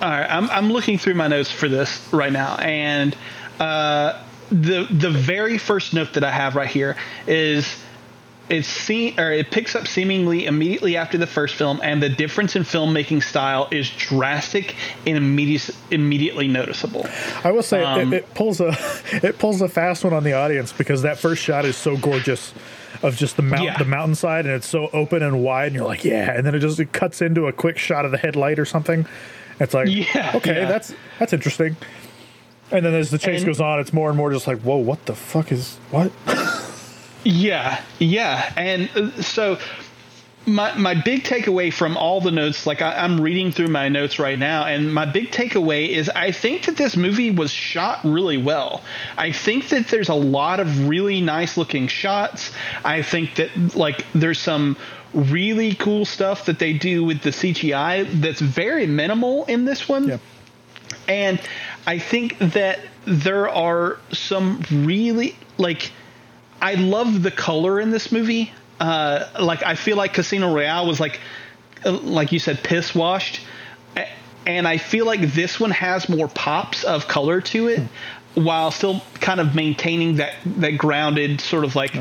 Speaker 1: all right, I'm I'm looking through my notes for this right now, and uh, the the very first note that I have right here is it's seen or it picks up seemingly immediately after the first film, and the difference in filmmaking style is drastic and immediate, immediately noticeable.
Speaker 2: I will say
Speaker 1: Um,
Speaker 2: it, it pulls a it pulls a fast one on the audience because that first shot is so gorgeous of just the mount
Speaker 1: Yeah.
Speaker 2: the mountainside and it's so open and wide and you're like yeah and then it just it cuts into a quick shot of the headlight or something. It's like
Speaker 1: Yeah,
Speaker 2: okay
Speaker 1: yeah.
Speaker 2: that's that's interesting. And then as the chase
Speaker 1: And-
Speaker 2: goes on, it's more and more just like whoa what the fuck is what?
Speaker 1: Yeah, yeah, and uh, so my my big takeaway from all the notes, like I, I'm reading through my notes right now, and my big takeaway is I think that this movie was shot really well. I think that there's a lot of really nice looking shots. I think that like there's some really cool stuff that they do with the CGI that's very minimal in this one.
Speaker 2: Yeah.
Speaker 1: And I think that there are some really like I love the color in this movie. Uh, like I feel like Casino Royale was like uh, like you said piss washed and I feel like this one has more pops of color to it while still kind of maintaining that that grounded sort of like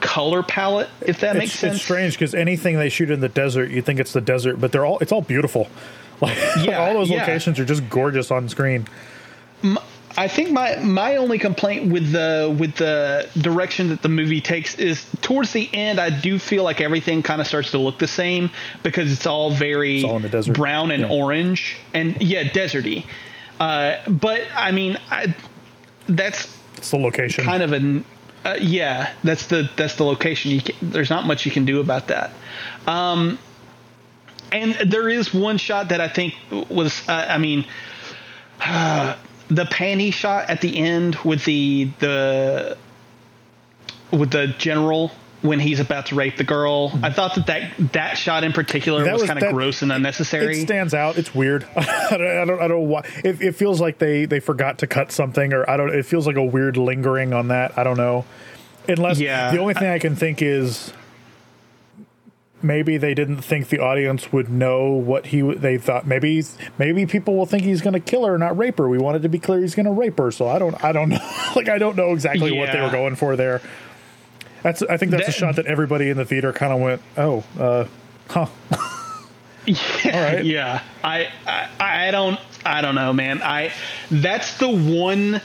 Speaker 1: color palette if that makes
Speaker 2: it's,
Speaker 1: sense.
Speaker 2: it's strange because anything they shoot in the desert, you think it's the desert, but they're all it's all beautiful. Like
Speaker 1: Yeah,
Speaker 2: all those
Speaker 1: yeah.
Speaker 2: locations are just gorgeous on screen.
Speaker 1: I think my my only complaint with the with the direction that the movie takes is towards the end. I do feel like everything kind of starts to look the same because it's all very
Speaker 2: It's all in the desert.
Speaker 1: brown and
Speaker 2: Yeah.
Speaker 1: orange and yeah, deserty. Uh, but I mean, I, that's
Speaker 2: It's the location.
Speaker 1: kind of an uh, yeah. That's the that's the location. You can, there's not much you can do about that. Um, and there is one shot that I think was uh, I mean the panty shot at the end with the the with the general when he's about to rape the girl. I thought that that, that shot in particular
Speaker 2: That
Speaker 1: was,
Speaker 2: was-
Speaker 1: kind of gross and unnecessary.
Speaker 2: It stands out. It's weird. I don't, I don't, I don't know why. It, it feels like they, they forgot to cut something, or I don't. It feels like a weird lingering on that. I don't know. Unless
Speaker 1: Yeah.
Speaker 2: the only thing I can think is maybe they didn't think the audience would know what he. They thought maybe maybe people will think he's going to kill her, not rape her. We wanted to be clear he's going to rape her. So I don't. I don't know. like I don't know exactly what they were going for there. That's. I think that's a shot that everybody in the theater kind of went, oh, uh, huh.
Speaker 1: Yeah,
Speaker 2: right.
Speaker 1: yeah. I, I I don't I don't know, man. I that's the one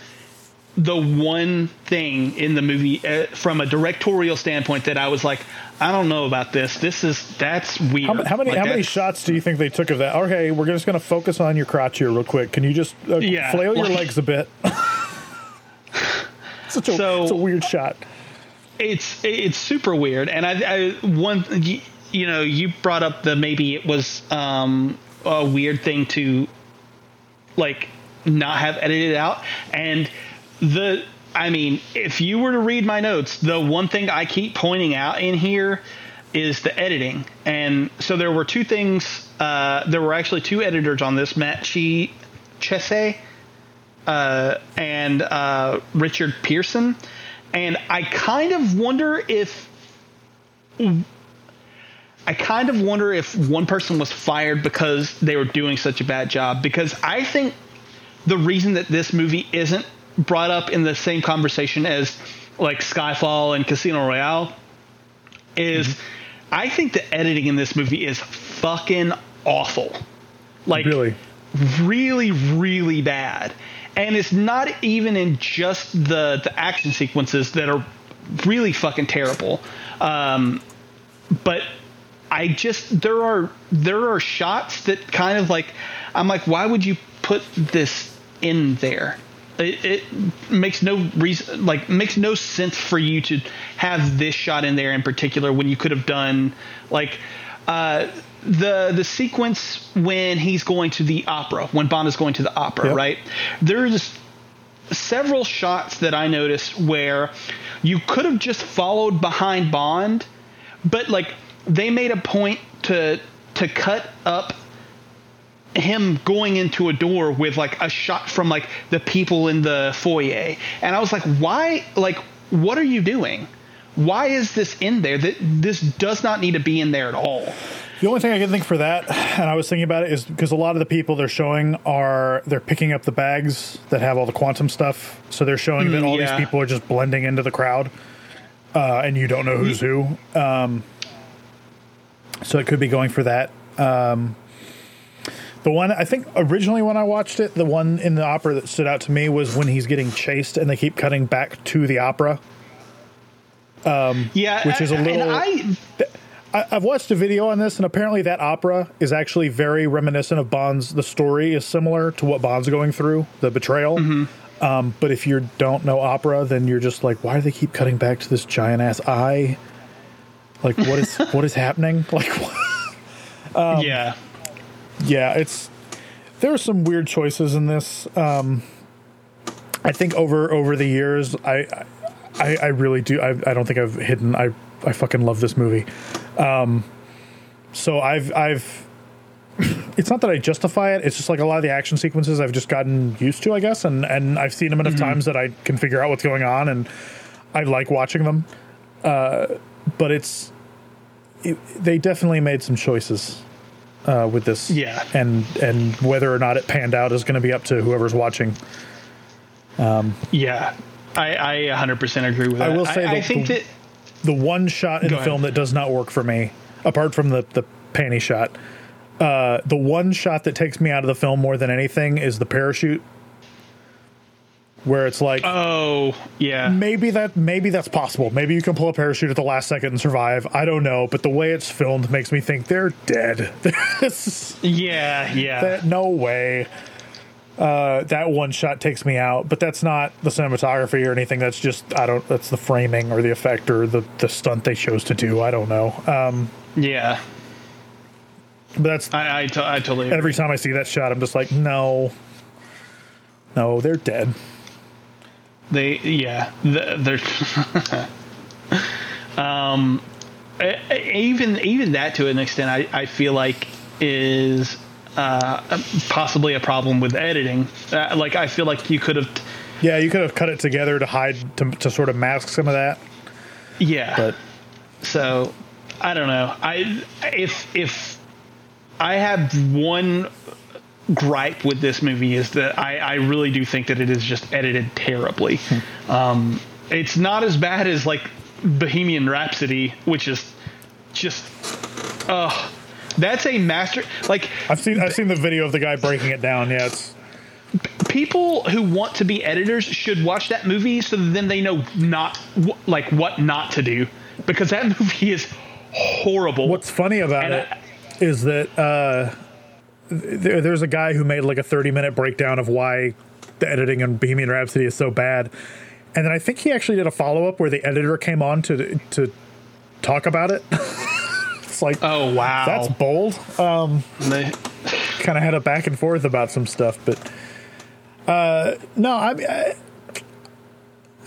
Speaker 1: the one thing in the movie uh, from a directorial standpoint that I was like, I don't know about this. This is that's weird.
Speaker 2: How, how many
Speaker 1: Like,
Speaker 2: how many shots do you think they took of that? Okay, we're just going to focus on your crotch here real quick. Can you just uh,
Speaker 1: Yeah,
Speaker 2: flail your
Speaker 1: like-
Speaker 2: legs a bit? Such a
Speaker 1: So-
Speaker 2: it's a weird shot.
Speaker 1: it's it's super weird and i, I one you, you know you brought up the maybe it was um a weird thing to like not have edited out and the i mean if you were to read my notes the one thing i keep pointing out in here is the editing and so there were two things uh there were actually two editors on this matt chi Chesse uh, and uh, Richard Pearson, and I kind of wonder if I kind of wonder if one person was fired because they were doing such a bad job. Because I think the reason that this movie isn't brought up in the same conversation as like Skyfall and Casino Royale is I think the editing in this movie is fucking awful. Like
Speaker 2: Really,
Speaker 1: really really bad. And it's not even in just the the action sequences that are really fucking terrible. Um but i just there are there are shots that kind of like i'm like why would you put this in there it, it makes no reason like makes no sense for you to have this shot in there in particular when you could have done like uh the the sequence when he's going to the opera when bond is going to the opera
Speaker 2: Yep.
Speaker 1: right there's several shots that i noticed where you could have just followed behind bond but like they made a point to to cut up him going into a door with like a shot from like the people in the foyer and i was like why like what are you doing why is this in there that this does not need to be in there at all
Speaker 2: the only thing I can think for that, and I was thinking about it, is because a lot of the people they're showing are they're picking up the bags that have all the quantum stuff, so they're showing that
Speaker 1: Mm,
Speaker 2: all
Speaker 1: yeah.
Speaker 2: these people are just blending into the crowd, uh, and you don't know who's who. Um, so it could be going for that. Um, the one I think originally when I watched it, the one in the opera that stood out to me was when he's getting chased and they keep cutting back to the opera.
Speaker 1: yeah
Speaker 2: Which is a little-
Speaker 1: I,
Speaker 2: I've watched a video on this, and apparently that opera is actually very reminiscent of Bond's. The story is similar to what Bond's going through, the betrayal.
Speaker 1: Mm-hmm.
Speaker 2: Um, but if you don't know opera, then you're just like, why do they keep cutting back to this giant ass eye? Like what is what is happening? Like um,
Speaker 1: yeah,
Speaker 2: yeah, it's there are some weird choices in this. Um, I think over over the years, I I, I really do. I, I don't think I've hidden. I I fucking love this movie. Um, so I've I've. It's not that I justify it. It's just like a lot of the action sequences I've just gotten used to, I guess, and and I've seen them enough times that I can figure out what's going on, and I like watching them. Uh, but it's it, they definitely made some choices uh, with this.
Speaker 1: Yeah.
Speaker 2: And and whether or not it panned out is going to be up to whoever's watching.
Speaker 1: Um, yeah. I, I 100% agree with that.
Speaker 2: I will say
Speaker 1: I,
Speaker 2: the-
Speaker 1: think
Speaker 2: the-
Speaker 1: that
Speaker 2: The one shot in the
Speaker 1: ahead.
Speaker 2: film that does not work for me, apart from the the panty shot, uh, the one shot that takes me out of the film more than anything is the parachute, where it's like.
Speaker 1: oh yeah
Speaker 2: Maybe that maybe that's possible. Maybe you can pull a parachute at the last second and survive. I don't know, but the way it's filmed makes me think they're dead.
Speaker 1: Yeah yeah
Speaker 2: that no way uh, that one shot takes me out but that's not the cinematography or anything that's just i don't that's the framing or the effect or the, the stunt they chose to do i don't know um,
Speaker 1: yeah.
Speaker 2: but that's
Speaker 1: I I, to, totally agree.
Speaker 2: every time i see that shot i'm just like no no they're dead
Speaker 1: They yeah, they're um even even that to an extent I, I feel like is uh, possibly a problem with editing. Uh, like I feel like you could have
Speaker 2: yeah you could have cut it together to hide to, to sort of mask some of that
Speaker 1: yeah.
Speaker 2: but
Speaker 1: So I don't know. I if if I have one gripe with this movie is that I, I really do think that it is just edited terribly. um, it's not as bad as like Bohemian Rhapsody, which is just uh that's a master like
Speaker 2: i've seen i've seen the video of the guy breaking it down yeah it's
Speaker 1: people who want to be editors should watch that movie so that then they know not like what not to do because that movie is horrible.
Speaker 2: What's funny about
Speaker 1: And
Speaker 2: it
Speaker 1: I-
Speaker 2: is that uh, there, there's a guy who made like a 30 minute breakdown of why the editing in Bohemian Rhapsody is so bad, and then I think he actually did a follow up where the editor came on to to talk about it. it's like
Speaker 1: oh wow,
Speaker 2: that's bold. Um,
Speaker 1: The-
Speaker 2: kind of had a back and forth about some stuff, but uh, no, I, I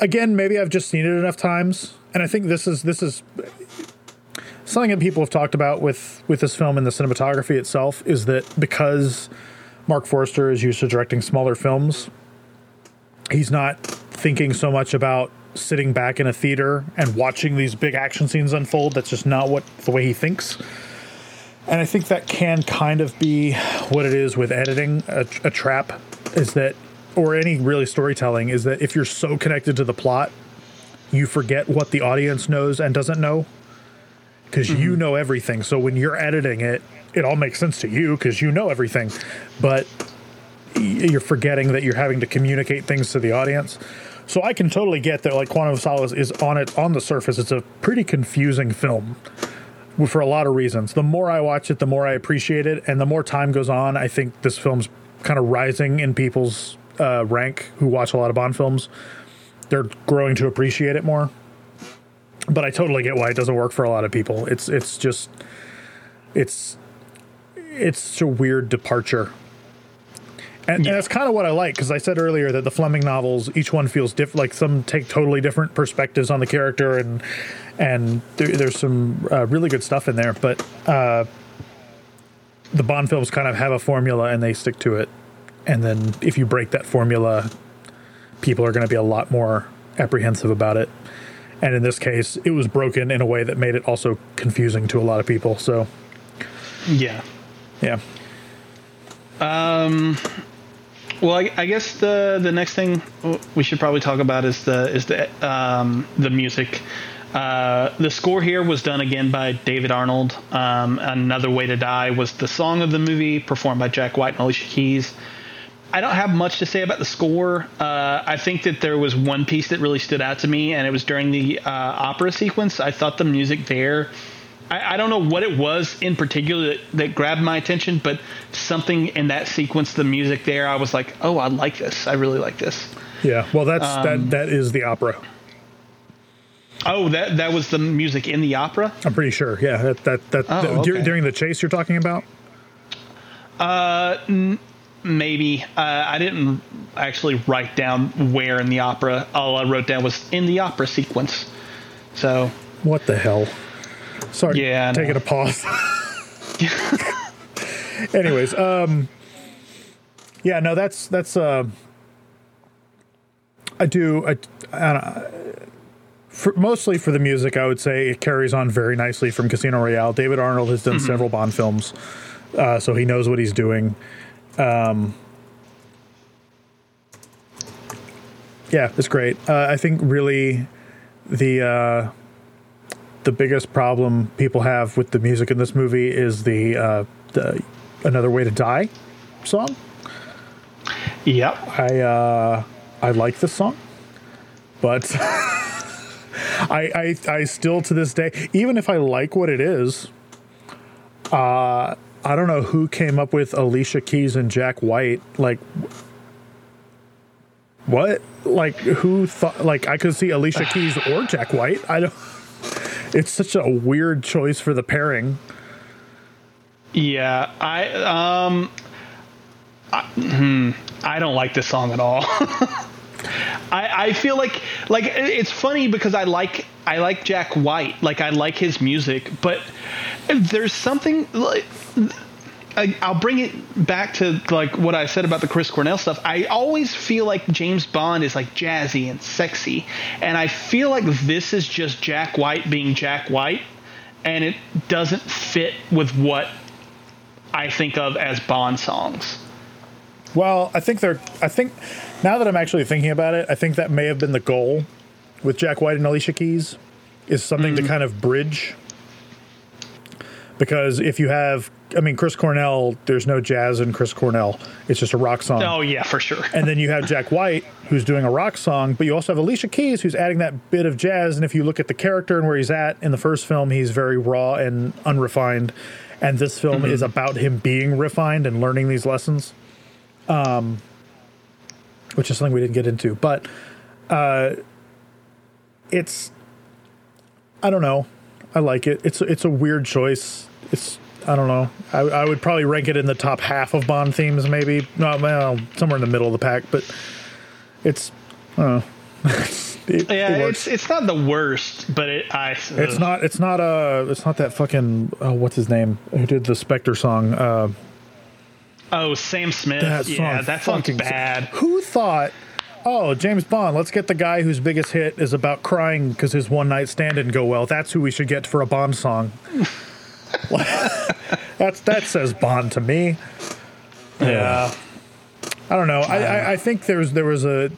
Speaker 2: again maybe I've just seen it enough times, and I think this is this is something that people have talked about with with this film and the cinematography itself is that because Marc Forster is used to directing smaller films, he's not thinking so much about sitting back in a theater and watching these big action scenes unfold. That's just not what the way he thinks. And I think that can kind of be what it is with editing a, a trap is that, or any really storytelling, is that if you're so connected to the plot, you forget what the audience knows and doesn't know because you know everything. So when you're editing it, it all makes sense to you because you know everything. But you're forgetting that you're having to communicate things to the audience. So I can totally get that. Like Quantum of Solace is on it on the surface, it's a pretty confusing film for a lot of reasons. The more I watch it, the more I appreciate it, and the more time goes on, I think this film's kind of rising in people's uh, rank who watch a lot of Bond films. They're growing to appreciate it more. But I totally get why it doesn't work for a lot of people. It's it's just it's it's such a weird departure. And, and that's kind of what I like because I said earlier that the Fleming novels, each one feels different. Like some take totally different perspectives on the character, and and there, there's some uh, really good stuff in there. But uh, the Bond films kind of have a formula and they stick to it. And then if you break that formula, people are going to be a lot more apprehensive about it. And in this case, it was broken in a way that made it also confusing to a lot of people. So
Speaker 1: yeah.
Speaker 2: yeah, Um,
Speaker 1: Well, I, I guess the the next thing we should probably talk about is the is the um, the music. Uh, the score here was done again by David Arnold. Um, Another Way to Die was the song of the movie, performed by Jack White and Alicia Keys. I don't have much to say about the score. Uh, I think that there was one piece that really stood out to me, and it was during the uh, opera sequence. I thought the music there. I, I don't know what it was in particular that, that grabbed my attention, but something in that sequence, the music there, I was like, "Oh, I like this. I really like this."
Speaker 2: yeah. Well, that's that that is the opera.
Speaker 1: Oh, that that was the music in the opera.
Speaker 2: I'm pretty sure. Yeah, that that that,
Speaker 1: Oh,
Speaker 2: that-
Speaker 1: okay.
Speaker 2: during the chase you're talking about.
Speaker 1: Maybe uh, I didn't actually write down where in the opera. All I wrote down was in the opera sequence. So
Speaker 2: What the hell? Sorry,
Speaker 1: Yeah,
Speaker 2: taking a pause. Anyways, um, yeah, no, that's that's. Uh, I do. I, I for, mostly for the music, I would say it carries on very nicely from Casino Royale. David Arnold has done several Bond films, uh, so he knows what he's doing. Um, yeah, it's great. Uh, I think really the uh, the biggest problem people have with the music in this movie is the uh, the "Another Way to Die" song.
Speaker 1: yep.
Speaker 2: I uh, I like this song, but I, I I still to this day, even if I like what it is, uh, I don't know who came up with Alicia Keys and Jack White. Like, what? Like, who thought? Like, I could see Alicia Keys or Jack White. I don't. It's such a weird choice for the pairing.
Speaker 1: Yeah, I um, I, hmm, I don't like this song at all. I I feel like like it's funny because I like I like Jack White, like I like his music, but there's something like. I, I'll bring it back to like what I said about the Chris Cornell stuff. I always feel like James Bond is like jazzy and sexy, and I feel like this is just Jack White being Jack White, and it doesn't fit with what I think of as Bond songs.
Speaker 2: Well, I think they're. I think now that I'm actually thinking about it, I think that may have been the goal with Jack White and Alicia Keys, is something to mm-hmm. kind of bridge. Because if you have, I mean, Chris Cornell, there's no jazz in Chris Cornell. It's just a rock song.
Speaker 1: Oh yeah, for sure.
Speaker 2: And then you have Jack White, who's doing a rock song, but you also have Alicia Keys, who's adding that bit of jazz. And if you look at the character and where he's at in the first film, he's very raw and unrefined. And this film is about him being refined and learning these lessons, um, which is something we didn't get into. But uh, it's, I don't know. I like it. It's it's a weird choice. It's I don't know. I, I would probably rank it in the top half of Bond themes, maybe. No, well, somewhere in the middle of the pack. But it's I it,
Speaker 1: Yeah,
Speaker 2: it
Speaker 1: it's it's not the worst, but it I
Speaker 2: It's not. It's not. Uh, it's not that fucking. Oh, what's his name? Who did the Spectre song? Uh,
Speaker 1: Oh, Sam Smith.
Speaker 2: that
Speaker 1: yeah,
Speaker 2: song
Speaker 1: that song's bad.
Speaker 2: Who thought? Oh, James Bond. Let's get the guy whose biggest hit is about crying because his one night stand didn't go well. That's who we should get for a Bond song. That's that says Bond to me. Yeah. I don't know. I, I, I think there's there was a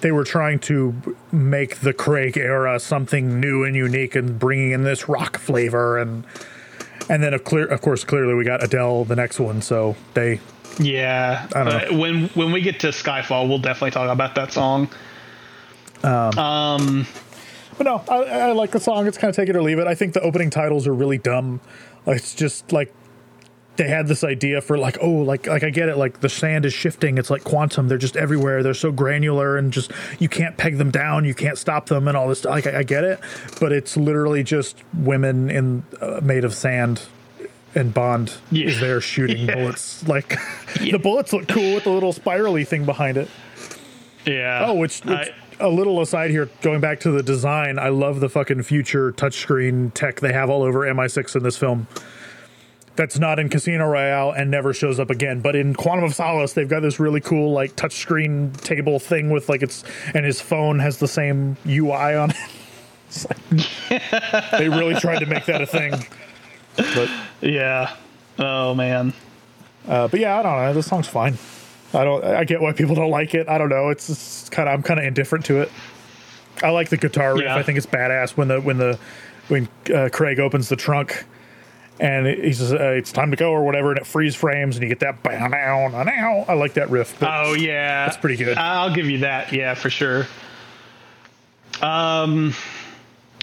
Speaker 2: they were trying to make the Craig era something new and unique and bringing in this rock flavor and and then of clear of course clearly we got Adele the next one so they
Speaker 1: Yeah,
Speaker 2: I don't
Speaker 1: Uh, when when we get to Skyfall, we'll definitely talk about that song. Um,
Speaker 2: But no, I, I like the song. It's kind of take it or leave it. I think the opening titles are really dumb. It's just like they had this idea for like, oh, like like I get it. Like the sand is shifting. It's like quantum. They're just everywhere. They're so granular and just you can't peg them down. You can't stop them and all this. Like I, I get it, but it's literally just women in uh, made of sand. And Bond
Speaker 1: Yeah.
Speaker 2: is there shooting
Speaker 1: Yeah.
Speaker 2: bullets. Like the bullets look cool with the little spirally thing behind it.
Speaker 1: yeah.
Speaker 2: Oh, which, which
Speaker 1: I-
Speaker 2: a little aside here, going back to the design, I love the fucking future touchscreen tech they have all over MI6 in this film. That's not in Casino Royale and never shows up again. But in Quantum of Solace, they've got this really cool like touchscreen table thing with like it's and his phone has the same UI on it. Like, they really tried to make that a thing. But
Speaker 1: yeah. Oh man.
Speaker 2: uh, but yeah, I don't know. This song's fine. I don't. I get why people don't like it. I don't know. It's, it's kind of. I'm kind of indifferent to it. I like the guitar riff.
Speaker 1: Yeah.
Speaker 2: I think it's badass when the when the when uh, Craig opens the trunk and he says uh, it's time to go or whatever, and it freeze frames and you get that bow now now. I like that riff.
Speaker 1: Oh yeah,
Speaker 2: That's pretty good.
Speaker 1: I'll give you that. Yeah, for sure. Um,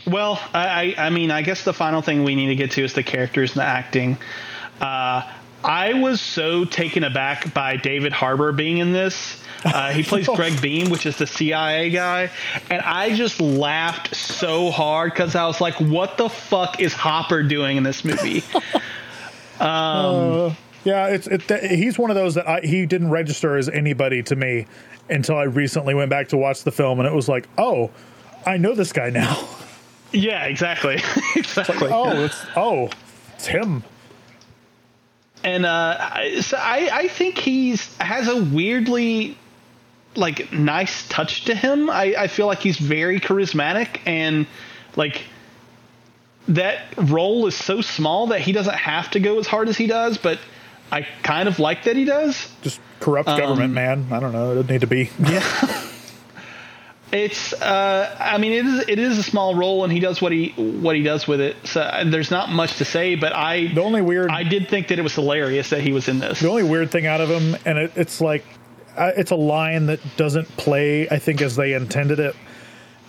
Speaker 1: well, I, I, I mean, I guess the final thing we need to get to is the characters and the acting. Uh, I was so taken aback by David Harbour being in this. Uh, he plays Gregg Beam, which is the CIA guy, and I just laughed so hard because I was like, "What the fuck is Hopper doing in this movie?"
Speaker 2: Uh, yeah, it's it, th- he's one of those that I, he didn't register as anybody to me until I recently went back to watch the film, and it was like, oh, I know this guy now.
Speaker 1: Yeah, exactly, exactly.
Speaker 2: oh, it's oh, it's him.
Speaker 1: And uh, I- so I, I think he's has a weirdly like nice touch to him. I, I feel like he's very charismatic and like that role is so small that he doesn't have to go as hard as he does, but I kind of like that he does.
Speaker 2: Just corrupt government man. I don't know. It doesn't need to be.
Speaker 1: It's uh, I mean it is it is a small role and he does what he what he does with it. So uh, there's not much to say, but I
Speaker 2: The only weird
Speaker 1: I did think that it was hilarious that he was in this.
Speaker 2: the only weird thing out of him, and it, it's like it's a line that doesn't play, I think, as they intended it.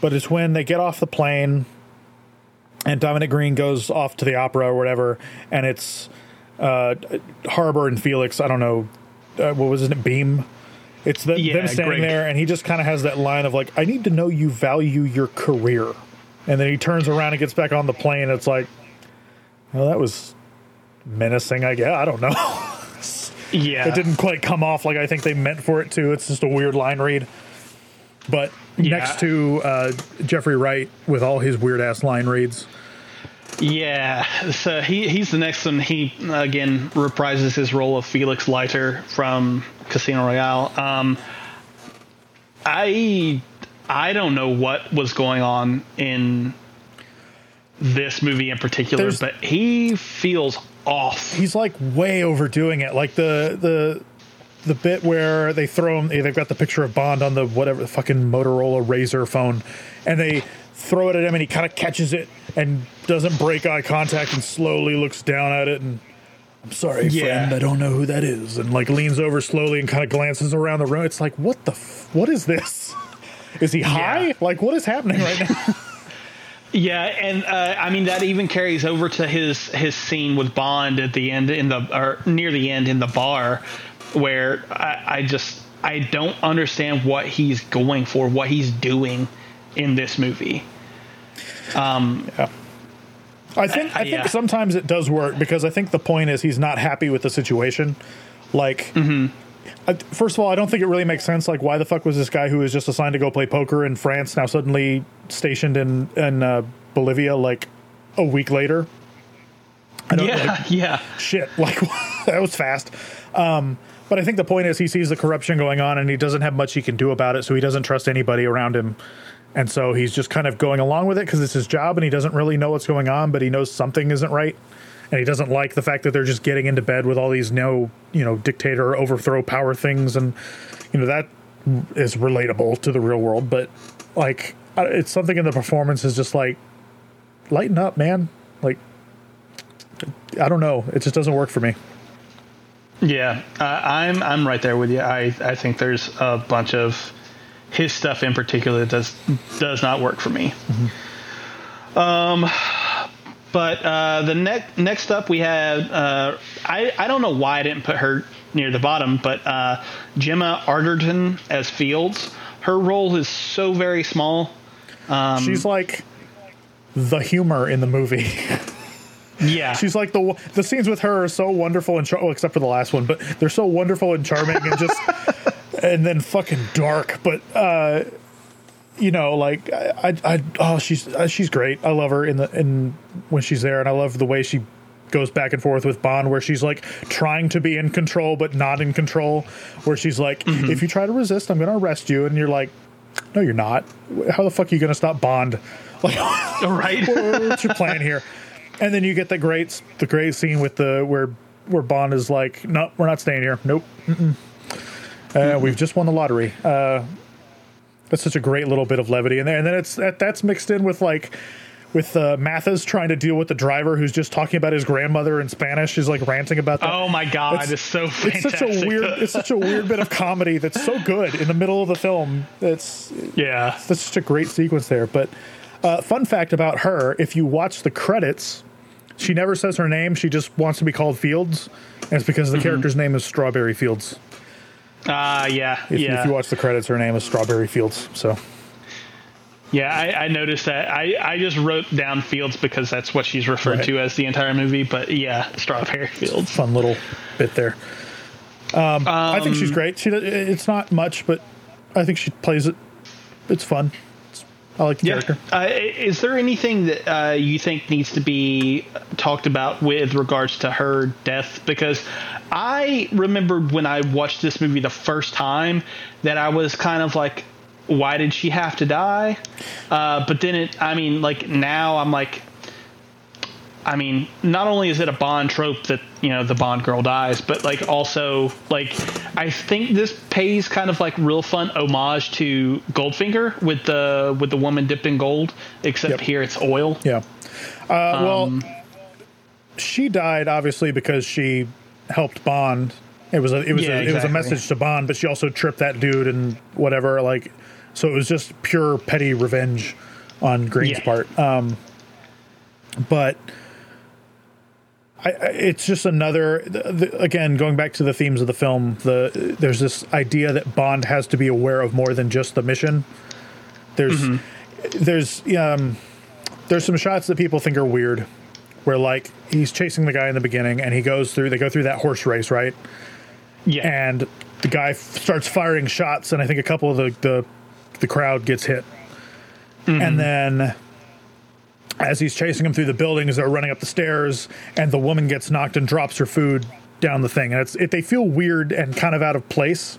Speaker 2: But it's when they get off the plane, and Dominic Greene goes off to the opera or whatever, and it's uh, Harbour and Felix. I don't know uh, what was his name, Beam. It's the,
Speaker 1: Yeah,
Speaker 2: them standing
Speaker 1: Gregg.
Speaker 2: there, and he just kind of has that line of like, "I need to know you value your career," and then he turns around and gets back on the plane. It's like, well, that was menacing. I guess I don't know.
Speaker 1: yeah,
Speaker 2: it didn't quite come off like I think they meant for it to. It's just a weird line read. But
Speaker 1: Yeah.
Speaker 2: next to uh, Jeffrey Wright with all his weird ass line reads.
Speaker 1: Yeah, so he he's the next one. He again reprises his role of Felix Leiter from Casino Royale. Um, I I don't know what was going on in this movie in particular,
Speaker 2: There's-
Speaker 1: but he feels off.
Speaker 2: He's like way overdoing it. Like the the the bit where they throw him. They've got the picture of Bond on the whatever the fucking Motorola RAZR phone, and they throw it at him, and he kind of catches it and doesn't break eye contact, and slowly looks down at it and. I'm sorry,
Speaker 1: Yeah.
Speaker 2: friend. I don't know who that is, and like leans over slowly and kind of glances around the room. It's like, what the? F- what is this? Is he high?
Speaker 1: Yeah.
Speaker 2: Like, what is happening right now?
Speaker 1: Yeah, and uh, I mean that even carries over to his his scene with Bond at the end in the or near the end in the bar, where I, I just I don't understand what he's going for, what he's doing in this movie.
Speaker 2: I think I think
Speaker 1: yeah.
Speaker 2: sometimes it does work because I think the point is he's not happy with the situation. Like, I, first of all, I don't think it really makes sense. Like, why the fuck was this guy who was just assigned to go play poker in France now suddenly stationed in in uh, Bolivia like a week later? I don't
Speaker 1: Yeah,
Speaker 2: like,
Speaker 1: yeah,
Speaker 2: shit. Like that was fast. Um, but I think the point is he sees the corruption going on and he doesn't have much he can do about it, so he doesn't trust anybody around him. And so he's just kind of going along with it because it's his job and he doesn't really know what's going on, but he knows something isn't right. And he doesn't like the fact that they're just getting into bed with all these no, you know, dictator overthrow power things. And, you know, that is relatable to the real world. But, like, it's something in the performance is just like, lighten up, man. Like, I don't know. It just doesn't work for me.
Speaker 1: yeah. Uh, I'm I'm right there with you. I I think there's a bunch of his stuff in particular does does not work for me. Um, but uh, the next next up we have uh, I I don't know why I didn't put her near the bottom, but uh, Gemma Arterton as Fields. Her role is so very small.
Speaker 2: She's like the humor in the movie.
Speaker 1: Yeah,
Speaker 2: She's like the the scenes with her are so wonderful and char- well, except for the last one, but they're so wonderful and charming and just and then fucking dark. But uh, you know, like I, I, I oh, she's uh, she's great. I love her in the in when she's there, and I love the way she goes back and forth with Bond, where she's like trying to be in control but not in control. Where she's like, if you try to resist, I'm going to arrest you, and you're like, no, you're not. How the fuck are you going to stop Bond? Like.
Speaker 1: right.
Speaker 2: what's your plan here? And then you get the great the great scene with the where where Bond is like, no, we're not staying here. Nope. Mm-mm. Uh, We've just won the lottery. Uh, that's such a great little bit of levity in there, and then it's that, that's mixed in with like with uh, Mathis trying to deal with the driver who's just talking about his grandmother in Spanish. He's like ranting about that.
Speaker 1: Oh my god,
Speaker 2: It's-
Speaker 1: it's, so
Speaker 2: it's such a weird it's such a weird bit of comedy that's so good in the middle of the film. It's
Speaker 1: yeah.
Speaker 2: that's such a great sequence there. But uh, fun fact about her: if you watch the credits, she never says her name. She just wants to be called Fields, and it's because the
Speaker 1: Mm-hmm.
Speaker 2: character's name is Strawberry Fields.
Speaker 1: Ah, yeah,
Speaker 2: If,
Speaker 1: yeah,
Speaker 2: if you watch the credits, her name is Strawberry Fields. So
Speaker 1: yeah. I, I noticed that. I, I just wrote down Fields because that's what she's referred
Speaker 2: Right.
Speaker 1: to as the entire movie. But yeah, Strawberry Fields.
Speaker 2: fun little bit there. Um, I think she's great. She it's not much, but I think she plays it. It's fun. I like the
Speaker 1: Yeah.
Speaker 2: character.
Speaker 1: Uh, is there anything that uh, you think needs to be talked about with regards to her death? Because I remembered when I watched this movie the first time that I was kind of like, why did she have to die? Uh, but then it, I mean, like now I'm like, I mean, not only is it a Bond trope that you know the Bond girl dies, but like also like I think this pays kind of like real fun homage to Goldfinger with the with the woman dipped in gold, except
Speaker 2: Yep.
Speaker 1: here it's oil.
Speaker 2: Yeah. Uh, well,
Speaker 1: Um,
Speaker 2: she died obviously because she helped Bond. It was a it was
Speaker 1: Yeah,
Speaker 2: a, it was a message to Bond, but she also tripped that dude and whatever. Like, so it was just pure petty revenge on Greene's
Speaker 1: Yeah.
Speaker 2: part. Um, but I, it's just another the, again going back to the themes of the film. The there's this idea that Bond has to be aware of more than just the mission. There's
Speaker 1: Mm-hmm.
Speaker 2: there's um there's some shots that people think are weird where like he's chasing the guy in the beginning and he goes through they go through that horse race right
Speaker 1: Yeah,
Speaker 2: and the guy f- starts firing shots and i think a couple of the the, the crowd gets hit and then as he's chasing him through the buildings they're running up the stairs and the woman gets knocked and drops her food down the thing. And it's it, they feel weird and kind of out of place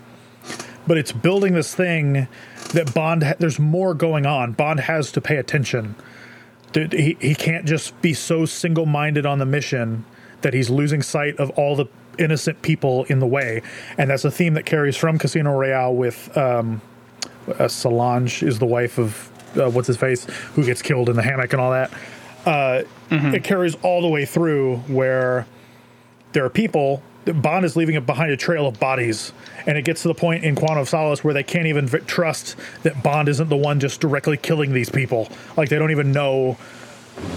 Speaker 2: but it's building this thing that bond ha- there's more going on. Bond has to pay attention. He, he can't just be so single-minded on the mission that he's losing sight of all the innocent people in the way. And that's a theme that carries from casino royale with um, uh, solange is the wife of uh, what's his face who gets killed in the hammock and all that uh, it carries all the way through where there are people bond is leaving behind a trail of bodies and it gets to the point in quantum of solace where they can't even v- trust that bond isn't the one just directly killing these people. Like they don't even know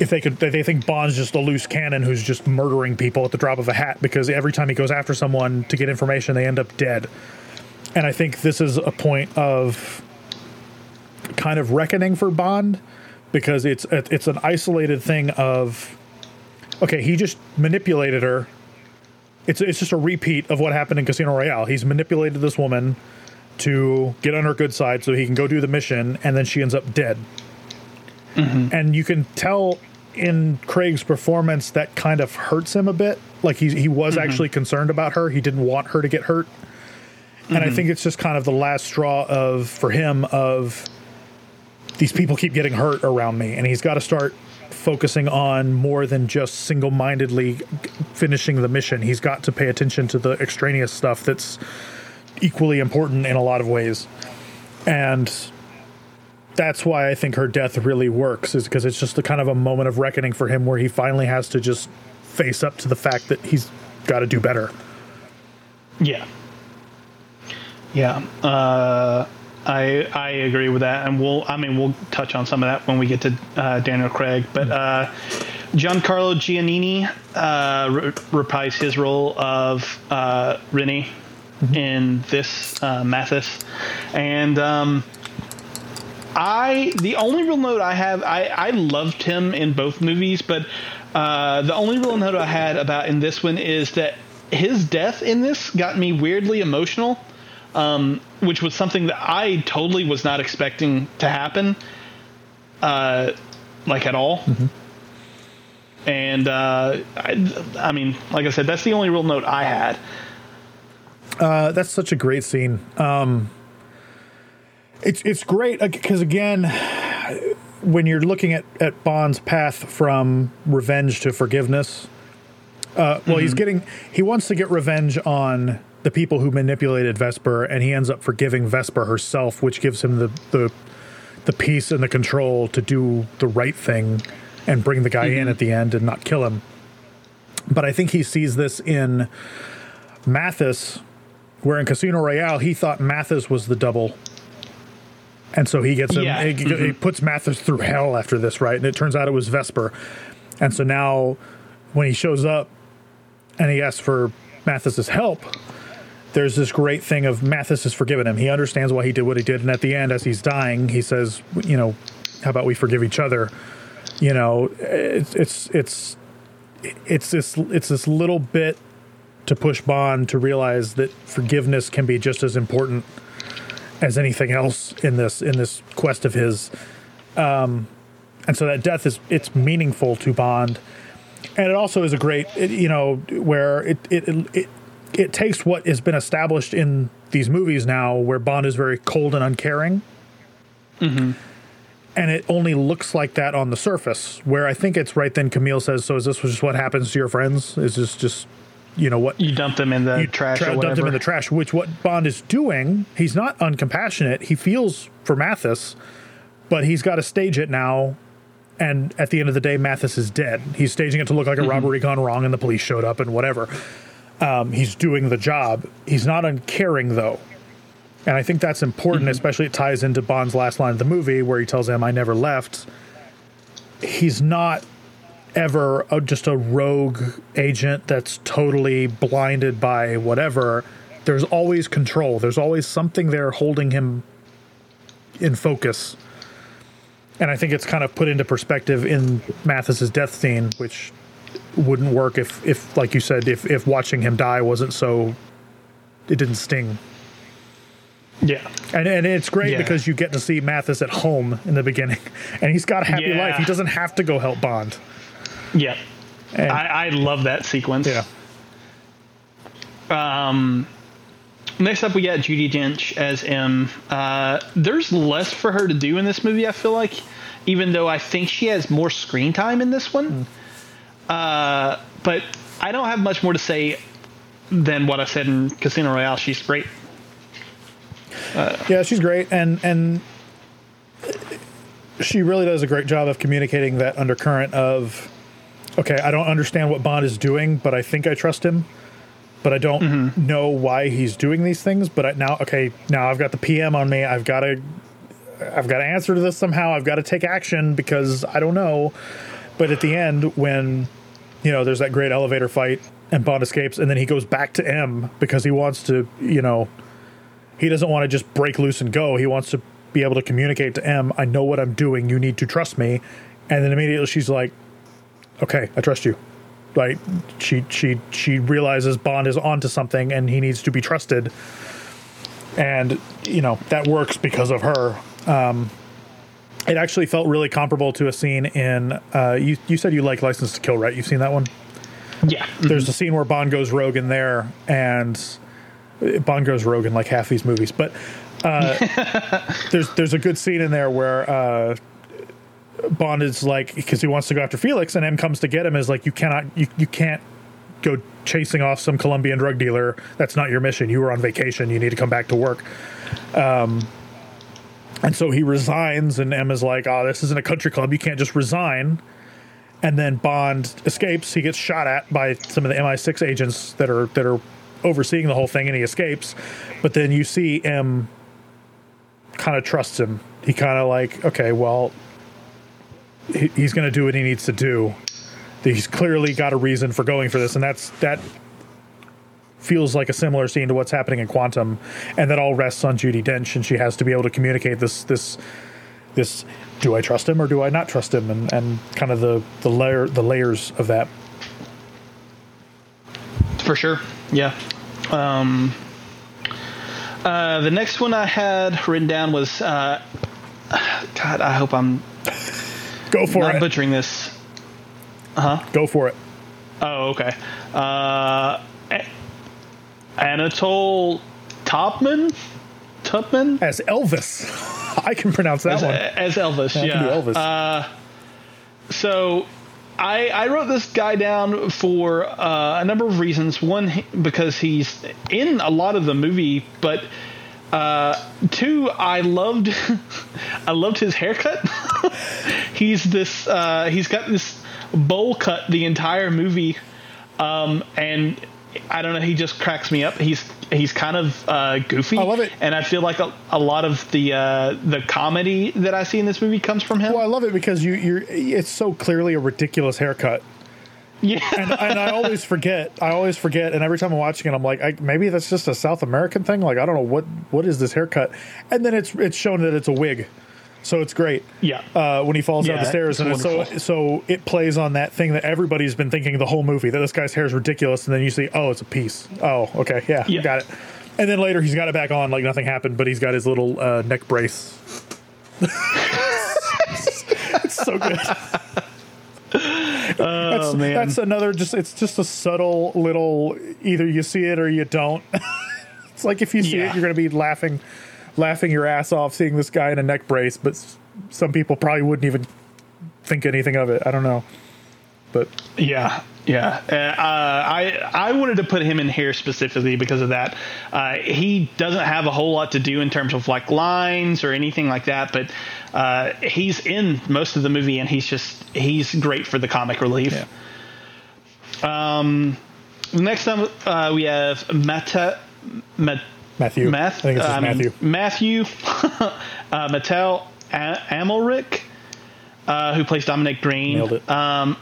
Speaker 2: if they could they think bond's just a loose cannon who's just murdering people at the drop of a hat because every time he goes after someone to get information they end up dead. And i think this is a point of kind of reckoning for bond because it's it's an isolated thing of okay he just manipulated her it's it's just a repeat of what happened in Casino Royale. He's manipulated this woman to get on her good side so he can go do the mission, and then she ends up dead. Mm-hmm. And you can tell in Craig's performance that kind of hurts him a bit. Like he he was mm-hmm. actually concerned about her. He didn't want her to get hurt. And I mm-hmm. think it's just kind of the last straw of for him of these people keep getting hurt around me, and he's got to start focusing on more than just single-mindedly finishing the mission. He's got to pay attention to the extraneous stuff that's equally important in a lot of ways. And that's why I think her death really works is because it's just a kind of a moment of reckoning for him where he finally has to just face up to the fact that he's got to do better.
Speaker 1: Yeah. Yeah. Uh, I I agree with that, and we'll I mean we'll touch on some of that when we get to uh, Daniel Craig, but uh, Giancarlo Giannini uh, re- reprised his role of uh, René in this uh, Mathis, and um, I the only real note I have I I loved him in both movies, but uh, the only real note I had about in this one is that his death in this got me weirdly emotional, um, which was something that I totally was not expecting to happen, uh, like at all. And uh, I, I mean, like I said, that's the only real note I had.
Speaker 2: Uh, that's such a great scene. Um, it's it's great because again, when you're looking at at Bond's path from revenge to forgiveness, uh, well, he's getting he wants to get revenge on the people who manipulated Vesper, and he ends up forgiving Vesper herself, which gives him the the the peace and the control to do the right thing and bring the guy in mm-hmm. at the end and not kill him. But I think he sees this in Mathis, where in Casino Royale he thought Mathis was the double. And so he gets him,
Speaker 1: Yeah.
Speaker 2: he, he mm-hmm. puts Mathis through hell after this, right? And it turns out it was Vesper. And so now when he shows up and he asks for Mathis's help, there's this great thing of Mathis has forgiven him. He understands why he did what he did, and at the end, as he's dying, he says, "You know, how about we forgive each other?" You know, it's it's it's it's this it's this little bit to push Bond to realize that forgiveness can be just as important as anything else in this in this quest of his. Um, and so that death is it's meaningful to Bond, and it also is a great it, you know where it it, it it takes what has been established in these movies now, where Bond is very cold and uncaring.
Speaker 1: Mm-hmm.
Speaker 2: And it only looks like that on the surface. Where I think it's right then Camille says, "So is this just what happens to your friends? Is this just, you know, what
Speaker 1: You dump them in the
Speaker 2: you
Speaker 1: trash
Speaker 2: tra- dumped
Speaker 1: whatever.
Speaker 2: in the trash?" Which what Bond is doing. He's not uncompassionate. He feels for Mathis, but he's got to stage it now. And at the end of the day, Mathis is dead. He's staging it to look like a robbery gone wrong, and the police showed up and whatever. Um, he's doing the job. He's not uncaring though, and I think that's important. Especially it ties into Bond's last line of the movie where he tells him, "I never left." He's not ever a, just a rogue agent that's totally blinded by whatever. There's always control. There's always something there holding him in focus. And I think it's kind of put into perspective in Mathis's death scene, which wouldn't work if, if like you said, if, if watching him die wasn't so, it didn't sting.
Speaker 1: yeah.
Speaker 2: And, and it's great
Speaker 1: Yeah.
Speaker 2: because you get to see Mathis at home in the beginning, and he's got a happy
Speaker 1: Yeah.
Speaker 2: life. He doesn't have to go help Bond.
Speaker 1: Yeah.
Speaker 2: And,
Speaker 1: I, I love that sequence.
Speaker 2: yeah.
Speaker 1: Um, next up, we got Judi Dench as M. Uh, there's less for her to do in this movie. I feel like, even though I think she has more screen time in this one. Uh, but I don't have much more to say than what I said in Casino Royale. She's great.
Speaker 2: Yeah, she's great, and and she really does a great job of communicating that undercurrent of, okay, I don't understand what Bond is doing, but I think I trust him, but I don't know why he's doing these things. But I, now, okay, now I've got the PM on me. I've got to, I've got to answer to this somehow. I've got to take action because I don't know. But at the end, when you know, there's that great elevator fight and Bond escapes, and then he goes back to M because he wants to, you know, he doesn't want to just break loose and go. He wants to be able to communicate to M, I know what I'm doing. You need to trust me. And then immediately she's like, okay, I trust you. Like she she she realizes Bond is onto something and he needs to be trusted. And you know that works because of her. Um, it actually felt really comparable to a scene in. Uh, you you said you like License to Kill, right? You've seen that one.
Speaker 1: Yeah.
Speaker 2: There's a scene where Bond goes rogue in there, and Bond goes rogue in like half these movies. But uh, there's there's a good scene in there where uh, Bond is like because he wants to go after Felix, and M comes to get him. Is like you cannot you you can't go chasing off some Colombian drug dealer. That's not your mission. You were on vacation. You need to come back to work. Um, and so he resigns, and M's like, "Oh, this isn't a country club. You can't just resign." And then Bond escapes. He gets shot at by some of the MI6 agents that are that are overseeing the whole thing, and he escapes. But then you see M kind of trusts him. He kind of like, okay, well, he, he's going to do what he needs to do. He's clearly got a reason for going for this, and that's that feels like a similar scene to what's happening in Quantum, and that all rests on Judi Dench, and she has to be able to communicate this this this. Do I trust him or do I not trust him? And and kind of the the layer the layers of that.
Speaker 1: For sure. Yeah. Um, uh, the next one I had written down was uh, God. I hope I'm
Speaker 2: Go for
Speaker 1: not
Speaker 2: it.
Speaker 1: butchering this. huh?
Speaker 2: Go for it.
Speaker 1: Oh, okay. Uh, Anatole Topman. Tupman
Speaker 2: As Elvis, I can pronounce that
Speaker 1: as,
Speaker 2: one.
Speaker 1: as Elvis. Yeah.
Speaker 2: can be Elvis.
Speaker 1: Uh, so I, I wrote this guy down for uh, a number of reasons. One, because he's in a lot of the movie, but uh, two, I loved I loved his haircut. he's this uh, he's got this bowl cut the entire movie, um, and I don't know. He just cracks me up. He's he's kind of uh, goofy.
Speaker 2: I love it.
Speaker 1: and I feel like a, a lot of the uh, the comedy that I see in this movie comes from him.
Speaker 2: Well, I love it because you you're it's so clearly a ridiculous haircut.
Speaker 1: Yeah.
Speaker 2: and, and I always forget. I always forget, and every time I'm watching it, I'm like, I, maybe that's just a South American thing. Like, I don't know what what is this haircut, and then it's it's shown that it's a wig, so it's great.
Speaker 1: Yeah.
Speaker 2: Uh, when he falls down the stairs, and so so it plays on that thing that everybody's been thinking the whole movie that this guy's hair is ridiculous, and then you see, oh, it's a piece. Oh, okay, yeah,
Speaker 1: Yeah.
Speaker 2: got it. And then later he's got it back on like nothing happened, but he's got his little uh, neck brace. it's so good. that's,
Speaker 1: man.
Speaker 2: that's another just it's just a subtle little either you see it or you don't. it's like if you see
Speaker 1: Yeah.
Speaker 2: it, you're gonna be laughing laughing your ass off seeing this guy in a neck brace, but s- some people probably wouldn't even think anything of it. I don't know. But
Speaker 1: Yeah, yeah. Uh, I I wanted to put him in here specifically because of that. Uh, he doesn't have a whole lot to do in terms of like lines or anything like that, but uh, he's in most of the movie, and he's just he's great for the comic relief. Um, next up, uh, we have Mata. Mat-
Speaker 2: Matthew.
Speaker 1: Math,
Speaker 2: I think it's
Speaker 1: um,
Speaker 2: Matthew.
Speaker 1: Matthew, uh, Mattel A- Amalric, uh, who plays Dominic Greene.
Speaker 2: Nailed it.
Speaker 1: Um,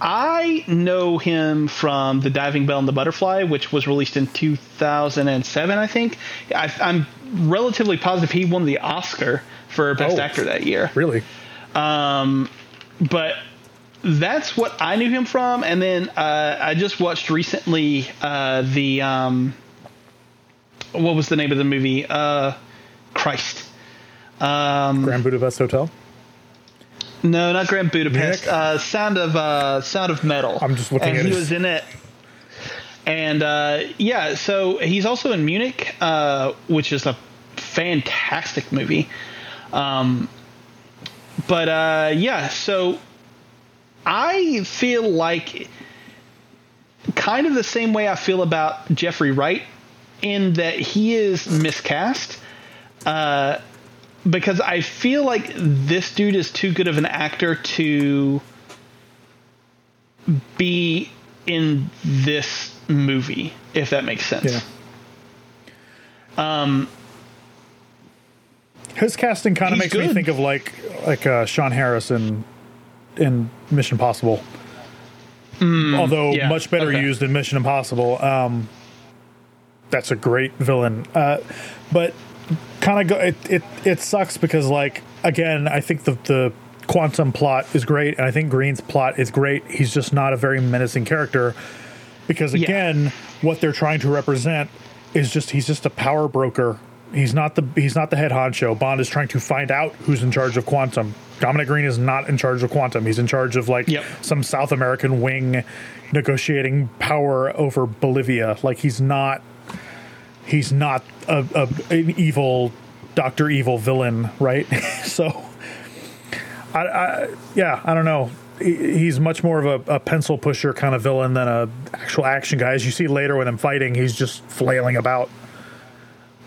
Speaker 1: I know him from The Diving Bell and the Butterfly, which was released in 2007, I think. I, I'm relatively positive he won the Oscar for Best
Speaker 2: Oh.
Speaker 1: Actor that year.
Speaker 2: really?
Speaker 1: Um, but that's what I knew him from. And then uh, I just watched recently uh, the um, what was the name of the movie? Uh, Christ. Um,
Speaker 2: Grand Budapest Hotel.
Speaker 1: no, not Grand Budapest. Uh, Sound of uh, Sound of Metal.
Speaker 2: I'm just looking
Speaker 1: and
Speaker 2: at
Speaker 1: he
Speaker 2: his-
Speaker 1: was in it. And uh, yeah, so he's also in Munich, uh, which is a fantastic movie. Um, but uh, yeah, so I feel like kind of the same way I feel about Jeffrey Wright, in that he is miscast. Uh, because I feel like this dude is too good of an actor to be in this movie, if that makes sense.
Speaker 2: Yeah. His casting kind of makes me think of like like uh, Sean Harris in in Mission Impossible. Although
Speaker 1: Hmm, yeah,
Speaker 2: much better
Speaker 1: okay.
Speaker 2: used in Mission Impossible. Um, that's a great villain. Uh, but kind of go it, it it sucks because like again, I think the the quantum plot is great and I think Greene's plot is great. He's just not a very menacing character because
Speaker 1: Yeah.
Speaker 2: again, what they're trying to represent is just he's just a power broker. He's not the he's not the head honcho. Bond is trying to find out who's in charge of quantum. Dominic Greene is not in charge of quantum. He's in charge of like
Speaker 1: Yep.
Speaker 2: some South American wing negotiating power over Bolivia. Like he's not he's not a, a an evil Doctor Evil villain, right? so I, I yeah, I don't know. He- He's much more of a, a pencil pusher kind of villain than a actual action guy. As you see later when I'm fighting, he's just flailing about.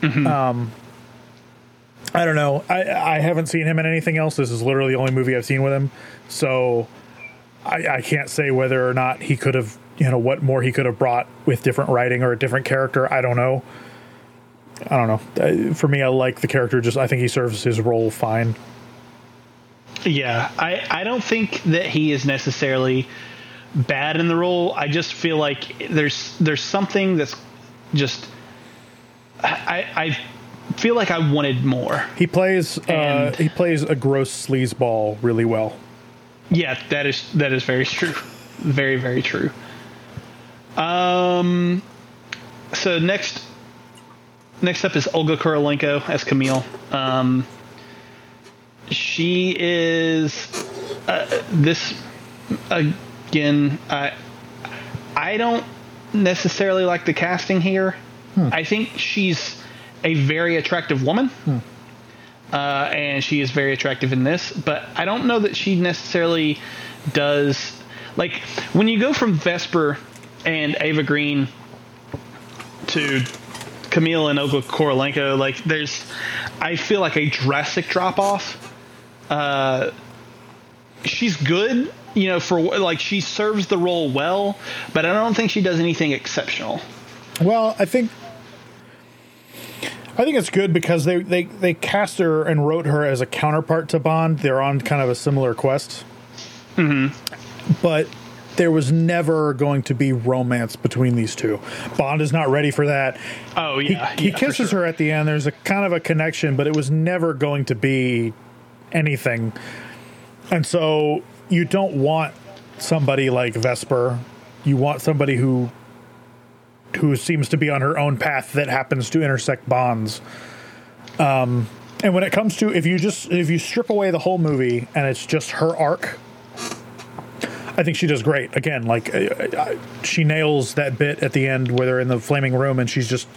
Speaker 2: Um, I don't know. I I haven't seen him in anything else. This is literally the only movie I've seen with him, so I, I can't say whether or not he could have, you know, what more he could have brought with different writing or a different character. I don't know. I don't know. For me, I like the character. Just I think he serves his role fine.
Speaker 1: Yeah, I, I don't think that he is necessarily bad in the role. I just feel like there's there's something that's just I I feel like I wanted more.
Speaker 2: He plays uh, he plays a gross sleazeball really well.
Speaker 1: Yeah, that is that is very true. Very very true. Um so next next up is Olga Kurylenko as Camille. Um she is uh, this again I I don't necessarily like the casting here. I think she's a very attractive woman. Uh, and she is very attractive in this, but I don't know that she necessarily does. Like when you go from Vesper and Eva Green to Camille and Olga Kurylenko, like there's, I feel like a drastic drop off. Uh, she's good, you know, for like she serves the role well, but I don't think she does anything exceptional.
Speaker 2: Well, I think I think it's good because they, they, they cast her and wrote her as a counterpart to Bond. They're on kind of a similar quest. Mm-hmm. But there was never going to be romance between these two. Bond is not ready for that.
Speaker 1: Oh
Speaker 2: He,
Speaker 1: yeah,
Speaker 2: he
Speaker 1: yeah, for
Speaker 2: kisses
Speaker 1: sure.
Speaker 2: her at the end. There's a kind of a connection, but it was never going to be anything. And so you don't want somebody like Vesper. You want somebody who who seems to be on her own path that happens to intersect bonds. Um, and when it comes to if you just if you strip away the whole movie and it's just her arc, I think she does great. Again, like uh, uh, she nails that bit at the end where they're in the flaming room and she's just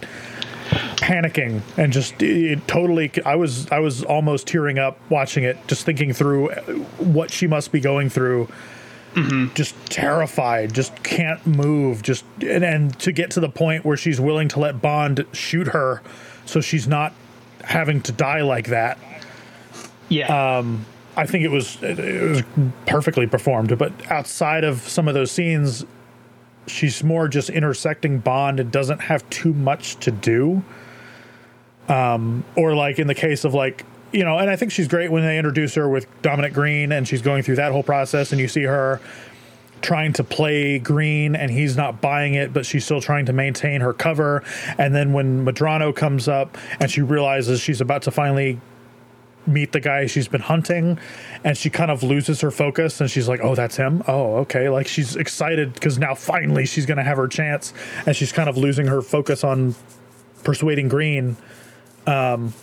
Speaker 2: panicking and just it totally I was I was almost tearing up watching it just thinking through what she must be going through just terrified just can't move just and, and to get to the point where she's willing to let Bond shoot her so she's not having to die like that
Speaker 1: yeah.
Speaker 2: I think it was it, it was perfectly performed. But outside of some of those scenes, she's more just intersecting Bond and doesn't have too much to do. Um, or like in the case of like you know, and I think she's great when they introduce her with Dominic Greene and she's going through that whole process, and you see her trying to play Greene and he's not buying it but she's still trying to maintain her cover and then when Medrano comes up and she realizes she's about to finally meet the guy she's been hunting and she kind of loses her focus and she's like oh that's him? Oh okay. Like she's excited because now finally she's going to have her chance and she's kind of losing her focus on persuading Greene. Um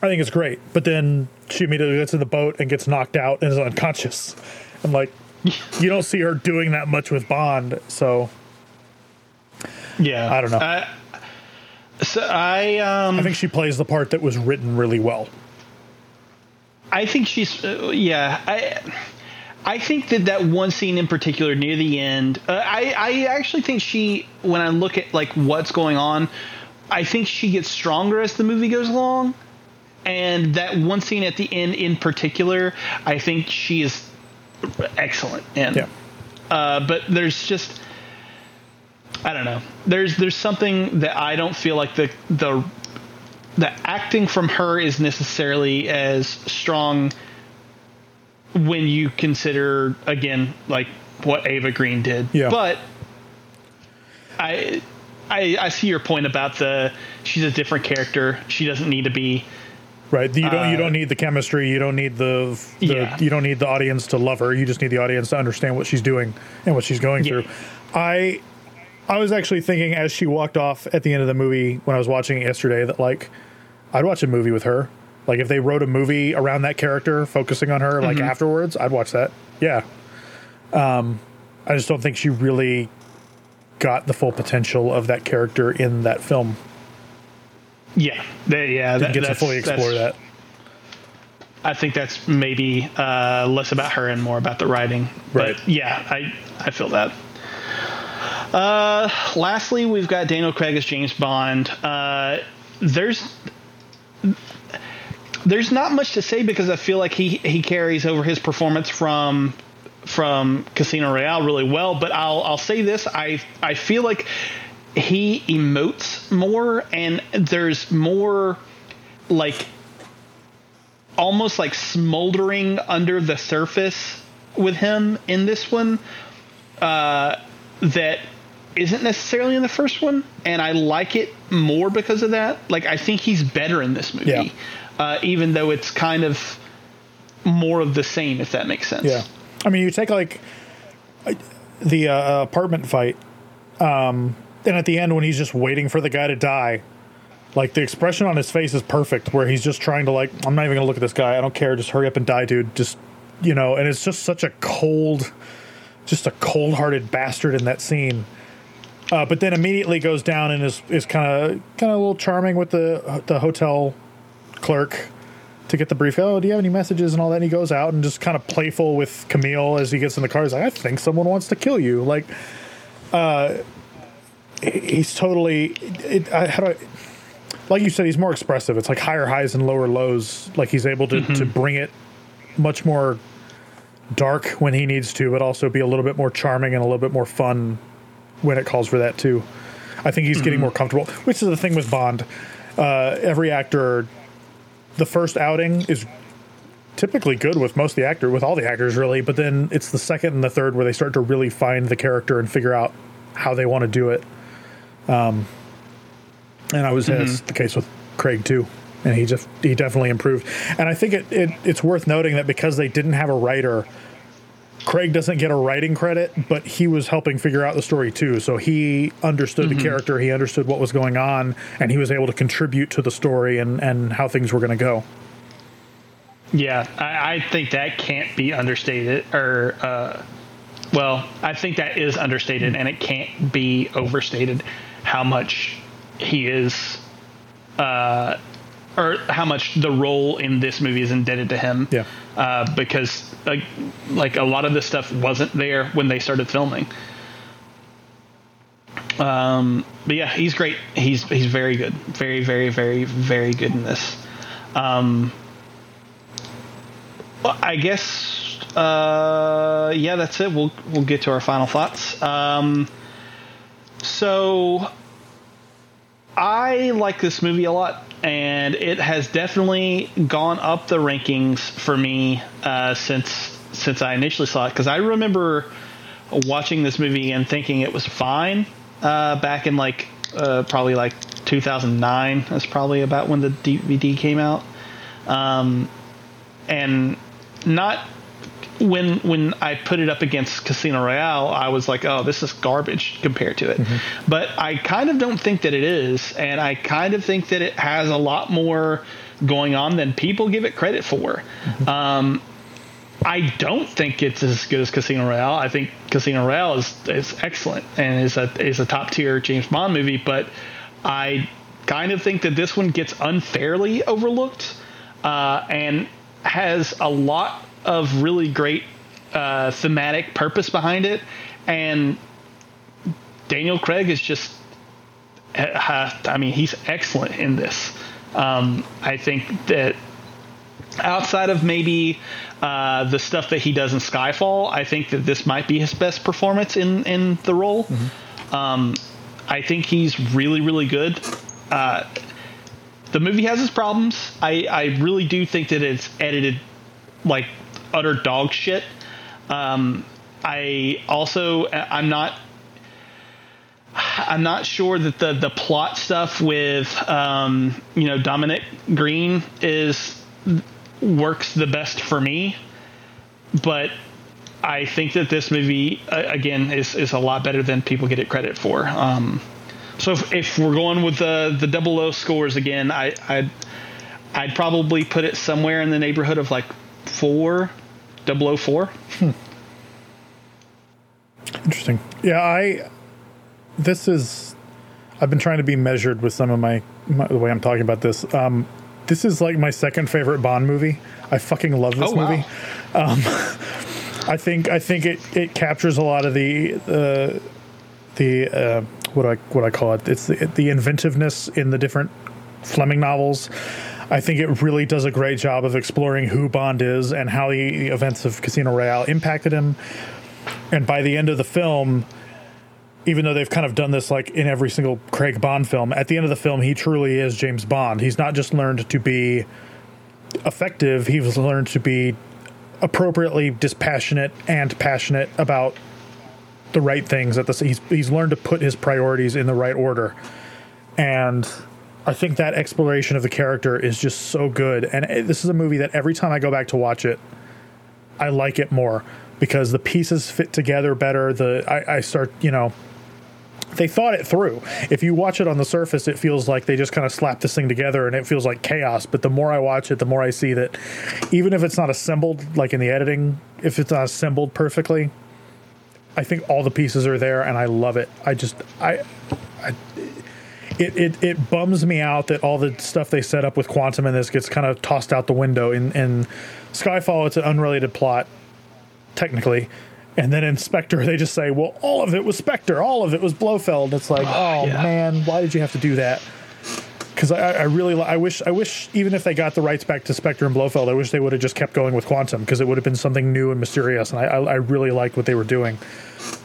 Speaker 2: i think it's great but then she immediately gets in the boat and gets knocked out and is unconscious. I'm like you don't see her doing that much with bond so
Speaker 1: yeah.
Speaker 2: I don't know.
Speaker 1: Uh, so I um
Speaker 2: i think she plays the part that was written really well
Speaker 1: I think she's uh, yeah I I think that that one scene in particular near the end uh, I I actually think she when I look at like what's going on I think she gets stronger as the movie goes along. And that one scene at the end in particular I think she is excellent in.
Speaker 2: Yeah.
Speaker 1: Uh, but there's just I don't know. There's there's something that I don't feel like the the the acting from her is necessarily as strong when you consider again like what Eva Green did.
Speaker 2: Yeah.
Speaker 1: But I I I see your point about the she's a different character. She doesn't need to be
Speaker 2: Right. You don't. you
Speaker 1: Uh,
Speaker 2: don't need the chemistry. You don't need the. the
Speaker 1: Yeah.
Speaker 2: You don't need the audience to love her. You just need the audience to understand what she's doing and what she's going
Speaker 1: Yeah.
Speaker 2: through. I, I was actually thinking as she walked off at the end of the movie when I was watching it yesterday that like, I'd watch a movie with her. Like if they wrote a movie around that character, focusing on her, like
Speaker 1: Mm-hmm.
Speaker 2: afterwards, I'd watch that. Yeah. Um, I just don't think she really got the full potential of that character in that film.
Speaker 1: yeah. That, yeah,
Speaker 2: Didn't
Speaker 1: that,
Speaker 2: get to fully explore that.
Speaker 1: I think that's maybe uh, less about her and more about the writing.
Speaker 2: Right.
Speaker 1: But yeah, I I feel that. Uh, lastly, we've got Daniel Craig as James Bond. Uh, there's there's not much to say because I feel like he he carries over his performance from from Casino Royale really well. But I'll I'll say this: I I feel like he emotes more, and there's more like almost like smoldering under the surface with him in this one uh, that isn't necessarily in the first one, and I like it more because of that. Like I think he's better in this movie,
Speaker 2: Yeah.
Speaker 1: uh, even though it's kind of more of the same, if that makes sense.
Speaker 2: Yeah, I mean, you take like the uh, apartment fight, um, and at the end when he's just waiting for the guy to die, like the expression on his face is perfect, where he's just trying to like, I'm not even gonna look at this guy. I don't care. Just hurry up and die, dude. Just you know, and it's just such a cold, just a cold-hearted bastard in that scene. Uh, but then immediately goes down and is is kind of kind of a little charming with the the hotel clerk to get the brief. Oh, do you have any messages and all that? And he goes out and just kind of playful with Camille as he gets in the car. He's like, I think someone wants to kill you. Like, uh, he's totally. It, I, how do I? Like you said, he's more expressive. It's like higher highs and lower lows. Like he's able to to bring it much more dark when he needs to, but also be a little bit more charming and a little bit more fun when it calls for that too. I think he's getting more comfortable, which is the thing with Bond. Uh, every actor, the first outing is typically good with most of the actor, with all the actors really. But then it's the second and the third where they start to really find the character and figure out how they want to do it. Um, and I was mm-hmm. that's the case with Craig too, and he just he definitely improved. And I think it, it it's worth noting that because they didn't have a writer. Craig doesn't get a writing credit, but he was helping figure out the story too. So he understood mm-hmm. the character, he understood what was going on, and he was able to contribute to the story and, and how things were going to go.
Speaker 1: Yeah, I, I, think that can't be understated, or uh, well, I think that is understated, and it can't be overstated how much he is, uh, or how much the role in this movie is indebted to him.
Speaker 2: Yeah,
Speaker 1: uh, because like like a lot of this stuff wasn't there when they started filming. Um, but yeah, he's great. He's he's very good. Very very very very good in this. Um, well, I guess, uh, yeah, that's it. We'll we'll get to our final thoughts. Um, so, I like this movie a lot, and it has definitely gone up the rankings for me uh, since since I initially saw it. Because I remember watching this movie and thinking it was fine uh, back in like uh, probably like 2009. That's probably about when the DVD came out. Um, and not when when I put it up against Casino Royale, I was like, oh, this is garbage compared to it. Mm-hmm. But I kind of don't think that it is, and I kind of think that it has a lot more going on than people give it credit for. Mm-hmm. Um, I don't think it's as good as Casino Royale. I think Casino Royale is is excellent and is a is a top tier James Bond movie, but I kind of think that this one gets unfairly overlooked. Uh, and has a lot of really great uh, thematic purpose behind it, and Daniel Craig is just, I mean, he's excellent in this. Um, I think that outside of maybe uh, the stuff that he does in Skyfall, I think that this might be his best performance in in the role. Mm-hmm. Um, I think he's really really good. Uh, the movie has its problems. I, I really do think that it's edited like utter dog shit. Um, I also I'm not I'm not sure that the the plot stuff with um, you know Dominic Greene is works the best for me, but I think that this movie again is is a lot better than people get it credit for. Um, so if, if we're going with the the double O scores again, I I'd I'd probably put it somewhere in the neighborhood of like four, double O four. Hmm.
Speaker 2: Interesting. Yeah, I. This is. I've been trying to be measured with some of my, my the way I'm talking about this. Um, this is like my second favorite Bond movie. I fucking love this oh, movie. Um, I think I think it, it captures a lot of the uh, the uh, what I what I call it. It's the, the inventiveness in the different Fleming novels. I think it really does a great job of exploring who Bond is and how the events of Casino Royale impacted him. And by the end of the film, even though they've kind of done this like in every single Craig Bond film, at the end of the film, he truly is James Bond. He's not just learned to be effective, he's learned to be appropriately dispassionate and passionate about the right things at the he's he's learned to put his priorities in the right order and I think that exploration of the character is just so good and eh, this is a movie that every time I go back to watch it I like it more because the pieces fit together better the I, I start you know they thought it through. If you watch it on the surface, it feels like they just kind of slapped this thing together and it feels like chaos. But the more I watch it, the more I see that even if it's not assembled, like in the editing, if it's not assembled perfectly, I think all the pieces are there, and I love it. I just I, I it, it, it bums me out that all the stuff they set up with quantum in this gets kind of tossed out the window. In, in Skyfall, it's an unrelated plot, technically. And then in Spectre, they just say, well, all of it was Spectre, all of it was Blofeld. It's like, oh, yeah. man, why did you have to do that? because I, I, really I wish I wish even if they got the rights back to Spectre and Blofeld, I wish they would have just kept going with Quantum because it would have been something new and mysterious, and I, I, I really liked what they were doing.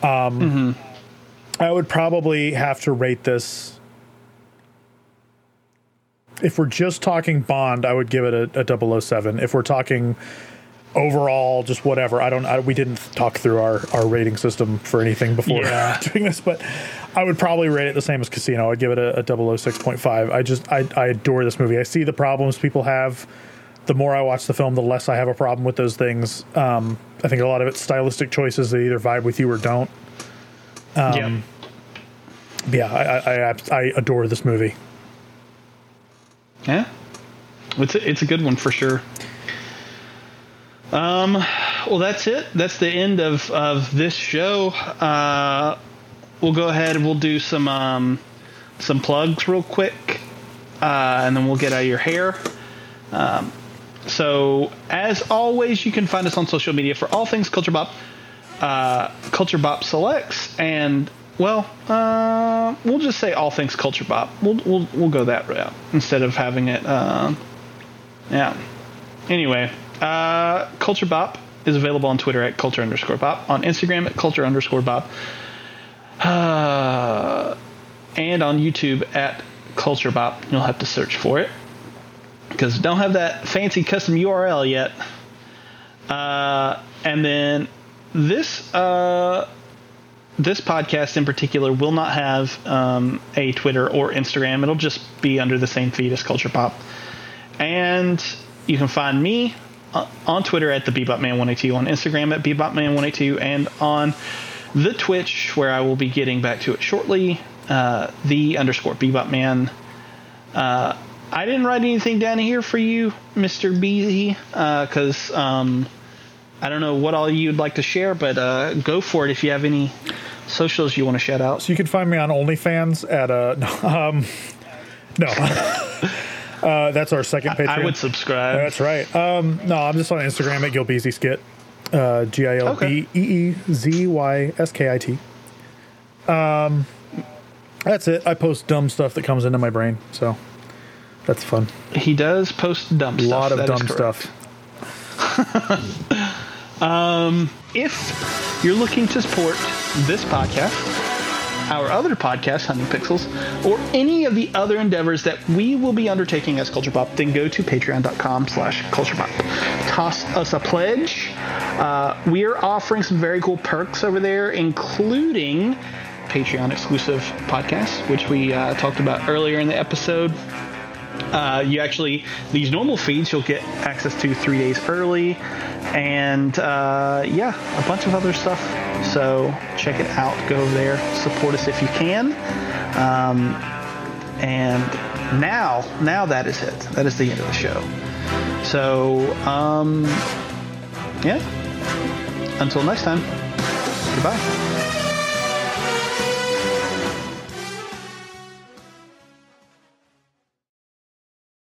Speaker 2: Um, mm-hmm. I would probably have to rate this if we're just talking Bond, I would give it a, a 007. If we're talking overall, just whatever, I don't. I, we didn't talk through our our rating system for anything before
Speaker 1: Yeah.
Speaker 2: doing this, but I would probably rate it the same as Casino. I'd give it a, a 006.5. I just I, I adore this movie. I see the problems people have. The more I watch the film, the less I have a problem with those things. Um, I think a lot of it's stylistic choices that either vibe with you or don't.
Speaker 1: yeah.
Speaker 2: Yeah, I, I, I, I adore this movie.
Speaker 1: Yeah, it's a, it's a good one for sure. Um, well, that's it. That's the end of of this show. Uh, we'll go ahead. and We'll do some um, some plugs real quick, uh, and then we'll get out of your hair. Um, so, as always, you can find us on social media for all things Culture Bop, uh, Culture Bop Selects, and well, uh, we'll just say all things Culture Bop. We'll we'll we'll go that route instead of having it. Uh, yeah. Anyway, uh, Culture Bop is available on Twitter at culture underscore bop, on Instagram at culture underscore bop, uh, and on YouTube at culture bop. You'll have to search for it because don't have that fancy custom URL yet. Uh, and then this uh, this podcast in particular will not have um, a Twitter or Instagram. It'll just be under the same feed as Culture Bop. And you can find me uh, on Twitter at the BebopMan182, on Instagram at BebopMan182, and on the Twitch, where I will be getting back to it shortly, uh, the underscore BebopMan. Uh, I didn't write anything down here for you, Mr. B, because um, I don't know what all you'd like to share, but uh, go for it if you have any socials you want to shout out.
Speaker 2: So you can find me on OnlyFans at uh no, um no. uh, that's our second Patreon.
Speaker 1: I would subscribe.
Speaker 2: That's right. Um, no, I'm just on Instagram at Gilbeezy Skit. Uh, G I L B E E Z Y S K I T. Um, that's it. I post dumb stuff that comes into my brain, so that's fun.
Speaker 1: He does post dumb stuff.
Speaker 2: A
Speaker 1: stuff.
Speaker 2: lot of
Speaker 1: that
Speaker 2: dumb
Speaker 1: correct.
Speaker 2: stuff.
Speaker 1: If you're looking to support this podcast, our other podcast, Hunting Pixels, or any of the other endeavors that we will be undertaking as Culture Bop, then go to patreon.com slash Culture Bop. Toss us a pledge. Uh, we are offering some very cool perks over there, including Patreon exclusive podcasts, which we uh, talked about earlier in the episode. Uh, you actually these normal feeds you'll get access to three days early and uh, yeah a bunch of other stuff. So check it out. Go over there. Support us if you can. Um, and now now that is it. That is the end of the show. So um, yeah. Until next time. Goodbye